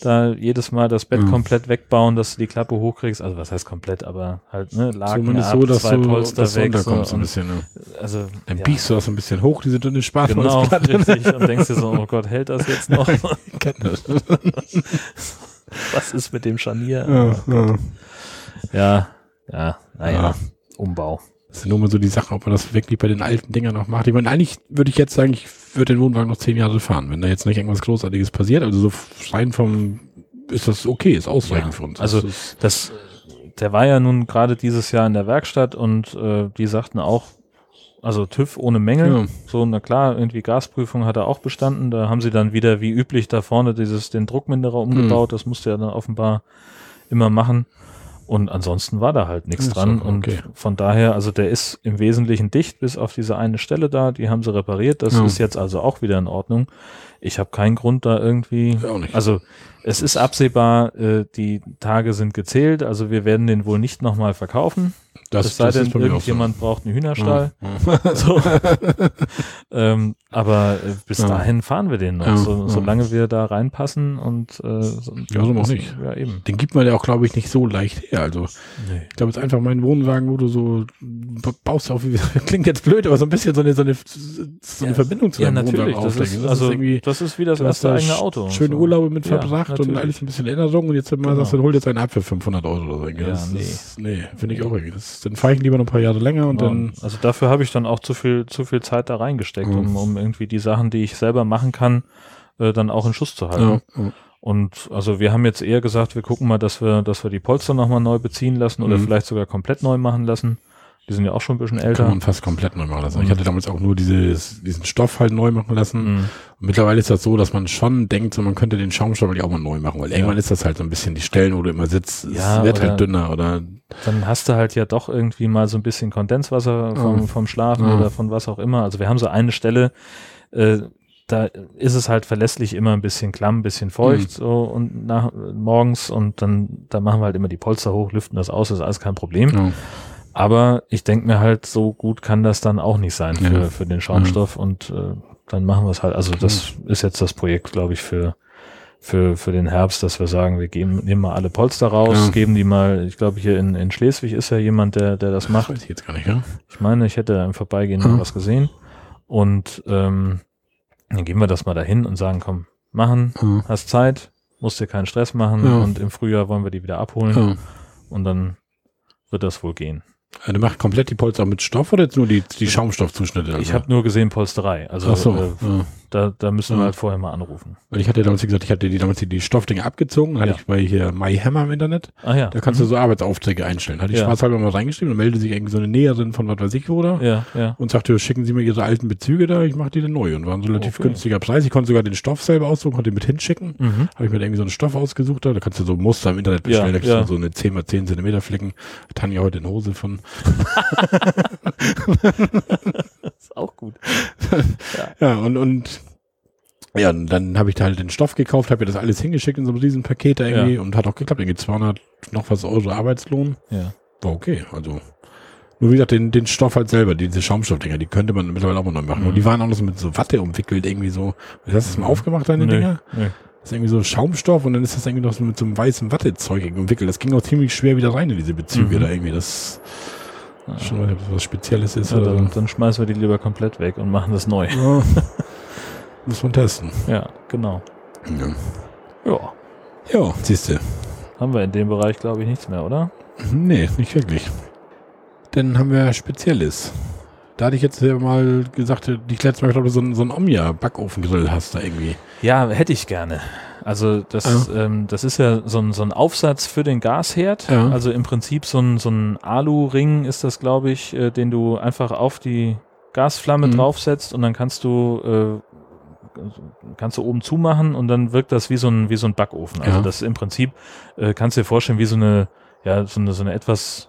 da jedes Mal das Bett mhm. komplett wegbauen, dass du die Klappe hochkriegst. Also was heißt komplett, aber halt, ne, Lagen Zumindest ab, so, dass zwei du, Polster dass weg. So und, ein bisschen, ne? Also, dann ja. biegst du das ein bisschen hoch, diese dünne Genau, richtig. Und denkst dir so, oh Gott, hält das jetzt noch? das. Was ist mit dem Scharnier? Ja, oh ja, ja, naja, ja. Umbau. Das ist nur mal so die Sache, ob man das wirklich bei den alten Dingern noch macht. Ich meine, eigentlich würde ich jetzt sagen, ich würde den Wohnwagen noch zehn Jahre fahren, wenn da jetzt nicht irgendwas Großartiges passiert. Also so rein vom, ist das okay, ist ausreichend ja, für uns. Also das, das, der war ja nun gerade dieses Jahr in der Werkstatt und äh, die sagten auch, also TÜV ohne Mängel. Ja. So, na klar, irgendwie Gasprüfung hat er auch bestanden. Da haben sie dann wieder wie üblich da vorne dieses, den Druckminderer umgebaut. Das musste er dann offenbar immer machen. Und ansonsten war da halt nichts dran. doch Und okay. von daher, also der ist im Wesentlichen dicht, bis auf diese eine Stelle da. Die haben sie repariert. Das Ja. ist jetzt also auch wieder in Ordnung. Ich habe keinen Grund da irgendwie. Ja, auch nicht. Also es ist absehbar, äh, die Tage sind gezählt. Also wir werden den wohl nicht nochmal verkaufen. das, es sei denn, bei mir auch so. irgendjemand braucht einen Hühnerstall. Ja. So. ähm, aber äh, bis Ja. dahin fahren wir den noch, Ja, so, solange wir da reinpassen und äh, so, Ja, so auch nicht. Ja, eben. Den gibt man ja auch, glaube ich, nicht so leicht her. Also Nee. ich glaube, es ist einfach mein Wohnwagen, wo du so baust auf, wie- klingt jetzt blöd, aber so ein bisschen so eine, so eine, so eine Verbindung zu Ja, deinem natürlich. Wohnwagen Das ist, auflegen. also, irgendwie, das ist wie das erste eigene Auto. schöne So. Urlaube mit Ja, verbracht und natürlich. alles ein bisschen Erinnerung und jetzt mal Genau. sagst du, hol jetzt einen ab für 500 Euro oder so. Ja, das nee. ist, nee, finde ich auch irgendwie. Das, dann fahre ich lieber noch ein paar Jahre länger und Ja, dann, also dafür habe ich dann auch zu viel, zu viel Zeit da reingesteckt, Mhm. um, um irgendwie die Sachen, die ich selber machen kann, äh, dann auch in Schuss zu halten. ja, ja. Und also wir haben jetzt eher gesagt, wir gucken mal, dass wir, dass wir die Polster nochmal neu beziehen lassen oder Mhm. vielleicht sogar komplett neu machen lassen. Die sind ja auch schon ein bisschen kann älter. man fast komplett neu machen lassen. Mhm. Ich hatte damals auch nur dieses, diesen Stoff halt neu machen lassen. Mhm. Mittlerweile ist das so, dass man schon denkt, so man könnte den Schaumstoff eigentlich auch mal neu machen, weil Ja. irgendwann ist das halt so ein bisschen die Stellen, wo du immer sitzt, es Ja, wird oder- halt dünner oder Dann hast du halt ja doch irgendwie mal so ein bisschen Kondenswasser vom, vom Schlafen oder von was auch immer. Also wir haben so eine Stelle, äh, da ist es halt verlässlich immer ein bisschen klamm, ein bisschen feucht Mhm. so und nach, morgens und dann da machen wir halt immer die Polster hoch, lüften das aus, ist alles kein Problem. ja. Aber ich denke mir halt, so gut kann das dann auch nicht sein für, Ja. für den Schaumstoff und äh, dann machen wir es halt. Also das ist jetzt das Projekt, glaube ich, für, für, für den Herbst, dass wir sagen, wir geben, nehmen mal alle Polster raus, Ja. geben die mal, ich glaube hier in, in Schleswig ist ja jemand, der, der das macht. weiß ich jetzt gar nicht, ja? Ich meine, ich hätte im Vorbeigehen Ja. mal was gesehen. Und ähm, dann geben wir das mal dahin und sagen, komm, machen, Ja. hast Zeit, musst dir keinen Stress machen Ja. und im Frühjahr wollen wir die wieder abholen Ja. und dann wird das wohl gehen. Du machst komplett die Polster mit Stoff oder jetzt nur die, die Schaumstoffzuschnitte? Ich habe nur gesehen Polsterei. Also Ach so, äh, ja. Da, da müssen wir halt vorher mal anrufen. Weil ich hatte damals gesagt, ich hatte die damals die, die Stoffdinger abgezogen, hatte Ja. ich bei hier MyHammer im Internet. Ah ja. Da kannst du so Arbeitsaufträge einstellen. Hatte ich Ja. spaßhalber mal reingeschrieben, dann meldete sich irgendwie so eine Näherin von was weiß ich wo da. Ja, ja. und sagte, schicken Sie mir Ihre alten Bezüge da, ich mache die dann neu. Und war ein relativ Okay. günstiger Preis. Ich konnte sogar den Stoff selber aussuchen, konnte ihn mit hinschicken. Mhm. Habe ich mir irgendwie so einen Stoff ausgesucht. Da, da kannst du so Muster im Internet bestellen. Da kriegst du so eine 10 x 10 Zentimeter Flicken. Tanja heute in Hose von. Ist auch gut. Ja, und, und ja, und dann habe ich da halt den Stoff gekauft, habe mir das alles hingeschickt in so einem riesen Paket da irgendwie und hat auch geklappt. Irgendwie 200 noch was Euro Arbeitslohn. Ja. War okay. Also, nur wie gesagt, den, den Stoff halt selber, diese Schaumstoffdinger, die könnte man mittlerweile auch mal neu machen. Mhm. Und die waren auch noch so mit so Watte umwickelt, irgendwie so. Hast du das mal aufgemacht, deine Nö, Dinger? nö. Das ist irgendwie so Schaumstoff und dann ist das irgendwie noch so mit so einem weißen Wattezeug umwickelt. Das ging auch ziemlich schwer wieder rein in diese Bezüge Mhm. da irgendwie. Das. Schon mal was Spezielles ist. Ja, oder dann, dann schmeißen wir die lieber komplett weg und machen das neu. Ja. Muss man testen. Ja, genau. Ja, Ja. ja siehst du. Haben wir in dem Bereich, glaube ich, nichts mehr, oder? Nee, nicht wirklich. Dann haben wir Spezielles. Da hatte ich jetzt ja mal gesagt, ich letztes Mal, glaube ich, so ein, so ein Omnia-Backofengrill hast da irgendwie. Ja, hätte ich gerne. Also das, ähm, das ist ja so ein, so ein Aufsatz für den Gasherd. Ja. Also im Prinzip so ein, so ein Alu-Ring ist das, glaube ich, äh, den du einfach auf die Gasflamme Mhm. draufsetzt und dann kannst du äh, kannst du oben zumachen und dann wirkt das wie so ein wie so ein Backofen. Also Ja. das im Prinzip äh, kannst du dir vorstellen wie so eine ja so eine so eine etwas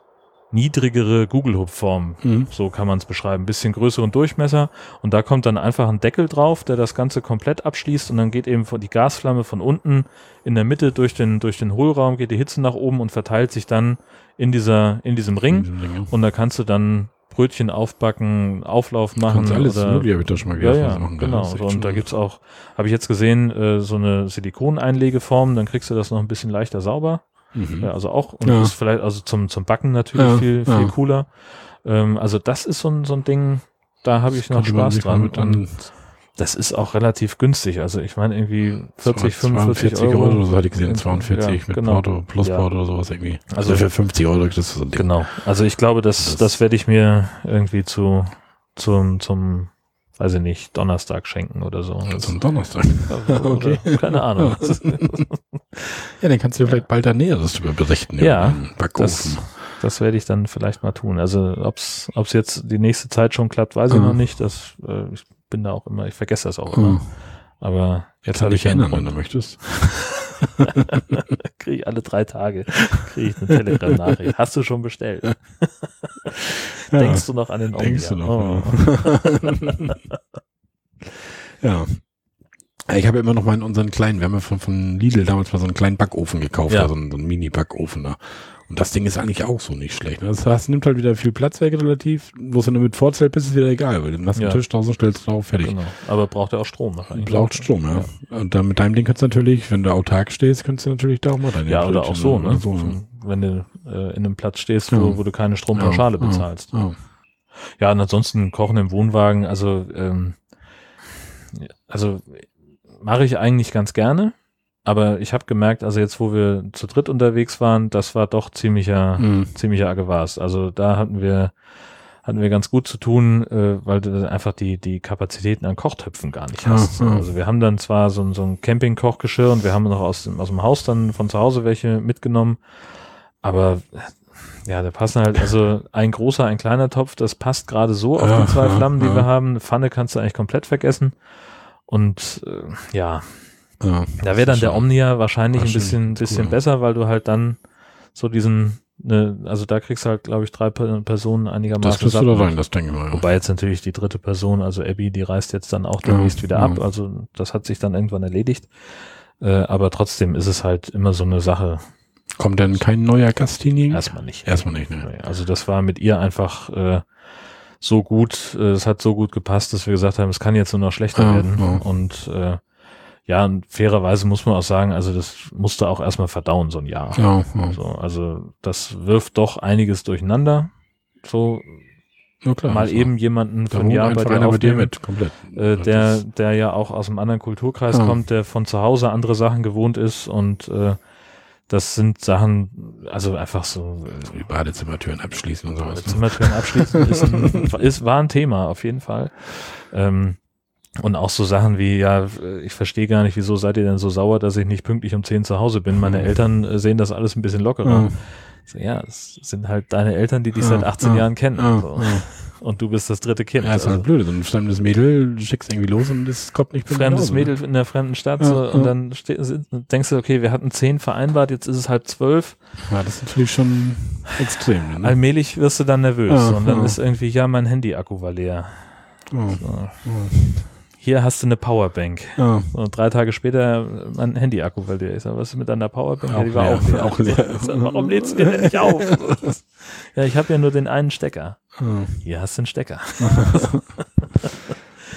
niedrigere Gugelhupfform. Mhm. So kann man es beschreiben. Bisschen größeren Durchmesser und da kommt dann einfach ein Deckel drauf, der das Ganze komplett abschließt und dann geht eben die Gasflamme von unten in der Mitte durch den, durch den Hohlraum, geht die Hitze nach oben und verteilt sich dann in dieser, in diesem Ring und da kannst du dann Brötchen aufbacken, Auflauf machen. Kannst alles oder, mögliche, habe ich da schon mal ja, gehört. ja, was machen genau. So, und da gibt's auch, habe ich jetzt gesehen, äh, so eine Silikoneinlegeform, dann kriegst du das noch ein bisschen leichter sauber. Mhm. Ja, also auch, und Ja. ist vielleicht, also zum, zum Backen natürlich Ja, viel, viel ja. cooler. Ähm, also das ist so ein, so ein Ding, da habe ich noch Spaß dran. mit Und das ist auch relativ günstig. Also ich meine irgendwie 40, 45 42 Euro. oder so hatte ich gesehen, Ja, 42 mit genau. Porto, plus Ja. Porto oder sowas irgendwie. Also- Also für 50 Euro kriegst du so ein Ding. Genau. Also ich glaube, das, Das- das, werde ich mir irgendwie zu, zum, zum, weiß ich nicht, Donnerstag schenken oder so. Das ist ein Donnerstag. Also, Okay. oder, keine Ahnung. Ja, dann kannst du vielleicht bald da Näheres drüber berichten. Ja, Backofen. das werde ich dann vielleicht mal tun. Also ob's ob's jetzt die nächste Zeit schon klappt, weiß ich Mhm. noch nicht. Das, äh, ich bin da auch immer, ich vergesse das auch immer. Mhm. Aber jetzt habe ich ja ändern, wenn du möchtest. kriege ich alle drei Tage kriege ich eine Telegram-Nachricht. Hast du schon bestellt? Denkst du noch an den Omnia? Denkst du noch? Oh. Ja. Ich habe ja immer noch mal in unseren kleinen, wir haben ja von, von Lidl damals mal so einen kleinen Backofen gekauft, Ja. also einen, so einen Mini-Backofen da. Und das Ding ist eigentlich auch so nicht schlecht. ne? Das heißt, nimmt halt wieder viel Platz weg relativ. Bloß wenn du mit Vorzelt bist, ist es wieder egal, weil du hast einen Ja. Tisch draußen, stellst du drauf, fertig. Genau. Aber braucht er auch Strom wahrscheinlich. Braucht Strom, ja. Und dann mit deinem Ding kannst du natürlich, wenn du autark stehst, kannst du natürlich da auch mal deine Ja, oder auch so, ne? So, ja. Wenn du äh, in einem Platz stehst, wo, Ja. wo du keine Strompauschale Ja, bezahlst. Ja. Ja, und ansonsten Kochen im Wohnwagen, also, ähm, also mache ich eigentlich ganz gerne. Aber ich habe gemerkt, also jetzt, wo wir zu dritt unterwegs waren, das war doch ziemlicher, Mhm. ziemlicher Aggewas. Also da hatten wir, hatten wir ganz gut zu tun, äh, weil du einfach die, die Kapazitäten an Kochtöpfen gar nicht hast. Ja. Also wir haben dann zwar so, ein- so ein Campingkochgeschirr und wir haben noch aus dem, aus dem Haus dann von zu Hause welche mitgenommen, aber äh, ja, da passen halt, also ein großer, ein kleiner Topf, das passt gerade so auf die zwei Flammen, die wir haben. Eine Pfanne kannst du eigentlich komplett vergessen. Und äh, ja, Ja. da wäre dann der Omnia wahrscheinlich ein bisschen, bisschen cool. besser, weil du halt dann so diesen, ne, also da kriegst du halt, glaube ich, drei Per- Personen Das einigermaßen kriegst du da mit. rein, das denke ich mal. Ja. Wobei jetzt natürlich die dritte Person, also Abby, die reist jetzt dann auch demnächst wieder ja. ab. Also das hat sich dann irgendwann erledigt. Äh, aber trotzdem ist es halt immer so eine Sache. Kommt denn kein neuer Gast hin? Erstmal nicht. Erstmal nicht, ne? Also das war mit ihr einfach äh, so gut, äh, es hat so gut gepasst, dass wir gesagt haben, es kann jetzt nur noch schlechter Ja, werden. ja. Und äh, ja, und fairerweise muss man auch sagen, also das musste auch erstmal verdauen, so ein Jahr. Ja, ja. So, also das wirft doch einiges durcheinander. So ja klar. mal also, eben jemanden von Jahr bei dir bei dir mit, komplett. äh, der, der ja auch aus einem anderen Kulturkreis Ja. kommt, der von zu Hause andere Sachen gewohnt ist und äh, das sind Sachen, also einfach so äh, so die Badezimmertüren abschließen und sowas. Ne? Zimmertüren abschließen ist, ein, ist war ein Thema auf jeden Fall. Ähm, und auch so Sachen wie, ja, ich verstehe gar nicht, wieso seid ihr denn so sauer, dass ich nicht pünktlich um 10 zu Hause bin. Meine Mhm. Eltern äh, sehen das alles ein bisschen lockerer. Ja. So, ja, es sind halt deine Eltern, die dich Ja, seit 18 ja, Jahren kennen. Ja, so. Und du bist das dritte Kind. ja, ist halt also, blöd. So ein fremdes Mädel schickst irgendwie los und es kommt nicht pünktlich fremdes Hause? Mädel in der fremden Stadt Ja, so, und ja. dann ste sind- denkst du, okay, wir hatten 10 vereinbart, jetzt ist es halb zwölf. Ja, das ist natürlich schon extrem. Ne? Allmählich wirst du dann nervös Ja, und dann ist irgendwie, ja, mein Handy-Akku war leer. Ja, So. Hier hast du eine Powerbank. ja. Und drei Tage später äh, mein Handy-Akku weil der Ich sag, was ist mit deiner Powerbank? ja, Auch die war leer, auch leer. auch leer. Ich sag, Warum lädst du dir denn nicht auf? ja, ich habe ja nur den einen Stecker. Ja. Hier hast du einen Stecker.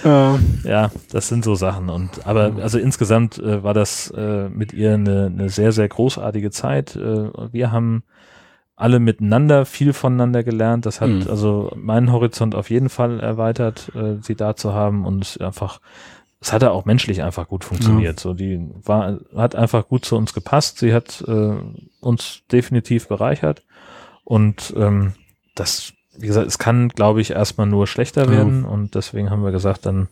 Ja. Ja, das sind so Sachen. Und aber also insgesamt äh, war das äh, mit ihr eine, eine sehr, sehr großartige Zeit. Äh, wir haben alle miteinander viel voneinander gelernt. Das hat Mhm. also meinen Horizont auf jeden Fall erweitert, äh, sie da zu haben und einfach, es hatte auch menschlich einfach gut funktioniert. So, die war, hat einfach gut zu uns gepasst. Sie hat äh, uns definitiv bereichert und ähm, das, wie gesagt, es kann, glaube ich, erstmal nur schlechter Ja. werden und deswegen haben wir gesagt, dann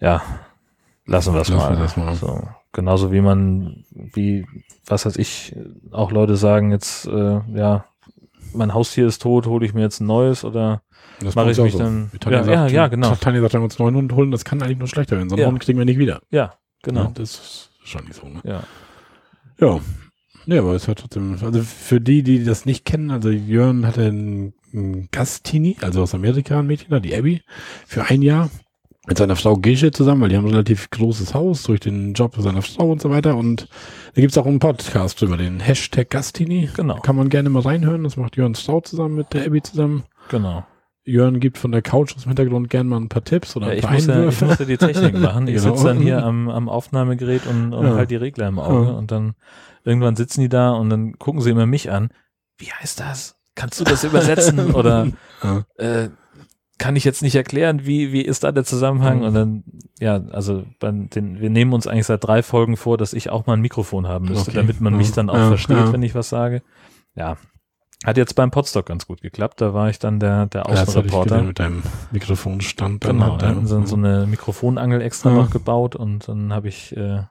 ja, lassen wir es mal. das mal. So, genauso wie man, wie, was weiß ich, auch Leute sagen jetzt, äh, ja, mein Haustier ist tot, hole ich mir jetzt ein neues oder Das Mache ich mich dann- ja, ja, ja, genau. Tanja sagt, wenn wir uns neuen Hund holen, das kann eigentlich nur schlechter werden. So einen Ja. Hund kriegen wir nicht wieder. ja, genau. Ja, das ist schon nicht so. Ne? Ja. Ja. Ja, aber es hat trotzdem, also für die, die das nicht kennen, also Jörn hatte einen, einen Gastini, also aus Amerika ein Mädchen da, die Abby, für ein Jahr mit seiner Frau Gesche zusammen, weil die haben ein relativ großes Haus durch den Job seiner Frau und so weiter. Und da gibt's auch einen Podcast drüber, den Hashtag Gastini. Genau. Kann man gerne mal reinhören. Das macht Jörns Frau zusammen mit der Abby zusammen. Genau. Jörn gibt von der Couch aus dem Hintergrund gerne mal ein paar Tipps oder Ja, ein ich, paar muss ja, ich muss ja die Technik machen. Ich Genau. sitze dann hier am, am Aufnahmegerät und, und Ja. halt die Regler im Auge Ja. und dann irgendwann sitzen die da und dann gucken sie immer mich an. Wie heißt das? Kannst du das übersetzen? Oder äh, kann ich jetzt nicht erklären, wie, wie ist da der Zusammenhang? Mhm. Und dann, ja, also bei den, wir nehmen uns eigentlich seit drei Folgen vor, dass ich auch mal ein Mikrofon haben müsste, Okay. damit man mich Ja. dann auch Ja, versteht, ja. wenn ich was sage. Ja. Hat jetzt beim Podstock ganz gut geklappt. Da war ich dann der, der Ja, Außenreporter. gesehen mit deinem Mikrofonstand. dann Genau, da ja. hatten sie so eine Mikrofonangel extra Ja. noch gebaut und dann habe ich äh,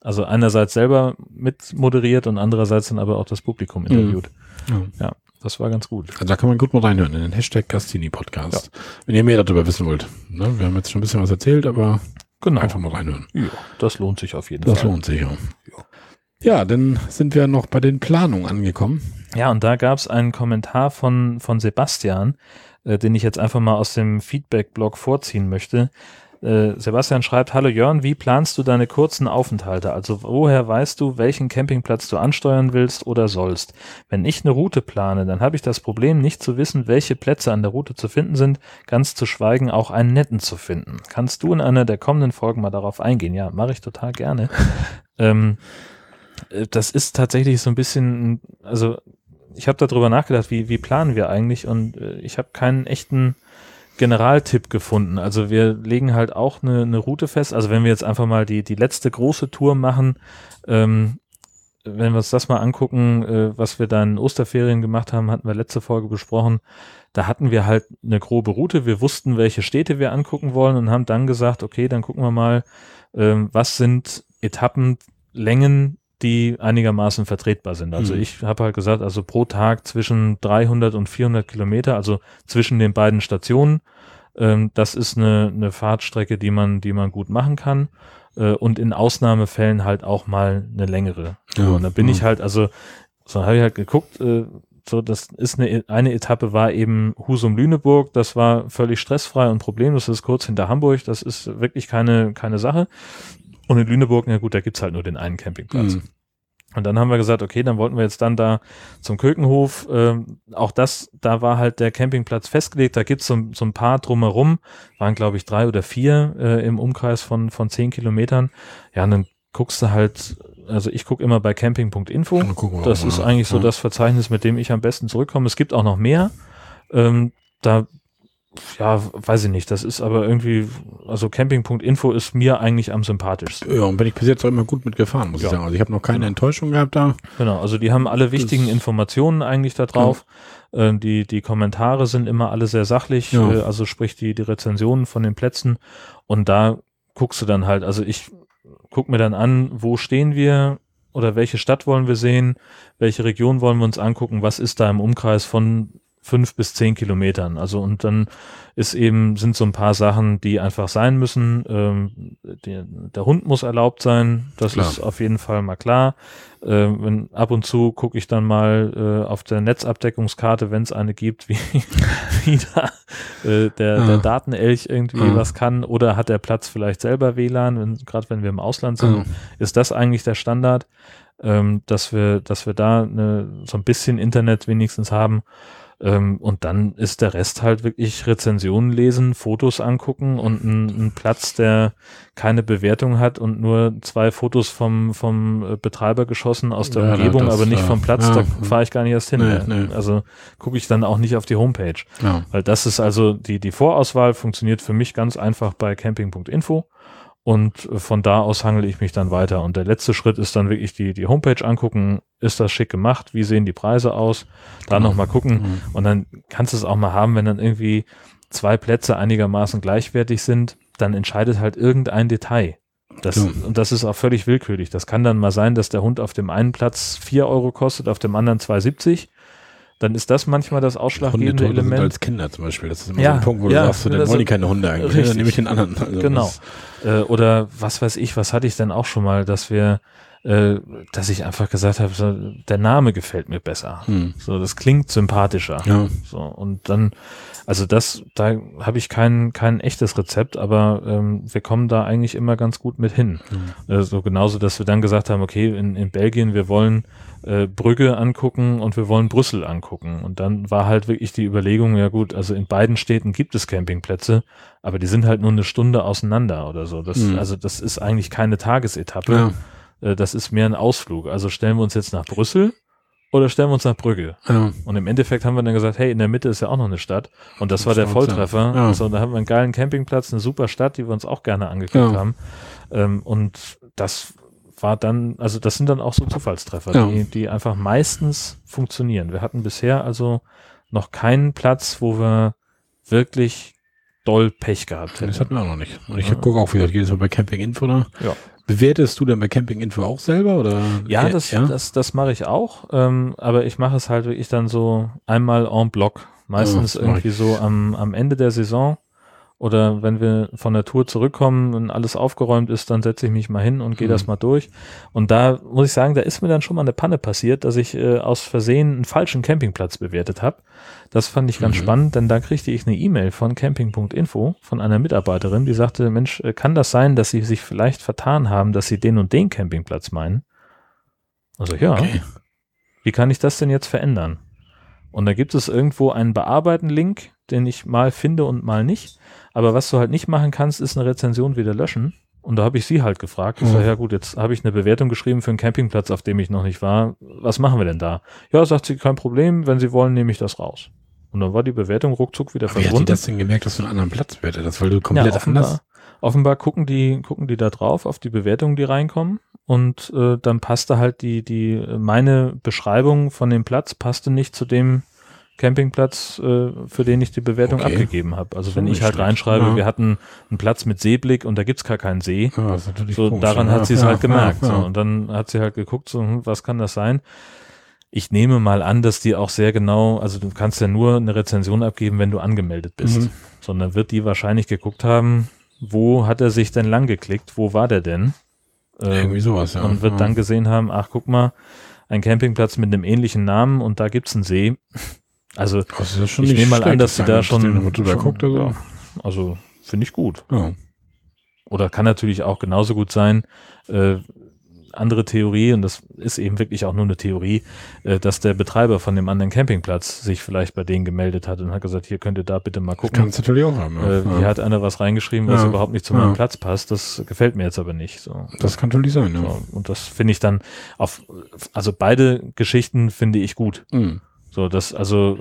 also einerseits selber mit moderiert und andererseits dann aber auch das Publikum interviewt. Ja. Das war ganz gut. Also da kann man gut mal reinhören in den Hashtag Castini Podcast. Wenn ihr mehr darüber wissen wollt. Ne? Wir haben jetzt schon ein bisschen was erzählt, aber Genau. einfach mal reinhören. Ja, das lohnt sich auf jeden Das Fall. lohnt sich ja. Ja, dann sind wir noch bei den Planungen angekommen. Ja, und da gab es einen Kommentar von, von Sebastian, äh, den ich jetzt einfach mal aus dem Feedback-Blog vorziehen möchte. Äh, Sebastian schreibt, Hallo Jörn, wie planst du deine kurzen Aufenthalte? Also woher weißt du, welchen Campingplatz du ansteuern willst oder sollst? Wenn ich eine Route plane, dann habe ich das Problem, nicht zu wissen, welche Plätze an der Route zu finden sind, ganz zu schweigen, auch einen netten zu finden. Kannst du in einer der kommenden Folgen mal darauf eingehen? Ja, mache ich total gerne. ähm, äh, das ist tatsächlich so ein bisschen, also ich habe darüber nachgedacht, wie, wie planen wir eigentlich und äh, ich habe keinen echten Generaltipp gefunden. Also wir legen halt auch eine, eine Route fest. Also wenn wir jetzt einfach mal die, die letzte große Tour machen, ähm, wenn wir uns das mal angucken, äh, was wir da in Osterferien gemacht haben, hatten wir letzte Folge besprochen. Da hatten wir halt eine grobe Route. Wir wussten, welche Städte wir angucken wollen und haben dann gesagt, okay, dann gucken wir mal, ähm, was sind Etappenlängen, die einigermaßen vertretbar sind. Also Mhm. ich habe halt gesagt, also pro Tag zwischen 300 und 400 Kilometer, also zwischen den beiden Stationen. Ähm, das ist eine, eine Fahrtstrecke, die man, die man gut machen kann. Äh, und in Ausnahmefällen halt auch mal eine längere. Ja, und da bin ja. ich halt, also, so habe ich halt geguckt, äh, so, das ist eine, eine Etappe war eben Husum-Lüneburg, das war völlig stressfrei und problemlos, das ist kurz hinter Hamburg, das ist wirklich keine, keine Sache. Und in Lüneburg, na gut, da gibt's halt nur den einen Campingplatz. Mhm. Und dann haben wir gesagt, okay, dann wollten wir jetzt dann da zum Kökenhof. Ähm, auch das, da war halt der Campingplatz festgelegt. Da gibt's so, so ein paar drumherum, waren glaube ich drei oder vier äh, im Umkreis von, von zehn Kilometern. Ja, und dann guckst du halt, also ich gucke immer bei camping.info. Das ist eigentlich so das Verzeichnis, mit dem ich am besten zurückkomme. Es gibt auch noch mehr. Ähm, da, ja, weiß ich nicht. Das ist aber irgendwie, also camping.info ist mir eigentlich am sympathischsten. Ja, und bin ich bis jetzt auch immer gut mitgefahren, muss Ja. ich sagen. Also ich habe noch keine Genau. Enttäuschung gehabt da. Genau, also die haben alle wichtigen Das- Informationen eigentlich da drauf. Ähm, die, die Kommentare sind immer alle sehr sachlich, Ja. äh, also sprich die, die Rezensionen von den Plätzen. Und da guckst du dann halt, also ich guck mir dann an, wo stehen wir oder welche Stadt wollen wir sehen, welche Region wollen wir uns angucken, was ist da im Umkreis von fünf bis zehn Kilometern. Also und dann ist eben, sind so ein paar Sachen, die einfach sein müssen. Ähm, der, der Hund muss erlaubt sein, das Klar. ist auf jeden Fall mal klar. Äh, wenn, ab und zu gucke ich dann mal äh, auf der Netzabdeckungskarte, wenn es eine gibt, wie, wie da äh, der, Ja. der Datenelch irgendwie Ja. was kann oder hat der Platz vielleicht selber WLAN, gerade wenn wir im Ausland sind, Ja. ist das eigentlich der Standard, ähm, dass wir, dass wir da eine, so ein bisschen Internet wenigstens haben. Ähm, und dann ist der Rest halt wirklich Rezensionen lesen, Fotos angucken und ein, ein Platz, der keine Bewertung hat und nur zwei Fotos vom, vom äh, Betreiber geschossen aus der Ja, Umgebung, das, aber nicht vom Platz, Ja. da fahre ich gar nicht erst hin. Nee, nee. Also gucke ich dann auch nicht auf die Homepage. Ja. Weil das ist also, die, die Vorauswahl funktioniert für mich ganz einfach bei camping.info und äh, von da aus hangel ich mich dann weiter. Und der letzte Schritt ist dann wirklich die, die Homepage angucken. Ist das schick gemacht? Wie sehen die Preise aus? Dann Genau. nochmal gucken. Mhm. Und dann kannst du es auch mal haben, wenn dann irgendwie zwei Plätze einigermaßen gleichwertig sind, dann entscheidet halt irgendein Detail. Das, Ja. Und das ist auch völlig willkürlich. Das kann dann mal sein, dass der Hund auf dem einen Platz 4 Euro kostet, auf dem anderen 2,70. Dann ist das manchmal das ausschlaggebende sind Element. als Kinder zum Beispiel. Das ist immer Ja, so ein Punkt, wo du ja, sagst, dann wollen die keine Hunde eigentlich. richtig. Dann nehme ich den anderen. Also Genau. Äh, oder was weiß ich, was hatte ich denn auch schon mal, dass wir, äh, dass ich einfach gesagt habe, so, der Name gefällt mir besser. Hm. So, das klingt sympathischer. Ja. So, und dann, also das, da habe ich kein, kein echtes Rezept, aber ähm, wir kommen da eigentlich immer ganz gut mit hin. Äh, so genauso, dass wir dann gesagt haben, okay, in, in Belgien, wir wollen äh, Brügge angucken und wir wollen Brüssel angucken. Und dann war halt wirklich die Überlegung, ja gut, also in beiden Städten gibt es Campingplätze, aber die sind halt nur eine Stunde auseinander oder so. Das, Mhm. Also das ist eigentlich keine Tagesetappe. Ja. Äh, das ist mehr ein Ausflug. Also stellen wir uns jetzt nach Brüssel oder stellen wir uns nach Brügge? Ja. Und im Endeffekt haben wir dann gesagt, hey, in der Mitte ist ja auch noch eine Stadt. Und das war der. Volltreffer. Ja. So, da haben wir einen geilen Campingplatz, eine super Stadt, die wir uns auch gerne angeguckt Ja. haben. Ähm, und das war dann, also das sind dann auch so Zufallstreffer, Ja. die, die einfach meistens funktionieren. Wir hatten bisher also noch keinen Platz, wo wir wirklich doll Pech gehabt Das hätten. hatten wir auch noch nicht. Und ich Ja. gucke auch wieder jedes Mal bei Camping Info da. Ja. Bewertest du denn bei Camping Info auch selber oder? Ja, das, ja? das, das mache ich auch. Ähm, aber ich mache es halt wirklich dann so einmal en bloc. Meistens oh, irgendwie so am, am Ende der Saison oder wenn wir von der Tour zurückkommen und alles aufgeräumt ist, dann setze ich mich mal hin und gehe mhm. das mal durch. Und da muss ich sagen, da ist mir dann schon mal eine Panne passiert, dass ich äh, aus Versehen einen falschen Campingplatz bewertet habe. Das fand ich ganz mhm. spannend, denn da kriegte ich eine E-Mail von camping.info von einer Mitarbeiterin, die sagte, Mensch, äh, kann das sein, dass Sie sich vielleicht vertan haben, dass Sie den und den Campingplatz meinen? Also ja. Okay. Wie kann ich das denn jetzt verändern? Und da gibt es irgendwo einen Bearbeiten-Link, den ich mal finde und mal nicht. Aber was du halt nicht machen kannst, ist eine Rezension wieder löschen. Und da habe ich sie halt gefragt. Ich mhm. sage, ja gut, jetzt habe ich eine Bewertung geschrieben für einen Campingplatz, auf dem ich noch nicht war. Was machen wir denn da? Ja, sagt sie, kein Problem. Wenn Sie wollen, nehme ich das raus. Und dann war die Bewertung ruckzuck wieder verschwunden. Wie hat die das denn gemerkt, dass du einen anderen Platz bewertet weil du komplett ja, offenbar, anders? Offenbar gucken die, gucken die da drauf auf die Bewertungen, die reinkommen. Und äh, dann passte halt die, die, meine Beschreibung von dem Platz passte nicht zu dem, Campingplatz, äh, für den ich die Bewertung okay. abgegeben habe. Also wenn ich halt reinschreibe, ja. wir hatten einen Platz mit Seeblick und da gibt's gar keinen See. Ja, so komisch, daran ja. hat sie es halt gemerkt. So. Und dann hat sie halt geguckt, so, hm, was kann das sein? Ich nehme mal an, dass die auch sehr genau, also du kannst ja nur eine Rezension abgeben, wenn du angemeldet bist. Mhm. Sondern wird die wahrscheinlich geguckt haben, wo hat er sich denn lang geklickt, wo war der denn? Irgendwie sowas, ja. Und wird dann gesehen haben, ach guck mal, ein Campingplatz mit einem ähnlichen Namen und da gibt's einen See also ich nehme mal an, dass sie da schon, schon guckt, also. Ja, also finde ich gut. Ja. Oder kann natürlich auch genauso gut sein, äh, andere Theorie, und das ist eben wirklich auch nur eine Theorie, äh, dass der Betreiber von dem anderen Campingplatz sich vielleicht bei denen gemeldet hat und hat gesagt, hier könnt ihr da bitte mal gucken. Das kannst du natürlich auch haben. Ja. Äh, hier hat einer was reingeschrieben, was ja. überhaupt nicht zu meinem Platz passt. Das gefällt mir jetzt aber nicht. So. Das kann natürlich sein, ja. So, und das finde ich dann auf, also beide Geschichten finde ich gut. Mhm. So, dass, also,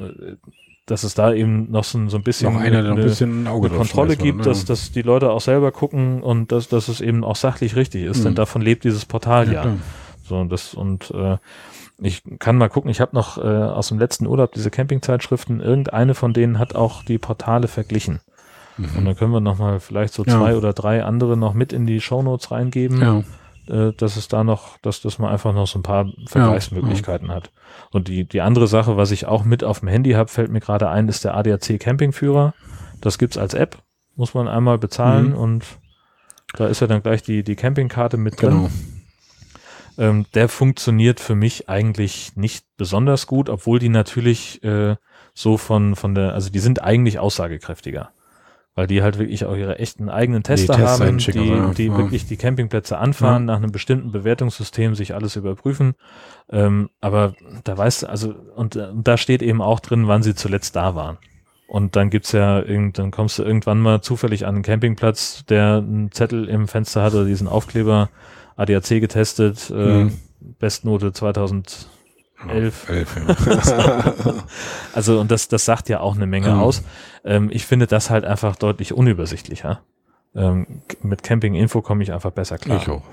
dass es da eben noch so, so ein bisschen, noch einer, eine, ein bisschen eine Kontrolle gibt, ne? dass, dass die Leute auch selber gucken und dass, dass es eben auch sachlich richtig ist, mhm. denn davon lebt dieses Portal ja. ja. So, und das, und äh, ich kann mal gucken, ich habe noch äh, aus dem letzten Urlaub diese Campingzeitschriften, irgendeine von denen hat auch die Portale verglichen. Mhm. Und dann können wir nochmal vielleicht so zwei ja. oder drei andere noch mit in die Shownotes reingeben. Ja äh, dass es da noch, dass, dass man einfach noch so ein paar Vergleichsmöglichkeiten ja, hat. Und die, die andere Sache, was ich auch mit auf dem Handy habe, fällt mir gerade ein, ist der ADAC Campingführer. Das gibt's als App, muss man einmal bezahlen mhm. und da ist ja dann gleich die, die Campingkarte mit drin. Genau. Ähm, der funktioniert für mich eigentlich nicht besonders gut, obwohl die natürlich äh, so von, von der, also die sind eigentlich aussagekräftiger weil die halt wirklich auch ihre echten eigenen Tester die haben, die, die ja. wirklich die Campingplätze anfahren, ja. nach einem bestimmten Bewertungssystem sich alles überprüfen. Ähm, aber da weißt du, also, und, und da steht eben auch drin, wann sie zuletzt da waren. Und dann gibt's ja, irgend, dann kommst du irgendwann mal zufällig an einen Campingplatz, der einen Zettel im Fenster hat oder diesen Aufkleber ADAC getestet, äh, mhm. Bestnote 2000 Elf. Elf ja. also, und das, das sagt ja auch eine Menge mhm. aus. Ähm, ich finde das halt einfach deutlich unübersichtlicher. Ähm, mit Camping Info komme ich einfach besser klar. Ich auch.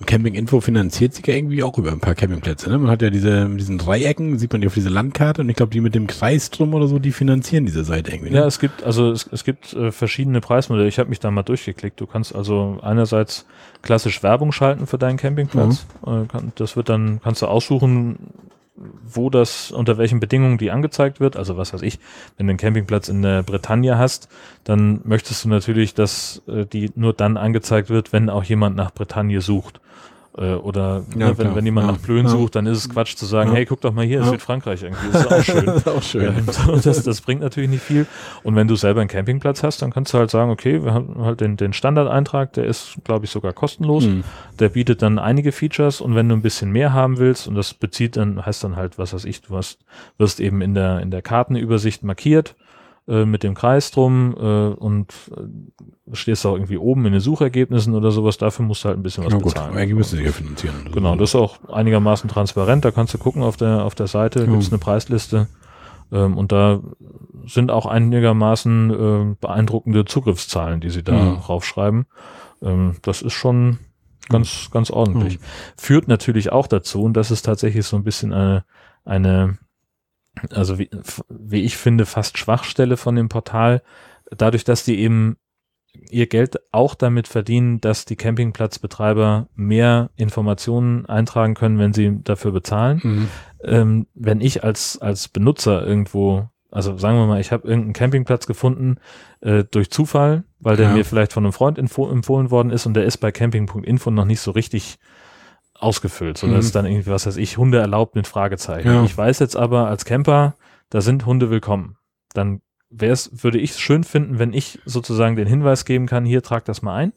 Und Camping Info finanziert sich ja irgendwie auch über ein paar Campingplätze. Ne? Man hat ja diese diesen Dreiecken, sieht man ja auf dieser Landkarte und ich glaube, die mit dem Kreis drum oder so, die finanzieren diese Seite irgendwie. Ne? Ja, es gibt also es, es gibt äh, verschiedene Preismodelle. Ich habe mich da mal durchgeklickt. Du kannst also einerseits klassisch Werbung schalten für deinen Campingplatz. Mhm. Äh, kann, das wird dann kannst du aussuchen, wo das, unter welchen Bedingungen die angezeigt wird. Also was weiß ich, wenn du einen Campingplatz in der Bretagne hast, dann möchtest du natürlich, dass äh, die nur dann angezeigt wird, wenn auch jemand nach Bretagne sucht. Äh, oder ja, ne, wenn, wenn jemand ja, nach Plön ja. sucht, dann ist es Quatsch zu sagen, hey, guck doch mal hier, ist Südfrankreich irgendwie. Das ist auch schön. das, ist auch schön. das, das bringt natürlich nicht viel. Und wenn du selber einen Campingplatz hast, dann kannst du halt sagen, okay, wir haben halt den, den Standardeintrag, der ist, glaube ich, sogar kostenlos. Mhm. Der bietet dann einige Features und wenn du ein bisschen mehr haben willst, und das bezieht dann, heißt dann halt, was weiß ich, du hast, wirst eben in der, in der Kartenübersicht markiert äh, mit dem Kreis drum äh, und äh, stehst auch irgendwie oben in den Suchergebnissen oder sowas, dafür musst du halt ein bisschen was gut, bezahlen. Müssen sie ja finanzieren. Genau, das ist auch einigermaßen transparent, da kannst du gucken auf der, auf der Seite, gibt es eine Preisliste ähm, und da sind auch einigermaßen äh, beeindruckende Zugriffszahlen, die sie da mhm. raufschreiben. Ähm, das ist schon ganz, ganz ordentlich. Mhm. Führt natürlich auch dazu, und das ist tatsächlich so ein bisschen eine, eine also wie, wie ich finde, fast Schwachstelle von dem Portal, dadurch, dass die eben ihr Geld auch damit verdienen, dass die Campingplatzbetreiber mehr Informationen eintragen können, wenn sie dafür bezahlen. Mhm. Ähm, wenn ich als, als Benutzer irgendwo, also sagen wir mal, ich habe irgendeinen Campingplatz gefunden äh, durch Zufall, weil der Ja. mir vielleicht von einem Freund empfohlen worden ist und der ist bei camping.info noch nicht so richtig ausgefüllt, sondern Mhm. es ist dann irgendwie, was weiß ich, Hunde erlaubt mit Fragezeichen. Ja. Ich weiß jetzt aber als Camper, da sind Hunde willkommen. Dann wäre es, würde ich es schön finden, wenn ich sozusagen den Hinweis geben kann, hier trag das mal ein,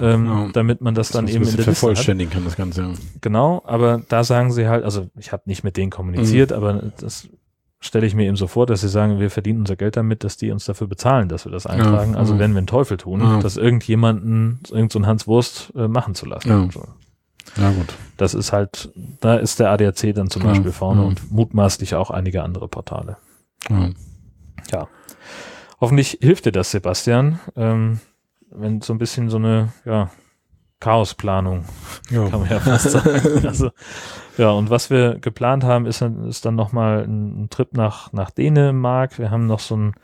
ähm, Ja. damit man das dann Dass eben in der vervollständigen kann, das Ganze. ja. Genau, aber da sagen sie halt, also ich habe nicht mit denen kommuniziert, Mhm. aber das stelle ich mir eben so vor, dass sie sagen, wir verdienen unser Geld damit, dass die uns dafür bezahlen, dass wir das eintragen. also mhm. wenn wir einen Teufel tun, Ja. das irgendjemanden, irgend so Hans Wurst äh, machen zu lassen. Ja. So. Ja, gut. Das ist halt, da ist der ADAC dann zum Ja, Beispiel vorne ja. und mutmaßlich auch einige andere Portale. Ja. Hoffentlich hilft dir das, Sebastian, ähm, wenn so ein bisschen so eine ja, Chaosplanung Ja. kann man ja fast sagen. Also, ja, und was wir geplant haben, ist, dann- ist dann nochmal ein, ein Trip nach, nach Dänemark. Wir haben noch so, ein,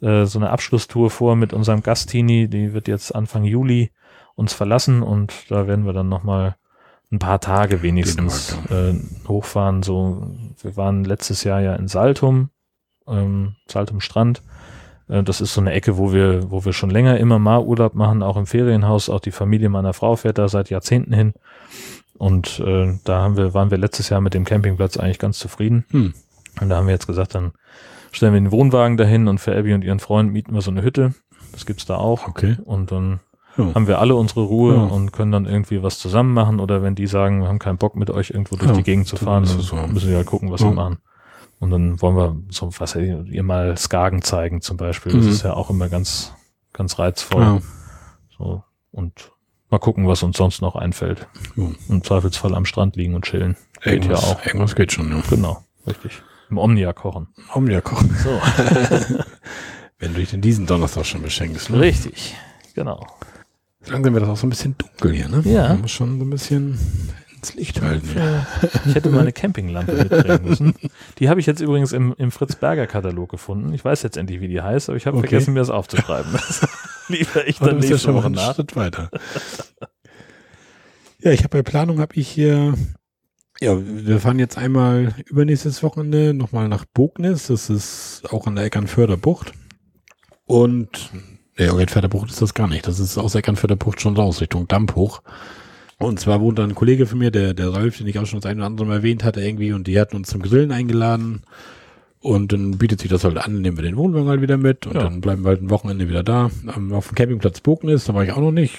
äh, so eine Abschlusstour vor mit unserem Gastini, die wird jetzt Anfang Juli uns verlassen und da werden wir dann nochmal ein paar Tage wenigstens äh, hochfahren. So, wir waren letztes Jahr ja in Saltum, ähm, Saltum Strand. Äh, Das ist so eine Ecke, wo wir, wo wir schon länger immer mal Urlaub machen, auch im Ferienhaus. Auch die Familie meiner Frau fährt da seit Jahrzehnten hin. Und äh, da haben wir, waren wir letztes Jahr mit dem Campingplatz eigentlich ganz zufrieden. Hm. Und da haben wir jetzt gesagt, dann stellen wir den Wohnwagen dahin und für Abby und ihren Freund mieten wir so eine Hütte. Das gibt's da auch. Okay. Und dann Ja. haben wir alle unsere Ruhe Ja. und können dann irgendwie was zusammen machen. Oder wenn die sagen, wir haben keinen Bock mit euch irgendwo durch Ja, die Gegend zu fahren, dann so. müssen wir halt gucken, was Ja. wir machen. Und dann wollen wir so, was ihr mal Skagen zeigen zum Beispiel. Das Mhm. ist ja auch immer ganz, ganz reizvoll. Ja. So. Und mal gucken, was uns sonst noch einfällt. Ja. Im Zweifelsfall am Strand liegen und chillen. Geht ja Irgendwas, auch. irgendwas geht schon, ja. Genau, richtig. Im Omnia kochen. Omnia kochen. So. Wenn du dich denn diesen Donnerstag schon beschenkst. Ne? richtig. Genau. Langsam wird das auch so ein bisschen dunkel hier, ne? Ja. Man muss schon so ein bisschen ins Licht halten. Ich hätte mal eine Campinglampe mitbringen müssen. Die habe ich jetzt übrigens im, im Fritz Berger Katalog gefunden. Ich weiß jetzt endlich, wie die heißt, aber ich habe Okay. vergessen, mir das aufzuschreiben. Das liefere ich Aber dann bist ja nächste schon mal Woche einen nach. Schritt weiter. ja, ich habe bei Planung habe ich hier, ja, wir fahren jetzt einmal übernächstes Wochenende nochmal nach Bognis. Das ist auch an der Eckernförder Bucht. Und, ja, Eckernförder Bucht ist das gar nicht. Das ist aus Eckernförder Bucht schon raus, Richtung Damm hoch. Und zwar wohnt da ein Kollege von mir, der, der Ralf, den ich auch schon das eine oder andere Mal erwähnt hatte irgendwie, und die hatten uns zum Grillen eingeladen. Und dann bietet sich das halt an, nehmen wir den Wohnwagen halt wieder mit und Ja. dann bleiben wir halt ein Wochenende wieder da. Ähm, auf dem Campingplatz Bognis, da war ich auch noch nicht.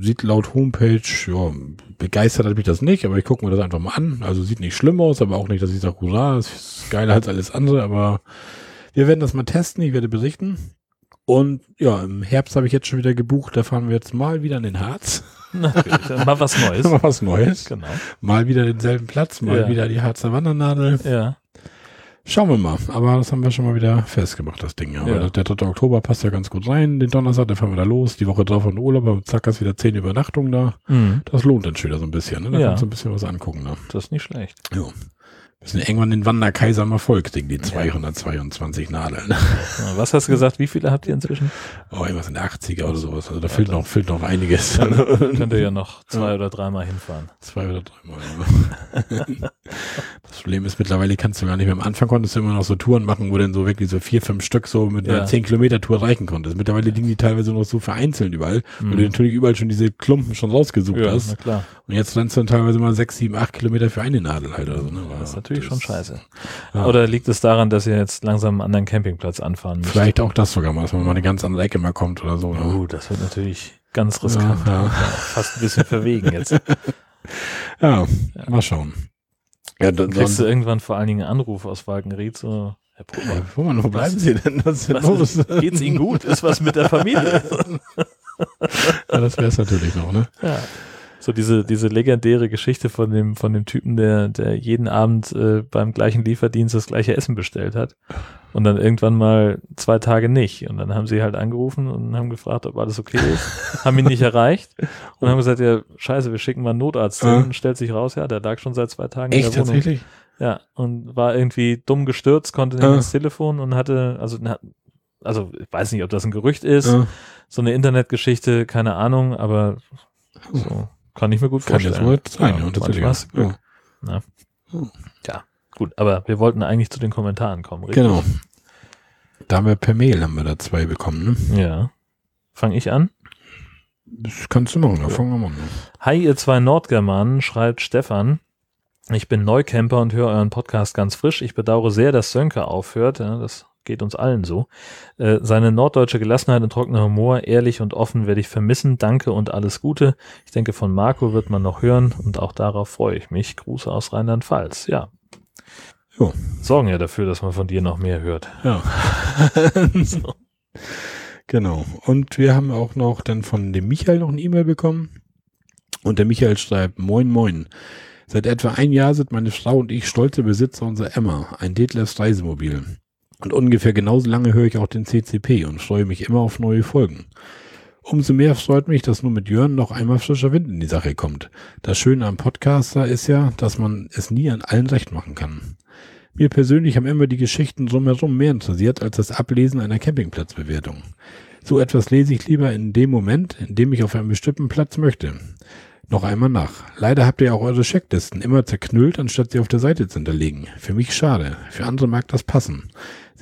Sieht laut Homepage, ja, begeistert hat mich das nicht, aber ich gucke mir das einfach mal an. Also sieht nicht schlimm aus, aber auch nicht, dass ich sage, hurra, ist geiler als alles andere, aber wir werden das mal testen, ich werde berichten. Und ja, im Herbst habe ich jetzt schon wieder gebucht, da fahren wir jetzt mal wieder in den Harz. Natürlich, dann mal was Neues. mal was Neues. Genau. Mal wieder denselben Platz, mal Ja. wieder die Harzer Wandernadel. Ja. Schauen wir mal. Aber das haben wir schon mal wieder festgemacht, das Ding. Ja. Ja. Der 3. Oktober passt ja ganz gut rein. Den Donnerstag, da fahren wir da los. Die Woche drauf in Urlaub, aber zack, hast wieder zehn Übernachtungen da. Mhm. Das lohnt dann schon wieder so ein bisschen. Ne? Da Ja. kannst du ein bisschen was angucken. Ne? Das ist nicht schlecht. Ja. Wir sind irgendwann den Wanderkaiser mal Volksding, die 222 Nadeln. Ja, Was hast du gesagt? Wie viele habt ihr inzwischen? Oh, irgendwas in der 80er oder sowas. Also da fehlt noch, fehlt noch einiges. Könnt ihr ja noch zwei oder dreimal hinfahren. Zwei oder dreimal. Ja. das Problem ist, mittlerweile kannst du gar nicht mehr. Am Anfang konntest du immer noch so Touren machen, wo dann so wirklich so vier, fünf Stück so mit einer Ja. 10 Kilometer Tour reichen konntest. Mittlerweile liegen die teilweise noch so vereinzelt überall, weil du Mhm. natürlich überall schon diese Klumpen schon rausgesucht Ja, hast. klar. Und jetzt rennst du dann teilweise mal sechs, sieben, acht Kilometer für eine Nadel halt. Also, ne? Das ist natürlich schon scheiße. Ja. Oder liegt es daran, dass ihr jetzt langsam einen anderen Campingplatz anfahren müsst? Vielleicht auch das sogar mal, dass man mal eine ganz andere Ecke mal kommt oder so. Ne? Oh, das wird natürlich ganz riskant. Ja, ja. Fast ein bisschen verwegen jetzt. Ja, mal schauen. Ja, dann, kriegst du irgendwann vor allen Dingen einen Anruf aus Falkenried, so, Herr Puma, ja, wo, bleiben Sie denn? Was ist was, los? geht's Ihnen gut? Ist was mit der Familie? Ja, das wäre es natürlich noch, ne? ja. So diese, diese legendäre Geschichte von dem, von dem Typen, der, der jeden Abend äh, beim gleichen Lieferdienst das gleiche Essen bestellt hat und dann irgendwann mal zwei Tage nicht. Und dann haben sie halt angerufen und haben gefragt, ob alles okay ist, haben ihn nicht erreicht und haben gesagt, ja, scheiße, wir schicken mal einen Notarzt hin. Und stellt sich raus, ja, der lag schon seit zwei Tagen in Echt, der Wohnung. tatsächlich? Ja, und war irgendwie dumm gestürzt, konnte nicht Ja. ins Telefon und hatte, also also ich weiß nicht, ob das ein Gerücht ist, Ja. so eine Internetgeschichte, keine Ahnung, aber so kann ich mir gut Kann vorstellen. jetzt wohl sein, ja, tatsächlich. hast Glück. Ja. Ja, gut, aber wir wollten eigentlich zu den Kommentaren kommen, richtig? Genau. Da haben wir per Mail haben wir da zwei bekommen. Ne? Ja. Fange ich an? Das kannst du machen, da fangen wir mal an. Hi, ihr zwei Nordgermanen, schreibt Stefan. Ich bin Neucamper und höre euren Podcast ganz frisch. Ich bedauere sehr, dass Sönke aufhört. Ja, das geht uns allen so. Äh, seine norddeutsche Gelassenheit und trockener Humor, ehrlich und offen werde ich vermissen. Danke und alles Gute. Ich denke, von Marco wird man noch hören und auch darauf freue ich mich. Gruße aus Rheinland-Pfalz. Ja. Jo. Sorgen ja dafür, dass man von dir noch mehr hört. Ja. So. Genau. Und wir haben auch noch dann von dem Michael noch eine E-Mail bekommen. Und der Michael schreibt, moin moin. Seit etwa ein Jahr sind meine Frau und ich stolze Besitzer unserer Emma, ein Detlefs Reisemobil. Und ungefähr genauso lange höre ich auch den CCP und freue mich immer auf neue Folgen. Umso mehr freut mich, dass nur mit Jörn noch einmal frischer Wind in die Sache kommt. Das Schöne am Podcaster ist ja, dass man es nie an allen recht machen kann. Mir persönlich haben immer die Geschichten drumherum mehr interessiert als das Ablesen einer Campingplatzbewertung. So etwas lese ich lieber in dem Moment, in dem ich auf einen bestimmten Platz möchte. Noch einmal nach. Leider habt ihr auch eure Checklisten immer zerknüllt, anstatt sie auf der Seite zu hinterlegen. Für mich schade. Für andere mag das passen.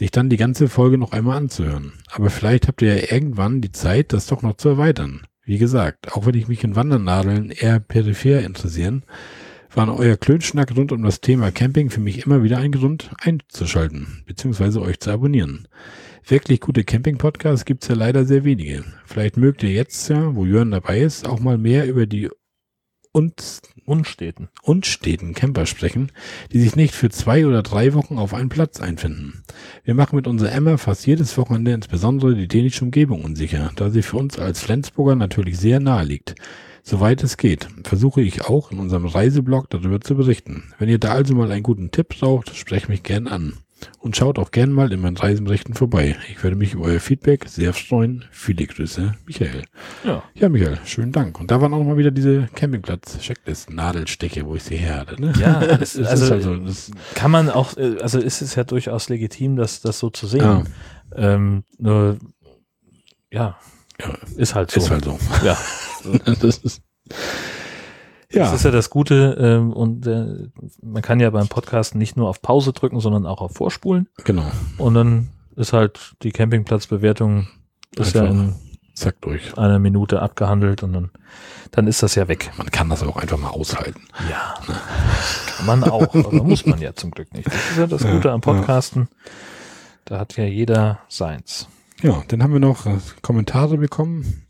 Sich dann die ganze Folge noch einmal anzuhören. Aber vielleicht habt ihr ja irgendwann die Zeit, das doch noch zu erweitern. Wie gesagt, auch wenn ich mich in Wandernadeln eher peripher interessieren, waren euer Klönschnack rund um das Thema Camping für mich immer wieder ein Grund einzuschalten, beziehungsweise euch zu abonnieren. Wirklich gute Camping-Podcasts gibt's ja leider sehr wenige. Vielleicht mögt ihr jetzt ja, wo Jörn dabei ist, auch mal mehr über die uns Unsteten. unsteten Camper sprechen, die sich nicht für zwei oder drei Wochen auf einen Platz einfinden. Wir machen mit unserer Emma fast jedes Wochenende insbesondere die dänische Umgebung unsicher, da sie für uns als Flensburger natürlich sehr nahe liegt. Soweit es geht, versuche ich auch in unserem Reiseblog darüber zu berichten. Wenn ihr da also mal einen guten Tipp braucht, sprecht mich gern an. Und schaut auch gern mal in meinen Reisenberichten vorbei. Ich würde mich über euer Feedback sehr freuen. Viele Grüße, Michael. Ja. Ja, Michael, schönen Dank. Und da waren auch mal wieder diese Campingplatz-Checklisten, Nadelstiche, wo ich sie her hatte. Ne? Ja, das ist also- also, das, Kann man auch, äh, also ist es ja durchaus legitim, das, das so zu sehen. ja, Ähm, nur, ja, Ja, ist halt so. ist halt so. Ja, das ist, das ja, ist ja das Gute. Ähm, und äh, man kann ja beim Podcasten nicht nur auf Pause drücken, sondern auch auf Vorspulen. genau. Und dann ist halt die Campingplatzbewertung ist ja in Zack durch. einer Minute abgehandelt und dann, dann ist das ja weg. Man kann das auch einfach mal aushalten. Ja, kann man auch, aber muss man ja zum Glück nicht. Das ist ja das Ja, Gute am ja. Podcasten. Da hat ja jeder seins. Ja, dann haben wir noch äh, Kommentare bekommen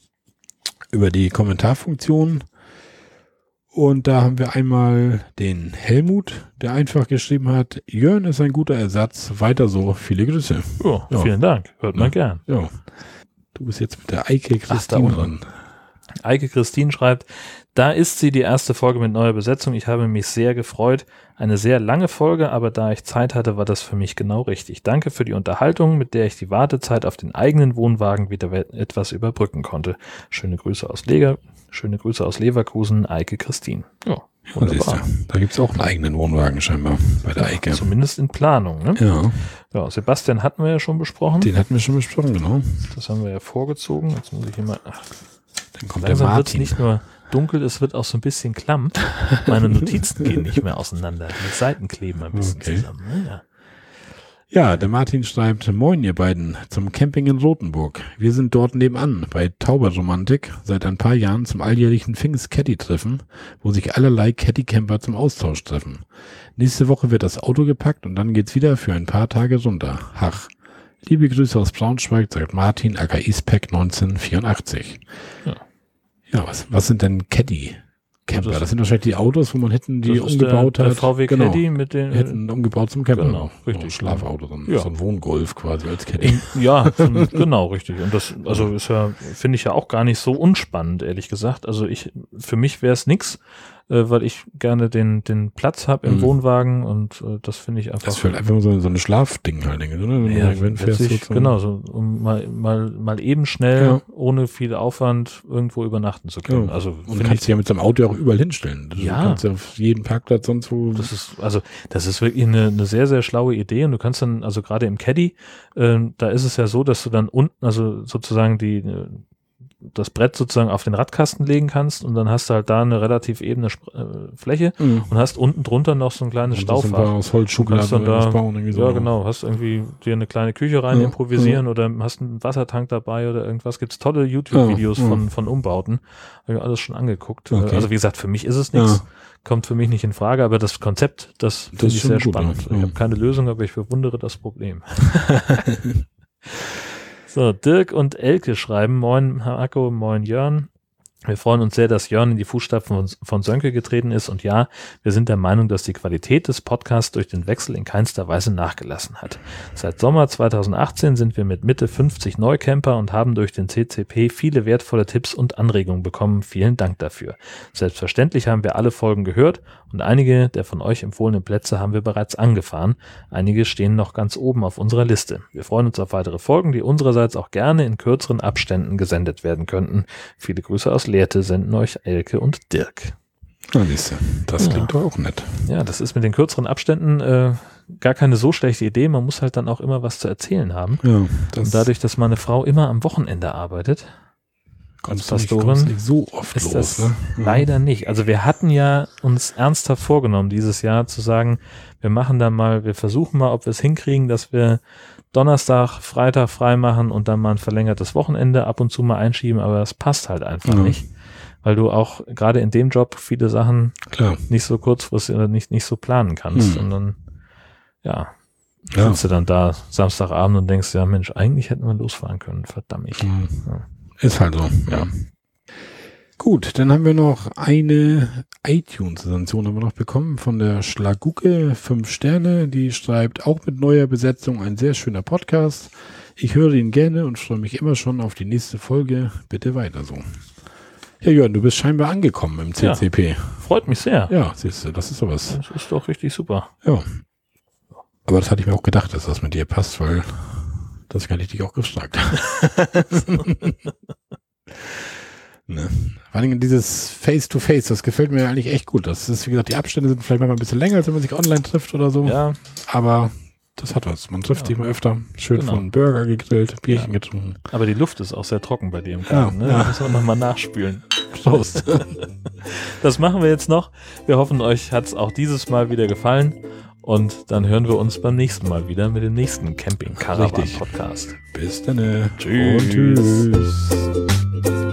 über die Kommentarfunktion. Und da haben wir einmal den Helmut, der einfach geschrieben hat, Jörn ist ein guter Ersatz, weiter so, viele Grüße. Ja, Ja. vielen Dank. Hört man Ja. gern. Ja. Du bist jetzt mit der Eike Ach, Christine unten. dran. Eike Christine schreibt, da ist sie die erste Folge mit neuer Besetzung. Ich habe mich sehr gefreut. Eine sehr lange Folge, aber da ich Zeit hatte, war das für mich genau richtig. Danke für die Unterhaltung, mit der ich die Wartezeit auf den eigenen Wohnwagen wieder etwas überbrücken konnte. Schöne Grüße aus Leger, schöne Grüße aus Leverkusen, Eike Christine. Ja, Ja, wunderbar. du, da gibt's auch einen eigenen Wohnwagen scheinbar bei der Eike. Zumindest in Planung. Ne? Ja, Ja, Sebastian hatten wir ja schon besprochen. den hatten wir schon besprochen, genau. Das haben wir ja vorgezogen. Jetzt muss ich hier mal. Ach, Dann kommt der wird es Martin. nicht nur dunkel, es wird auch so ein bisschen klamm. Meine Notizen gehen nicht mehr auseinander. Die Seiten kleben ein bisschen Okay. zusammen. ne? Ja. Ja, der Martin schreibt, Moin ihr beiden, zum Camping in Rothenburg. Wir sind dort nebenan, bei Tauberromantik, seit ein paar Jahren zum alljährlichen Pfingst Caddy treffen, wo sich allerlei Caddy Camper zum Austausch treffen. Nächste Woche wird das Auto gepackt und dann geht's wieder für ein paar Tage runter. Hach. Liebe Grüße aus Braunschweig, sagt Martin, aka Eastpack 1984. Ja. Ja, was, was sind denn Caddy Camper? Das- Das sind wahrscheinlich die Autos, wo man hinten die Das ist der, umgebaut der hat. VW Genau. Caddy mit den. Hätten umgebaut zum Camper. Genau, So ein richtig. Schlafauto, so ein, Ja. so ein Wohngolf quasi als Caddy. Ja, genau, richtig. Und das, also ist ja, finde ich ja auch gar nicht so unspannend, ehrlich gesagt. Also ich, für mich wäre es nix. Äh, weil ich gerne den, den Platz habe im Mhm. Wohnwagen und äh, das finde ich einfach. Das ist halt einfach so, so eine Schlafding halt, oder? Wenn du ja, irgendwann fährst, letztlich, sozusagen. genau, so, um mal, mal, mal eben schnell, Ja. ohne viel Aufwand, irgendwo übernachten zu können. Ja. Also Und kannst ich, dich ja mit so einem Auto auch überall hinstellen. Du Ja. kannst ja auf jeden Parkplatz sonst wo. das ist, also, das ist wirklich eine, eine sehr, sehr schlaue Idee und du kannst dann, also gerade im Caddy, ähm, da ist es ja so, dass du dann unten, also sozusagen die, äh, das Brett sozusagen auf den Radkasten legen kannst und dann hast du halt da eine relativ ebene Sp- äh, Fläche Mhm. und hast unten drunter noch so ein kleines Und das wir Stauffach. aus Holzschubladen Kannst dann oder da- bauen, irgendwie so. Ja, genau. Hast irgendwie dir eine kleine Küche rein Ja, improvisieren oder hast einen Wassertank dabei oder irgendwas. Gibt's tolle YouTube-Videos Ja, ja. von, von Umbauten. Habe ich alles schon angeguckt. Okay. Also wie gesagt, für mich ist es nichts. Ja. Kommt für mich nicht in Frage, aber das Konzept, das finde ist ich sehr gut, spannend. ja. Ich habe keine Lösung, aber ich bewundere das Problem. so, Dirk und Elke schreiben, moin Marco, moin Jörn. Wir freuen uns sehr, dass Jörn in die Fußstapfen von, Sönke getreten ist und ja, wir sind der Meinung, dass die Qualität des Podcasts durch den Wechsel in keinster Weise nachgelassen hat. Seit Sommer 2018 sind wir mit Mitte 50 Neucamper und haben durch den CCP viele wertvolle Tipps und Anregungen bekommen. Vielen Dank dafür. Selbstverständlich haben wir alle Folgen gehört und einige der von euch empfohlenen Plätze haben wir bereits angefahren. Einige stehen noch ganz oben auf unserer Liste. Wir freuen uns auf weitere Folgen, die unsererseits auch gerne in kürzeren Abständen gesendet werden könnten. Viele Grüße aus Lehrte senden euch Elke und Dirk. Ja, siehst du. Das Ja. klingt doch auch nett. Ja, das ist mit den kürzeren Abständen äh, gar keine so schlechte Idee. Man muss halt dann auch immer was zu erzählen haben. Ja, das Und dadurch, dass meine Frau immer am Wochenende arbeitet, kommst du nicht, Pastorin, kommst nicht so oft ist los. das ne? Leider nicht. Also wir hatten ja uns ernsthaft vorgenommen, dieses Jahr zu sagen, wir machen da mal, wir versuchen mal, ob wir es hinkriegen, dass wir Donnerstag, Freitag frei machen und dann mal ein verlängertes Wochenende ab und zu mal einschieben, aber das passt halt einfach Ja. nicht. Weil du auch gerade in dem Job viele Sachen Klar. nicht so kurzfristig oder nicht, nicht so planen kannst. Hm. Und dann, ja, Ja. sitzt du dann da Samstagabend und denkst, ja Mensch, eigentlich hätten wir losfahren können, verdammt. Mhm. Ja. Ist halt so. Ja. Gut, dann haben wir noch eine iTunes-Rezension haben wir noch bekommen von der Schlagucke, fünf Sterne, die schreibt, auch mit neuer Besetzung ein sehr schöner Podcast. Ich höre ihn gerne und freue mich immer schon auf die nächste Folge. Bitte weiter so. Ja, Jörn, du bist scheinbar angekommen im Ja. CCP. Freut mich sehr. Ja, siehst du, das ist sowas. Das ist doch richtig super. Ja. Aber das hatte ich mir auch gedacht, dass das mit dir passt, weil das kann ich dich auch gefragt. ne. Vor allem dieses Face-to-Face, das gefällt mir eigentlich echt gut. Das ist, wie gesagt, die Abstände sind vielleicht manchmal ein bisschen länger, als wenn man sich online trifft oder so. Ja, Aber das hat was. Man trifft Ja. sich mal öfter. Schön Genau. von Burger gegrillt, Bierchen Ja. getrunken. aber die Luft ist auch sehr trocken bei dir im Garten. Ja, ne? ja. Da müssen wir nochmal nachspülen. Prost. Das machen wir jetzt noch. Wir hoffen, euch hat es auch dieses Mal wieder gefallen. Und dann hören wir uns beim nächsten Mal wieder mit dem nächsten Camping Caravan. Podcast. Bis dann. Tschüss. Und tschüss.